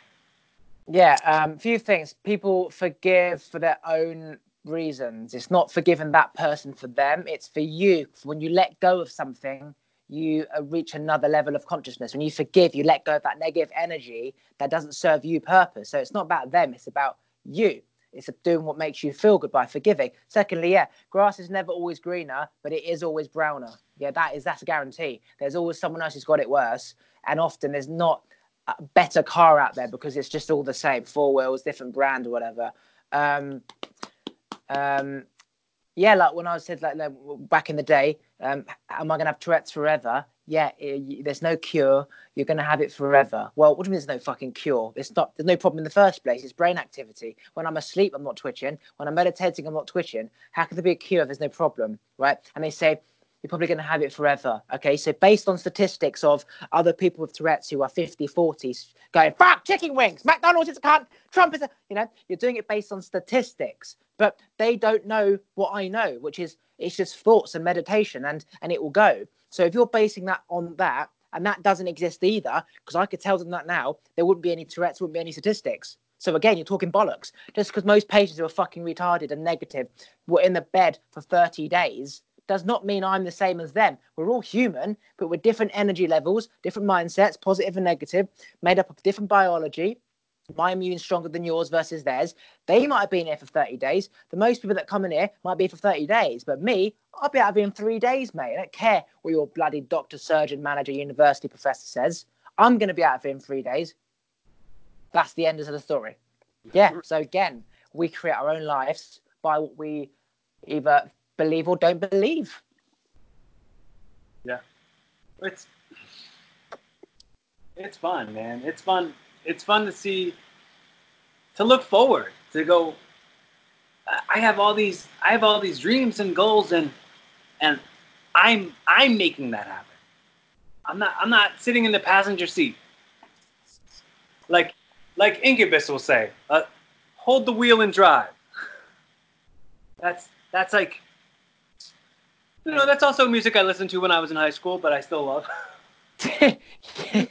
Yeah, um, few things. People forgive for their own reasons. It's not forgiving that person for them. It's for you. When you let go of something, you uh, reach another level of consciousness. When you forgive, you let go of that negative energy that doesn't serve you purpose. So it's not about them. It's about you. It's doing what makes you feel good by forgiving. Secondly, yeah, grass is never always greener, but it is always browner. Yeah, that is that's a guarantee. There's always someone else who's got it worse, and often there's not a better car out there because it's just all the same, four wheels, different brand or whatever. Um, um, yeah, like when I said like, back in the day, um, am I to have Tourette's forever? Yeah, it, there's no cure. You're going to have it forever. Well, what do you mean there's no fucking cure? It's not. There's no problem in the first place. It's brain activity. When I'm asleep, I'm not twitching. When I'm meditating, I'm not twitching. How can there be a cure if there's no problem, right? And they say you're probably going to have it forever. Okay, so based on statistics of other people with Tourette's who are 50, 40s going, fuck chicken wings, McDonald's is a cunt, Trump is a, you know, you're doing it based on statistics, but they don't know what I know, which is it's just thoughts and meditation and and it will go. So if you're basing that on that, and that doesn't exist either, because I could tell them that now, there wouldn't be any Tourette's, wouldn't be any statistics. So again, you're talking bollocks. Just because most patients who are fucking retarded and negative were in the bed for 30 days does not mean I'm the same as them. We're all human, but with different energy levels, different mindsets, positive and negative, made up of different biology, my immune stronger than yours versus theirs. They might have been here for 30 days. The most people that come in here might be for 30 days. But me, I'll be out of here in three days, mate. I don't care what your bloody doctor, surgeon, manager, university professor says. I'm going to be out of here in three days. That's the end of the story. Yeah. So again, we create our own lives by what we either believe or don't believe. Yeah. It's it's fun, man. It's fun it's fun to see to look forward to go i have all these i have all these dreams and goals and and i'm i'm making that happen. I'm not i'm not sitting in the passenger seat. Like like incubus will say uh, hold the wheel and drive. That's that's like you know that's also music i listened to when i was in high school but i still love.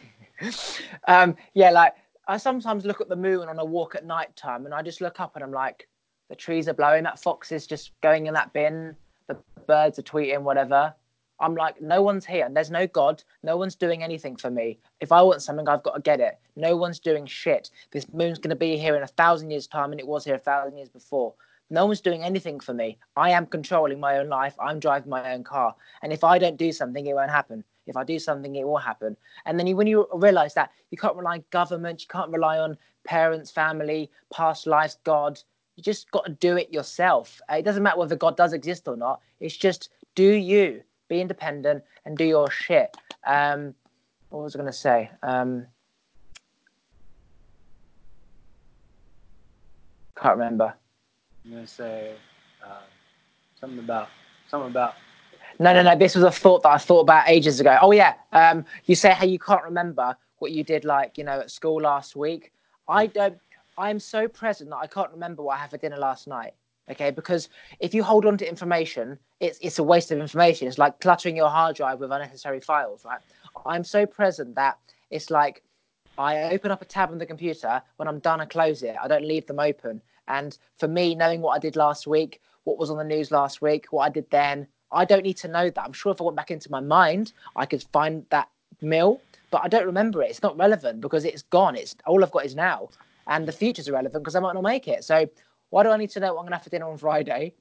Um yeah like I sometimes look at the moon on a walk at night time and I just look up and I'm like, the trees are blowing, that fox is just going in that bin, the birds are tweeting, whatever. I'm like, no one's here. There's no God. No one's doing anything for me. If I want something, I've got to get it. No one's doing shit. This moon's going to be here in a thousand years' time, and it was here a thousand years before. No one's doing anything for me. I am controlling my own life. I'm driving my own car. And if I don't do something, it won't happen. If I do something, it will happen. And then you, when you realize that you can't rely on government, you can't rely on parents, family, past lives, God. You just got to do it yourself. It doesn't matter whether God does exist or not. It's just do you, be independent, and do your shit. Um, what was I going to say? Um, can't remember. I'm going to say uh, something about something about no, no, no. This was a thought that I thought about ages ago. Oh yeah. Um, you say how you can't remember what you did like you know at school last week. I don't. I'm so present that I can't remember what I had for dinner last night. Okay, because if you hold on to information, it's it's a waste of information. It's like cluttering your hard drive with unnecessary files, right? I'm so present that it's like I open up a tab on the computer. When I'm done, I close it. I don't leave them open. And for me, knowing what I did last week, what was on the news last week, what I did then, I don't need to know that. I'm sure if I went back into my mind, I could find that meal, but I don't remember it. It's not relevant because it's gone. It's all I've got is now, and the future's irrelevant because I might not make it. So why do I need to know what I'm gonna have for dinner on Friday?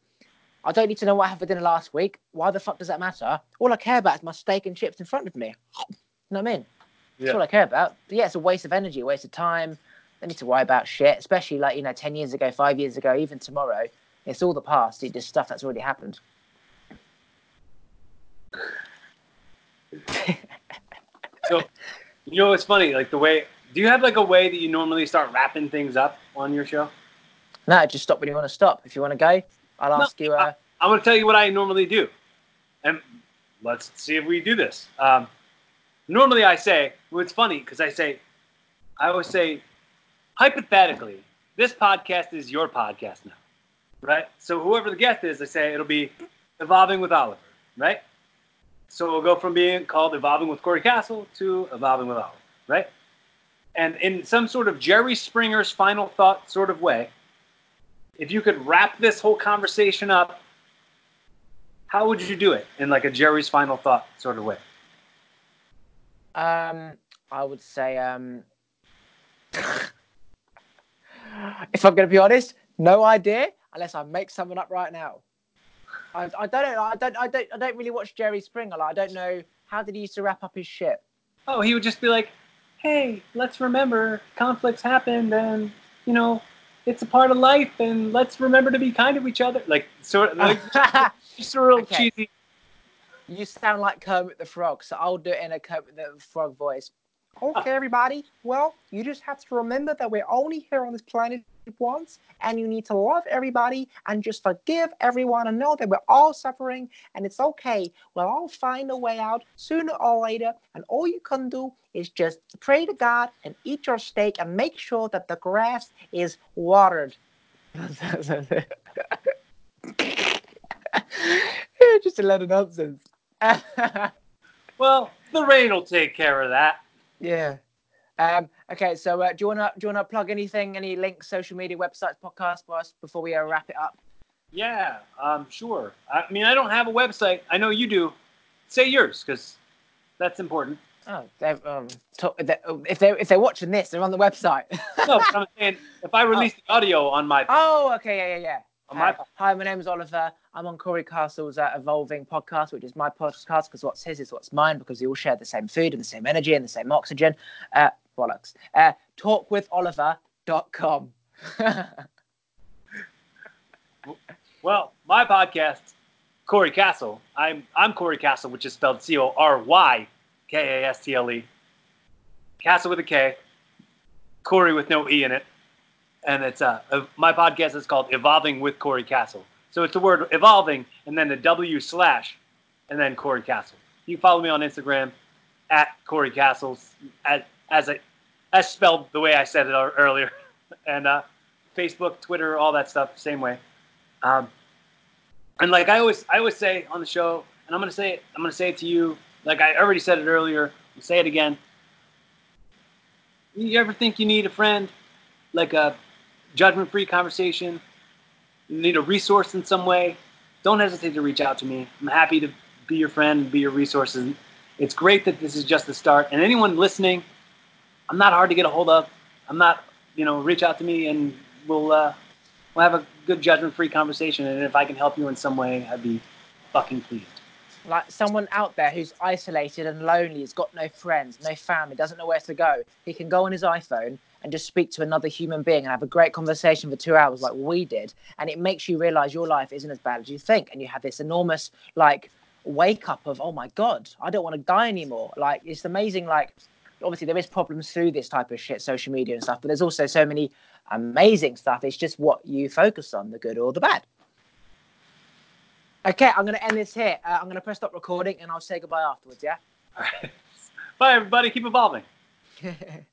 I don't need to know what I had for dinner last week. Why the fuck does that matter? All I care about is my steak and chips in front of me. You know what I mean? That's Yeah. all I care about. But yeah, it's a waste of energy, a waste of time. They need to worry about shit, especially like, you know, 10 years ago, five years ago, even tomorrow. It's all the past. It's just stuff that's already happened. So, you know, it's funny. Like the way. Do you have like a way that you normally start wrapping things up on your show? No, just stop when you want to stop. If you want to go, I'll No, ask you. Uh, I'm going to tell you what I normally do, and let's see if we do this. Um, normally, I say. Well, it's funny because I say, I always say, hypothetically, this podcast is your podcast now, right? So whoever the guest is, I say it'll be evolving with Oliver, right? So we'll go from being called evolving with Cory Kastle to evolving with Oliver, right? And in some sort of Jerry Springer's final thought sort of way, if you could wrap this whole conversation up, how would you do it in like a Jerry's final thought sort of way? um, I would say, um, if I'm going to be honest, no idea unless I make someone up right now. I, I don't know. I don't. I don't. I don't really watch Jerry Springer. Like, I don't know how did he used to wrap up his shit. Oh, he would just be like, "Hey, let's remember conflicts happened, and you know, it's a part of life, and let's remember to be kind to each other." Like sort of like just a real Okay. cheesy. you sound like Kermit the Frog, so I'll do it in a Kermit the Frog voice. Okay, everybody. Well, you just have to remember that we're only here on this planet once, and you need to love everybody and just forgive everyone and know that we're all suffering and it's okay. We'll all find a way out sooner or later, and all you can do is just pray to God and eat your steak and make sure that the grass is watered. Just a lot of nonsense. Well, the rain will take care of that. Yeah. Um, okay, so uh, do you wanna do you wanna plug anything, any links, social media, websites, podcasts for us before we uh, wrap it up? Yeah, um, sure. I mean, I don't have a website. I know you do. Say yours, because that's important. Oh, um, to- they- if they if they're watching this, they're on the website. No, I'm saying if I release the audio on my oh, okay, yeah, yeah, yeah. My hi, my name is Oliver. I'm on Cory Kastle's uh, Evolving podcast, which is my podcast because what's his is what's mine because we all share the same food and the same energy and the same oxygen. Uh, bollocks. Uh, talkwitholiver.com. Well, my podcast, Cory Kastle. I'm I'm Cory Kastle, which is spelled C O R Y K A S T L E. Castle with a K. Corey with no E in it, and it's uh uh, my podcast is called Evolving with Cory Kastle. So it's the word evolving and then the W slash, and then Cory Kastle. You follow me on Instagram at Cory Kastles as as I as spelled the way I said it earlier, and uh, Facebook, Twitter, all that stuff, same way. Um, and like I always, I always say on the show, and I'm gonna say it, I'm gonna say it to you. Like I already said it earlier. I'll say it again. You ever think you need a friend, like a judgment-free conversation? Need a resource in some way? Don't hesitate to reach out to me. I'm happy to be your friend be your resource. And it's great that this is just the start. And anyone listening, I'm not hard to get a hold of. I'm not, you know, reach out to me and we'll uh, we'll have a good judgment-free conversation. And if I can help you in some way, I'd be fucking pleased. like someone out there who's isolated and lonely, has got no friends, no family, doesn't know where to go, he can go on his iPhone and just speak to another human being and have a great conversation for two hours like we did. And it makes you realize your life isn't as bad as you think. And you have this enormous like wake up of, oh my God, I don't want to die anymore. Like it's amazing, like obviously there is problems through this type of shit, social media and stuff, but there's also so many amazing stuff. It's just what you focus on, the good or the bad. Okay, I'm going to end this here. Uh, I'm going to press stop recording and I'll say goodbye afterwards, yeah? Bye, everybody. Keep evolving.